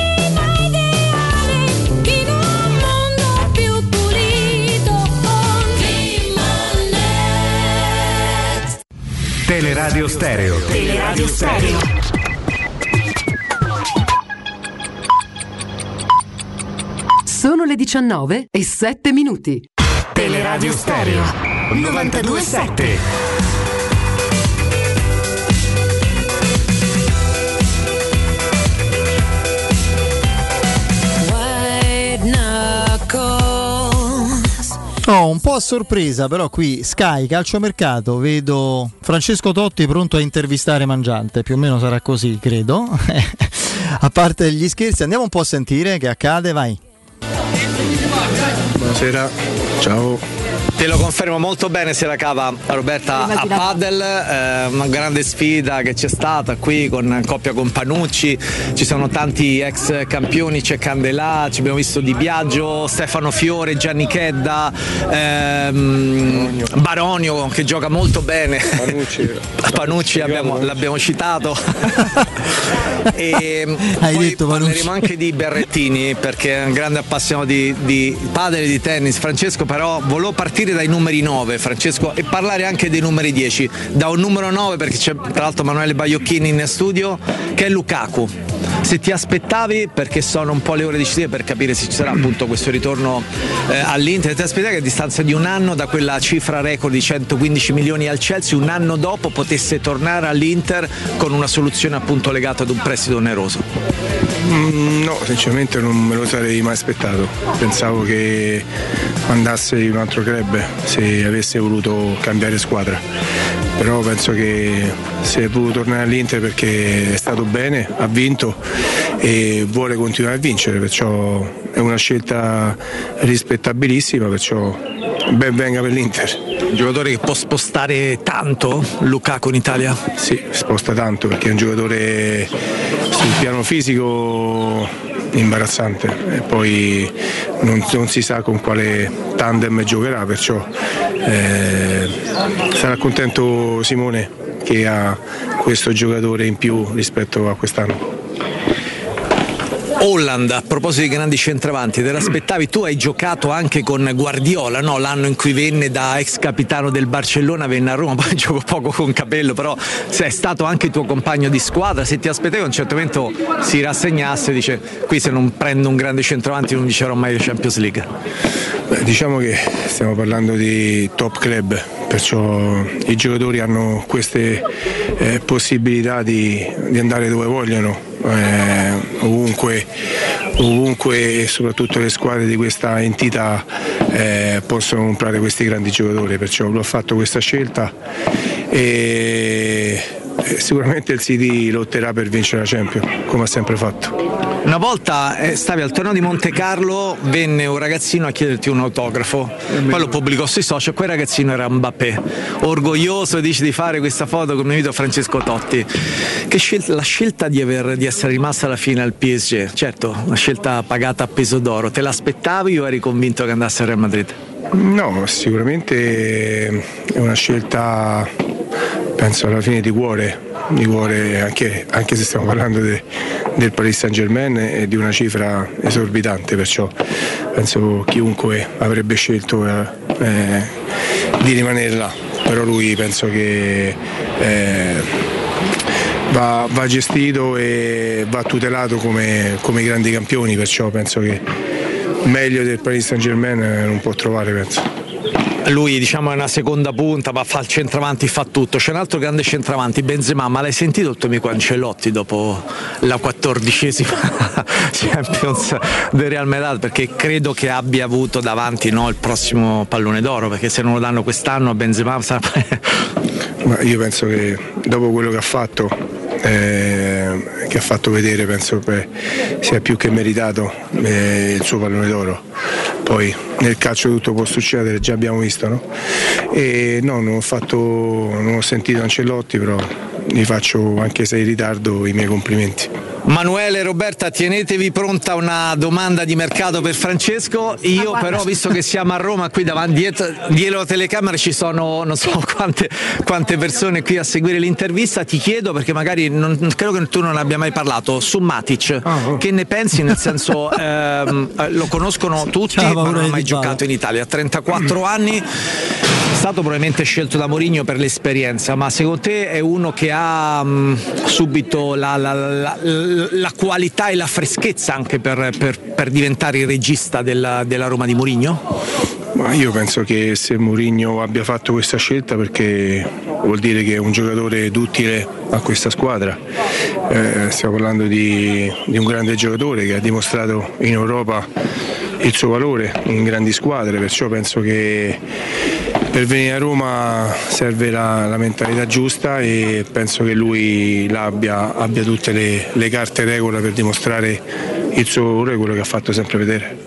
Teleradio Stereo. Teleradio Stereo. Sono le 19 e 7 minuti. Teleradio Stereo 927. Oh, un po' a sorpresa, però qui Sky Calciomercato vedo Francesco Totti pronto a intervistare Mangiante, più o meno sarà così, credo. a parte gli scherzi, andiamo un po' a sentire che accade, vai. Buonasera, ciao. Te lo confermo molto bene se la cava Roberta a Padel, eh, una grande sfida che c'è stata qui con coppia con Panucci, ci sono tanti ex campioni, c'è Candelà, ci abbiamo visto Di Biagio, Stefano Fiore, Gianni Chedda, ehm, Baronio che gioca molto bene. Panucci, abbiamo- l'abbiamo citato. e Hai poi detto Panucci. parleremo anche di Berrettini perché è un grande appassionato di, di padel e di tennis. Francesco però volevo partire dai numeri 9 Francesco e parlare anche dei numeri 10. Da un numero 9 perché c'è tra l'altro Manuele Baiocchini in studio che è Lukaku. Se ti aspettavi, perché sono un po' le ore decisive per capire se ci sarà appunto questo ritorno eh, all'Inter, ti aspettavi che a distanza di un anno da quella cifra record di 115 milioni al Chelsea, un anno dopo potesse tornare all'Inter con una soluzione appunto legata ad un prestito oneroso? Mm, no, sinceramente non me lo sarei mai aspettato. Pensavo che andasse in un altro club se avesse voluto cambiare squadra. Però penso che se è voluto tornare all'Inter perché è stato bene, ha vinto e vuole continuare a vincere, perciò è una scelta rispettabilissima, perciò ben venga per l'Inter. Un giocatore che può spostare tanto Lukaku in Italia? Sì, sposta tanto perché è un giocatore sul piano fisico imbarazzante e poi non, non si sa con quale tandem giocherà, perciò eh, sarà contento Simone che ha questo giocatore in più rispetto a quest'anno. Holland, a proposito di grandi centravanti, te l'aspettavi? Tu hai giocato anche con Guardiola, no? l'anno in cui venne da ex capitano del Barcellona, venne a Roma, poi gioco poco con Capello, però se è stato anche tuo compagno di squadra, se ti aspettavi a un certo momento si rassegnasse, dice qui se non prendo un grande centravanti non vincerò mai la Champions League. Beh, diciamo che stiamo parlando di top club, perciò i giocatori hanno queste eh, possibilità di, di andare dove vogliono, eh, ovunque, ovunque e soprattutto le squadre di questa entità eh, possono comprare questi grandi giocatori, perciò l'ho fatto questa scelta e sicuramente il City lotterà per vincere la Champions, come ha sempre fatto. Una volta eh, stavi al torneo di Monte Carlo, venne un ragazzino a chiederti un autografo, poi lo pubblicò sui social, quel ragazzino era Mbappé, orgoglioso dice di fare questa foto con il mio amico Francesco Totti. Che scelta, la scelta di, aver- di essere rimasta alla fine al PSG, certo, una scelta pagata a peso d'oro, te l'aspettavi o eri convinto che andasse al Real Madrid? No, sicuramente è una scelta, penso alla fine di cuore, di cuore anche, anche se stiamo parlando de- del Paris Saint Germain e di una cifra esorbitante, perciò penso chiunque avrebbe scelto eh, eh, di rimanere là, però lui penso che eh, va, va gestito e va tutelato come, come i grandi campioni, perciò penso che meglio del Paris Saint Germain non può trovare, penso. Lui diciamo è una seconda punta, ma fa il centravanti, fa tutto. C'è un altro grande centravanti, Benzema, ma l'hai sentito il tuo amico Ancelotti dopo la quattordicesima Champions del Real Madrid? Perché credo che abbia avuto davanti no, il prossimo pallone d'oro, perché se non lo danno quest'anno a Benzema sarà... Ma io penso che dopo quello che ha fatto, eh, che ha fatto vedere, penso che sia più che meritato eh, il suo pallone d'oro. Poi nel calcio tutto può succedere, già abbiamo visto, no? E no, non ho, fatto, non ho sentito Ancelotti, però gli faccio, anche se in ritardo, i miei complimenti. Manuele Roberta, tenetevi pronta una domanda di mercato per Francesco. Io però, visto che siamo a Roma, qui davanti dietro, dietro la telecamera ci sono non so quante, quante persone qui a seguire l'intervista, ti chiedo perché magari non, credo che tu non abbia mai parlato su Matic. Che ne pensi? Nel senso, ehm, eh, lo conoscono tutti, Ciao, ma non ha mai giocato in Italia. Ha 34 anni. È stato probabilmente scelto da Mourinho per l'esperienza, ma secondo te è uno che ha mh, subito la, la- la- la qualità e la freschezza anche per, per- per diventare il regista della, della Roma di Mourinho? Ma io penso che se Mourinho abbia fatto questa scelta perché vuol dire che è un giocatore duttile a questa squadra. Eh, stiamo parlando di, di un grande giocatore che ha dimostrato in Europa il suo valore in grandi squadre, perciò penso che per venire a Roma serve la, la mentalità giusta e penso che lui l'abbia, abbia tutte le, le carte regola per dimostrare il suo valore, quello che ha fatto sempre vedere.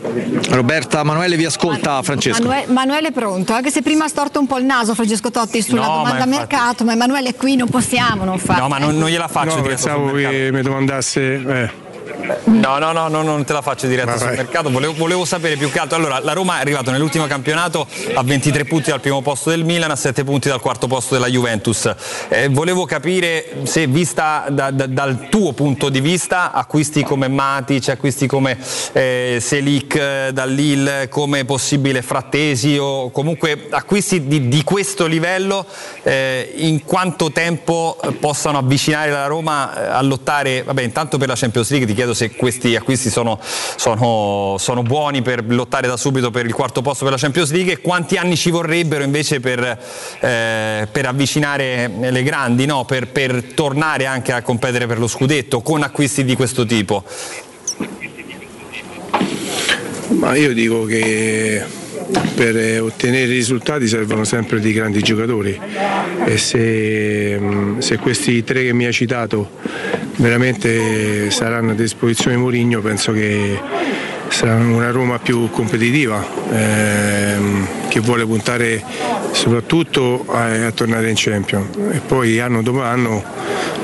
Roberta, Manuele vi ascolta Francesco. Manue- Manuele è pronto, anche se prima ha storto un po' il naso Francesco Totti sulla No, ma domanda infatti- mercato, ma Emanuele è qui, non possiamo non fare. No, ma non, non gliela faccio No, pensavo che mi domandasse... eh. No, no, no, no, non te la faccio diretta Ma sul vai. mercato, volevo, volevo sapere più che altro. Allora, la Roma è arrivato nell'ultimo campionato a 23 punti dal primo posto del Milan, a 7 punti dal quarto posto della Juventus. Eh, volevo capire se, vista da- da- dal tuo punto di vista, acquisti come Matic, acquisti come eh, Selic dal Lille, come possibile Frattesi o comunque acquisti di, di questo livello, eh, in quanto tempo possano avvicinare la Roma eh, a lottare, vabbè intanto per la Champions League ti chiedo se questi acquisti sono, sono- sono buoni per lottare da subito per il quarto posto per la Champions League e quanti anni ci vorrebbero invece per, eh, per avvicinare le grandi, no? per, per tornare anche a competere per lo scudetto con acquisti di questo tipo. Ma io dico che per eh, ottenere risultati servono sempre dei grandi giocatori e se, mh, se questi tre che mi hai citato veramente saranno a disposizione di Mourinho penso che sarà una Roma più competitiva ehm, che vuole puntare soprattutto a, a tornare in Champions e poi anno dopo anno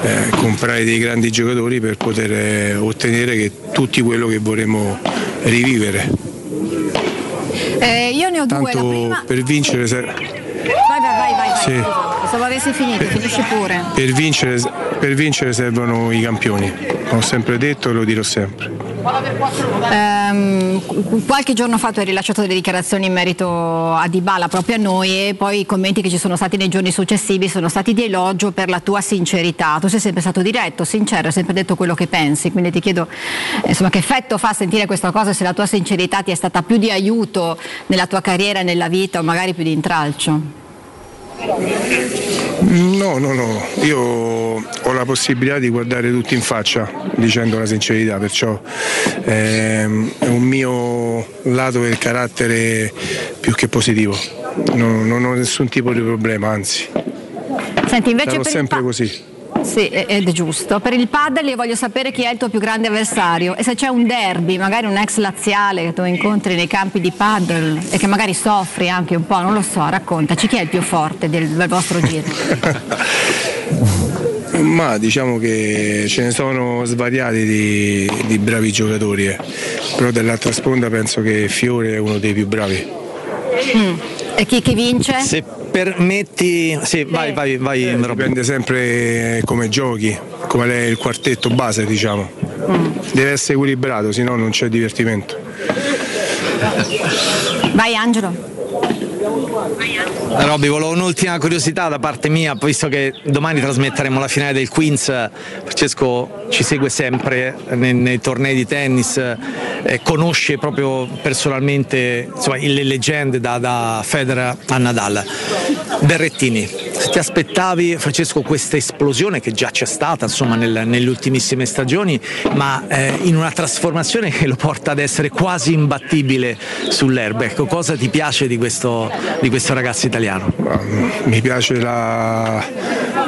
eh, comprare dei grandi giocatori per poter eh, ottenere che tutti quello che vorremmo rivivere. Eh, io ne ho due, la Tanto prima... per vincere, se- Vai, vai, vai, vai. Sì. Pensavo avessi finito, finisci pure. per vincere, per vincere servono i campioni. Ho sempre detto e lo dirò sempre. Ehm, qu- qualche giorno fa tu hai rilasciato delle dichiarazioni in merito a Dybala proprio a noi e poi i commenti che ci sono stati nei giorni successivi sono stati di elogio per la tua sincerità. Tu sei sempre stato diretto, sincero, hai sempre detto quello che pensi, quindi ti chiedo eh, insomma, che effetto fa sentire questa cosa se la tua sincerità ti è stata più di aiuto nella tua carriera nella vita o magari più di intralcio. No, no, no, io ho la possibilità di guardare tutti in faccia dicendo la sincerità, perciò ehm, è un mio lato del carattere più che positivo. No- non ho nessun tipo di problema, anzi, Senti, invece sarò sempre pa- così. Sì, ed è giusto. Per il padel io voglio sapere chi è il tuo più grande avversario e se c'è un derby, magari un ex laziale che tu incontri nei campi di padel e che magari soffri anche un po', non lo so, raccontaci chi è il più forte del, del vostro giro. Ma diciamo che ce ne sono svariati di, di bravi giocatori, eh. però dall'altra sponda penso che Fiore è uno dei più bravi. Mm. E chi, chi vince? Se permetti, sì, vai, vai, vai. Eh, dipende sempre come giochi, qual è il quartetto base, diciamo. Deve essere equilibrato, se no non c'è divertimento. Vai Angelo. Robby, volevo un'ultima curiosità da parte mia, visto che domani trasmetteremo la finale del Queens, Francesco ci segue sempre nei, nei tornei di tennis. eh, conosce proprio personalmente insomma, le leggende da, da Federer a Nadal. Berrettini, se ti aspettavi Francesco questa esplosione che già c'è stata insomma, nel- nelle ultimissime stagioni, ma eh, in una trasformazione che lo porta ad essere quasi imbattibile sull'erba, ecco, cosa ti piace di questo, di questo ragazzo italiano? Mi piace la,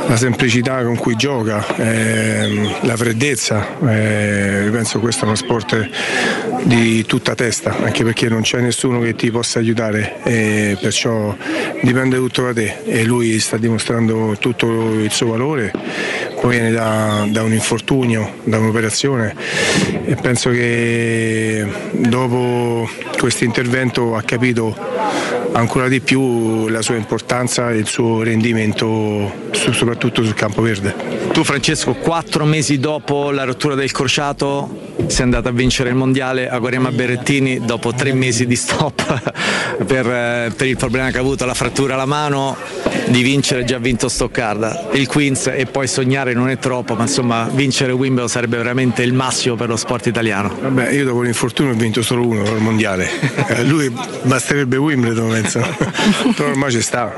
la semplicità con cui gioca, ehm, la freddezza, eh, penso questo è uno sport di tutta testa, anche perché non c'è nessuno che ti possa aiutare, e perciò dipende tutto da te e lui sta dimostrando tutto il suo valore, poi viene da, da un infortunio, da un'operazione e penso che dopo questo intervento ha capito ancora di più la sua importanza e il suo rendimento soprattutto sul campo verde. Tu Francesco, quattro mesi dopo la rottura del crociato sei andato a vincere il mondiale a Guarema Berrettini dopo tre mesi di stop per, eh, per il problema che ha avuto, la frattura alla mano, di vincere già vinto Stoccarda, il Queens e poi sognare non è troppo, ma insomma vincere Wimbledon sarebbe veramente il massimo per lo sport italiano. Vabbè, io dopo l'infortunio ho vinto solo uno il mondiale. Eh, Lui basterebbe Wimbledon, penso. Ormai ci sta.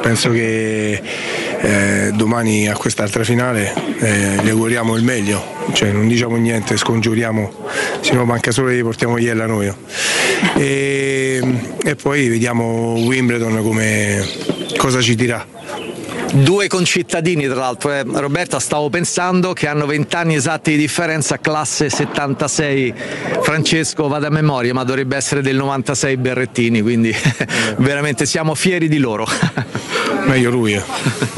Penso che eh, domani a quest'altra finale eh, gli auguriamo il meglio. Cioè non diciamo niente, scongiuriamo, se no manca solo che gli portiamo iella noi. no? E, e poi vediamo Wimbledon come cosa ci dirà. Due concittadini tra l'altro, eh. Roberta stavo pensando che hanno 20 anni esatti di differenza, classe 76 Francesco vado a memoria, ma dovrebbe essere del 96 Berrettini, quindi veramente siamo fieri di loro. Meglio lui. eh.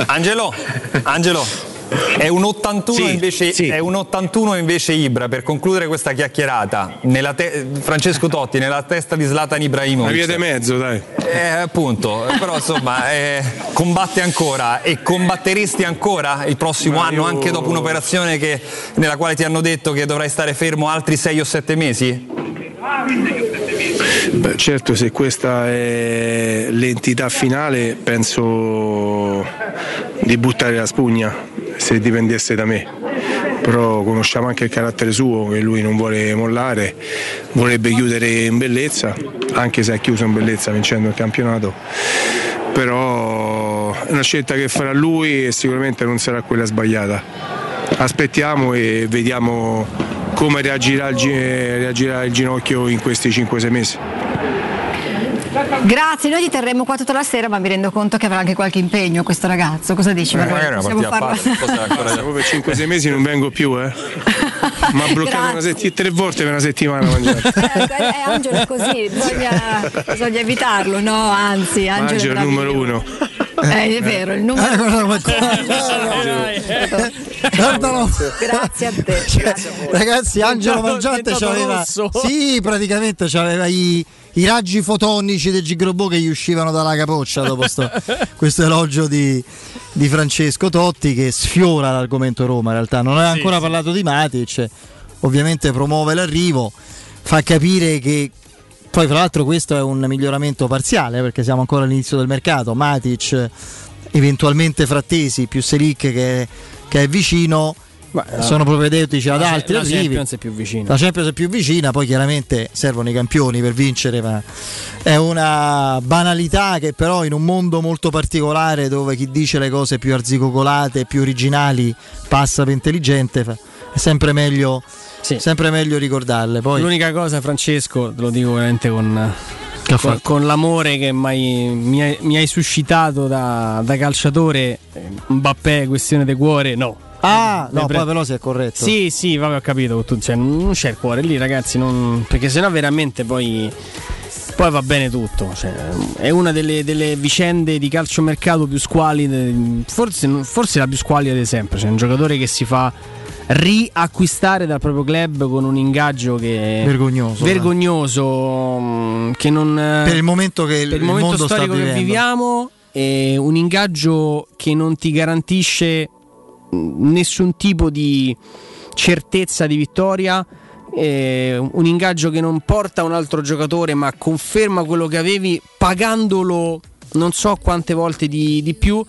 Angelo, Angelo. È un 81, invece, è un 81 invece Ibra per concludere questa chiacchierata. Nella te- Francesco Totti nella testa di Zlatan Ibrahimovic. Una via di mezzo, dai. Eh, appunto, però insomma, eh, combatte ancora e combatteresti ancora il prossimo Ma anno, io- anche dopo un'operazione che- nella quale ti hanno detto che dovrai stare fermo altri 6 o 7 mesi? Beh, certo, se questa è l'entità finale, penso di buttare la spugna se dipendesse da me. Però conosciamo anche il carattere suo, che lui non vuole mollare, vorrebbe chiudere in bellezza, anche se ha chiuso in bellezza vincendo il campionato. Però è una scelta che farà lui e sicuramente non sarà quella sbagliata. Aspettiamo e vediamo come reagirà il, gi- reagirà il ginocchio in questi 5-6 mesi. Grazie, noi ti terremo qua tutta la sera, ma mi rendo conto che avrà anche qualche impegno questo ragazzo. Cosa dici? Marco? magari una Possiamo partita a ancora- Proprio per 5-6 mesi non vengo più, eh. Ma ha bloccato una setti- tre volte per una settimana a mangiare. Eh, Angelo è così, bisogna, bisogna evitarlo, no? Anzi, Angelo Angelo è il numero uno. Eh, è vero, il numero Guardalo. Grazie a te. grazie a. Ragazzi, Angelo Mangiante c'aveva rosso. Sì, praticamente c'aveva i, i raggi fotonici del Gigrobò che gli uscivano dalla capoccia dopo sto- questo elogio di, di Francesco Totti che sfiora l'argomento Roma in realtà. Non aveva Sì, ancora sì. parlato di Matic, ovviamente promuove l'arrivo, fa capire che poi fra l'altro questo è un miglioramento parziale perché siamo ancora all'inizio del mercato, Matic eventualmente Frattesi più Selic che, che è vicino eh, sono propedeutici ad la- altri la arrivi. Champions è più vicina. La Champions è più vicina, poi chiaramente servono i campioni per vincere, ma è una banalità che però in un mondo molto particolare dove chi dice le cose più arzicocolate, più originali passa per intelligente, è sempre meglio, sempre meglio ricordarle. Poi L'unica cosa, Francesco, te lo dico veramente con, con, con l'amore che mai, mi, hai, mi hai suscitato da, da calciatore, eh, Mbappé, questione di cuore, no. Ah, no, pre- poi però si è corretto. Sì, sì, vabbè, ho capito. tu- cioè, non c'è il cuore lì, ragazzi. non- perché sennò veramente poi. Poi va bene tutto. cioè, è una delle, delle vicende di calciomercato più squalide. Forse, forse la più squalida di sempre. Cioè, un giocatore che si fa riacquistare dal proprio club con un ingaggio che Vergognoso, eh. vergognoso mm, che non Per il momento che il- per il il momento mondo sta storico che viviamo e un ingaggio che non ti garantisce nessun tipo di certezza di vittoria eh, un ingaggio che non porta un altro giocatore ma conferma quello che avevi pagandolo non so quante volte di, di più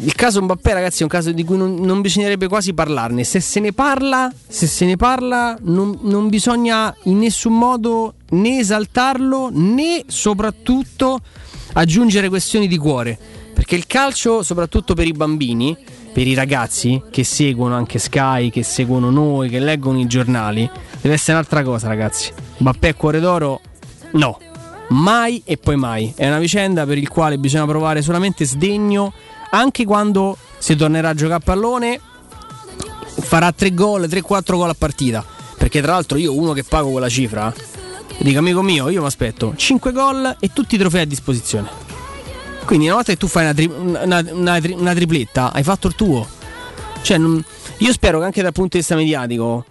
il caso Mbappé, ragazzi, è un caso di cui non, non bisognerebbe quasi parlarne. Se se ne parla, se se ne parla, non, non bisogna in nessun modo né esaltarlo né soprattutto aggiungere questioni di cuore. Perché il calcio, soprattutto per i bambini, per i ragazzi che seguono anche Sky, che seguono noi, che leggono i giornali, deve essere un'altra cosa, ragazzi. Mbappé è cuore d'oro? No. Mai e poi mai. È una vicenda per il quale bisogna provare solamente sdegno anche quando si tornerà a giocare a pallone farà 3 gol, 3-4 gol a partita. Perché tra l'altro io uno che pago quella cifra, dico amico mio, io mi aspetto 5 gol e tutti i trofei a disposizione. Quindi una volta che tu fai una, tri- una- una una tripletta, hai fatto il tuo. Cioè, non- io spero che anche dal punto di vista mediatico,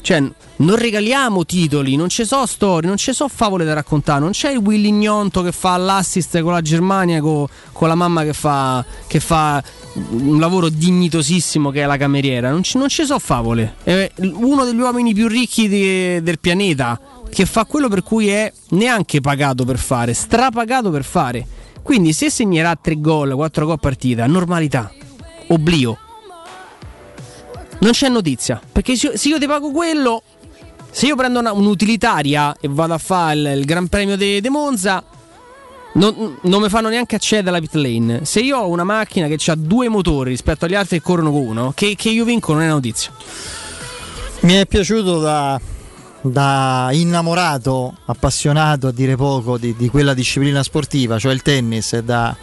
cioè, non regaliamo titoli, non ci so storie, non ci so favole da raccontare, non c'è il Willy Gnonto che fa l'assist con la Germania, co- con, la mamma che fa, che fa un lavoro dignitosissimo che è la cameriera, non ci, non ci so favole. È uno degli uomini più ricchi di- del pianeta che fa quello per cui è neanche pagato per fare, strapagato per fare. Quindi se segnerà 3 gol, 4 gol a partita, normalità, oblio. Non c'è notizia, perché se io, ti pago quello, se io prendo una- un'utilitaria e vado a fare il, il Gran Premio di Monza, non, non mi fanno neanche accedere alla pit lane. Se io ho una macchina che ha due motori rispetto agli altri che corrono con uno, che, che io vinco non è notizia. Mi è piaciuto da, da innamorato, appassionato a dire poco di, di quella disciplina sportiva, cioè il tennis, da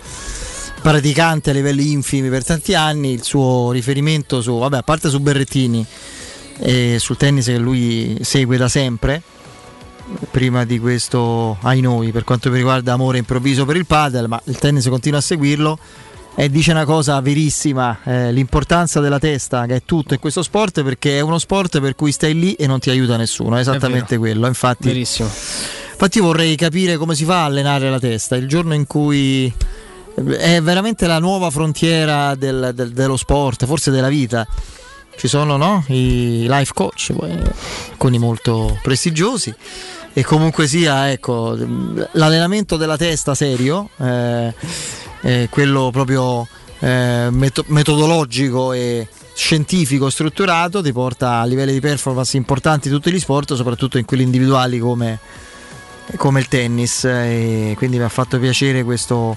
praticante a livelli infimi per tanti anni, il suo riferimento su, vabbè, a parte su Berrettini e sul tennis che lui segue da sempre, prima di questo ai noi per quanto mi riguarda amore improvviso per il padel, ma il tennis continua a seguirlo e dice una cosa verissima, eh, l'importanza della testa che è tutto in questo sport perché è uno sport per cui stai lì e non ti aiuta nessuno, è esattamente vero. quello, infatti Verissimo. Infatti vorrei capire come si fa a allenare la testa, il giorno in cui è veramente la nuova frontiera del- del- dello sport, forse della vita. Ci sono no? i life coach, alcuni molto prestigiosi. E comunque sia, ecco, l'allenamento della testa serio, eh, eh, quello proprio eh, meto- metodologico e scientifico strutturato, ti porta a livelli di performance importanti in tutti gli sport, soprattutto in quelli individuali come, come il tennis. E quindi mi ha fatto piacere questo,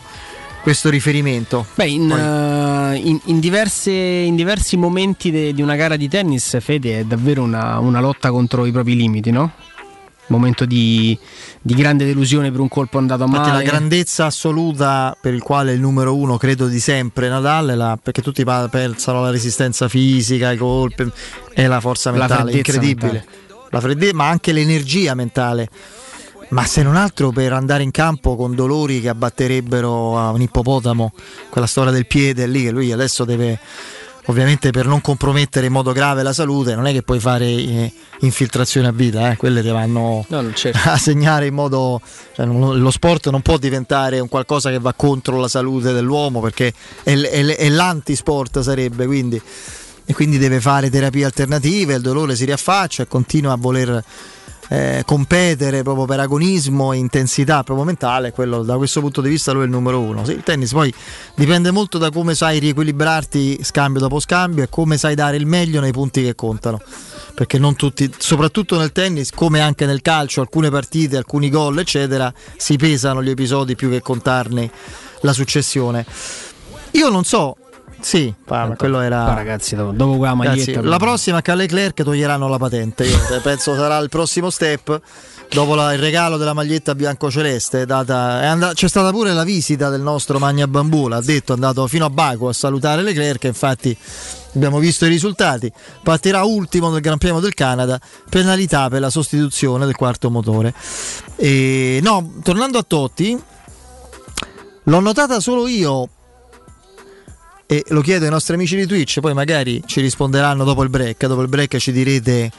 questo riferimento. Beh, in, eh, in- in diverse- in diversi momenti de- di una gara di tennis, Fede, è davvero una, una lotta contro i propri limiti, no? Momento di, di grande delusione per un colpo andato a Infatti male. la grandezza assoluta per il quale il numero uno credo di sempre Nadal è la- perché tutti pensano alla resistenza fisica, ai colpi e la forza La mentale freddezza incredibile. La freddezza ma anche l'energia mentale. Ma se non altro per andare in campo con dolori che abbatterebbero a un ippopotamo, quella storia del piede lì che lui adesso deve ovviamente per non compromettere in modo grave la salute, non è che puoi fare eh, infiltrazioni a vita, eh, quelle ti vanno No, a segnare in modo cioè, non- lo sport non può diventare un qualcosa che va contro la salute dell'uomo perché è, è è l'antisport sarebbe quindi e quindi deve fare terapie alternative il dolore si riaffaccia e continua a voler eh, competere proprio per agonismo e intensità proprio mentale quello, da questo punto di vista lui è il numero uno Sì, il tennis poi dipende molto da come sai riequilibrarti scambio dopo scambio e come sai dare il meglio nei punti che contano perché non tutti, soprattutto nel tennis, come anche nel calcio, alcune partite, alcuni gol, eccetera, si pesano gli episodi più che contarne la successione. Io non so, sì, pa- ma quello era. Qua, ragazzi, dopo, dopo quella Ragazzi, maglietta. la prossima che a Leclerc toglieranno la patente. Io penso sarà il prossimo step. Dopo la- il regalo della maglietta bianco-celeste, data- è and- c'è stata pure la visita del nostro Magna Bambù. L'ha detto, è andato fino a Baku a salutare Leclerc. Infatti, abbiamo visto i risultati. Partirà ultimo nel Gran Premio del Canada. Penalità per la sostituzione del quarto motore. E, no, tornando a Totti, l'ho notata solo io e lo chiedo ai nostri amici di Twitch, poi magari ci risponderanno dopo il break, dopo il break ci direte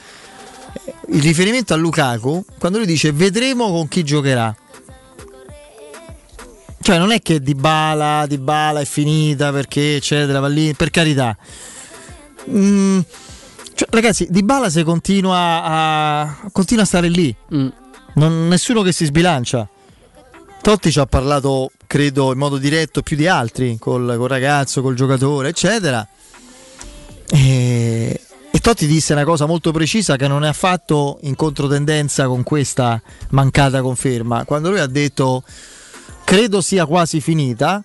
eh, il riferimento a Lukaku quando lui dice vedremo con chi giocherà. Cioè non è che Di Bala, Di Bala è finita perché eccetera, va lì, per carità. Mm, cioè, ragazzi, Di Bala se continua a, continua a stare lì, Mm. non- nessuno che si sbilancia. Totti ci ha parlato credo in modo diretto più di altri, col, col ragazzo, col giocatore, eccetera. E, e Totti disse una cosa molto precisa che non è affatto in controtendenza con questa mancata conferma. Quando lui ha detto credo sia quasi finita,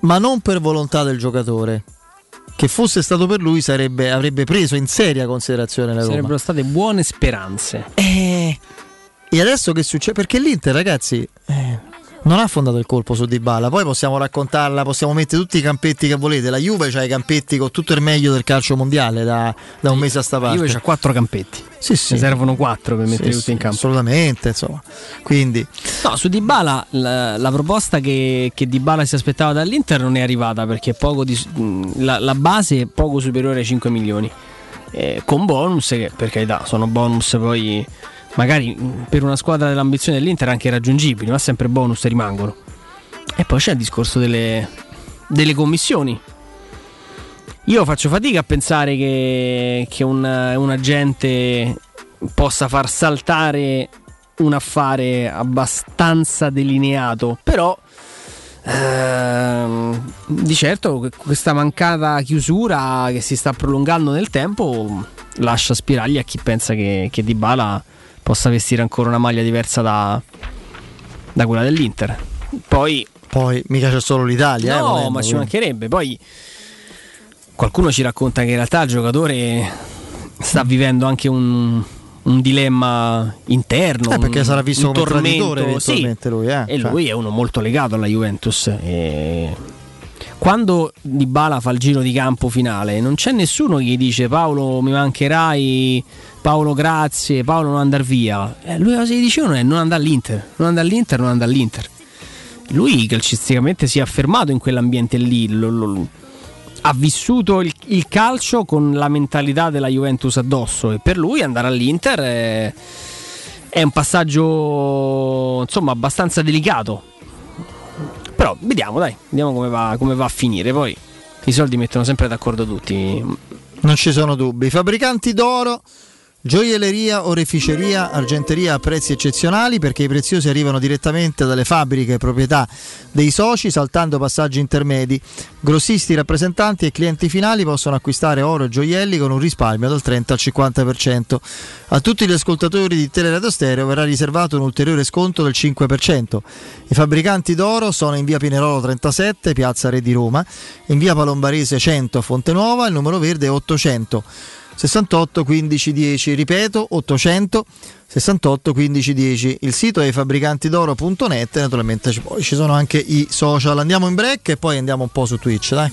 ma non per volontà del giocatore. Che fosse stato per lui sarebbe- avrebbe preso in seria considerazione la Roma. Sarebbero state buone speranze. Eh, e adesso che succede? Perché l'Inter, ragazzi, eh, non ha affondato il colpo su Dybala. Poi possiamo raccontarla, possiamo mettere tutti i campetti che volete. La Juve ha i campetti con tutto il meglio del calcio mondiale da, da un mese a sta La parte. Juve c'ha quattro campetti. Sì, sì. Ne servono quattro per mettere Sì, tutti sì, in campo. Assolutamente, insomma. Quindi No, su Dybala la, la proposta che, che Dybala si aspettava dall'Inter non è arrivata perché di- la, la base è poco superiore ai 5 milioni. Eh, con bonus che per carità sono bonus poi magari mh, per una squadra dell'ambizione dell'Inter anche raggiungibili, ma sempre bonus rimangono. E poi c'è il discorso delle, delle commissioni. Io faccio fatica a pensare che, che un, un agente possa far saltare un affare abbastanza delineato, però ehm, di certo que- questa mancata chiusura che si sta prolungando nel tempo lascia spiragli a chi pensa che, che Dybala possa vestire ancora una maglia diversa da, da quella dell'Inter. Poi, poi mica c'è solo l'Italia. eh, no, volendo, ma ci mancherebbe. Poi qualcuno ci racconta che in realtà il giocatore sta vivendo anche un, un dilemma interno. Eh, perché un- sarà visto un come tormento, sì. lui, eh, E cioè. lui è uno molto legato alla Juventus. E quando Dybala fa il giro di campo finale, non c'è nessuno che gli dice Paolo mi mancherai, Paolo grazie, Paolo non andare via. Eh, lui cosa gli dicevano è non andare all'Inter, non andare all'Inter, non andare all'Inter. Lui calcisticamente si è affermato in quell'ambiente lì, lo- lo- ha vissuto il, il calcio con la mentalità della Juventus addosso e per lui andare all'Inter è, è un passaggio insomma abbastanza delicato. Però vediamo, dai, vediamo come va, come va a finire. Poi i soldi mettono sempre d'accordo tutti. Non ci sono dubbi. Fabbricanti d'oro, gioielleria, oreficeria, argenteria a prezzi eccezionali perché i preziosi arrivano direttamente dalle fabbriche proprietà dei soci saltando passaggi intermedi. Grossisti, rappresentanti e clienti finali possono acquistare oro e gioielli con un risparmio dal 30 al 50%. A tutti gli ascoltatori di Teleradio Stereo verrà riservato un ulteriore sconto del 5%. I fabbricanti d'oro sono in via Pinerolo 37, piazza Re di Roma, in via Palombarese 100 a Fonte Nuova, il numero verde è 800 68 15 10, ripeto 800 68 15 10. Il sito è fabbricantidoro.net, naturalmente ci- sono anche i social. Andiamo in break e poi andiamo un po' su Twitch, dai.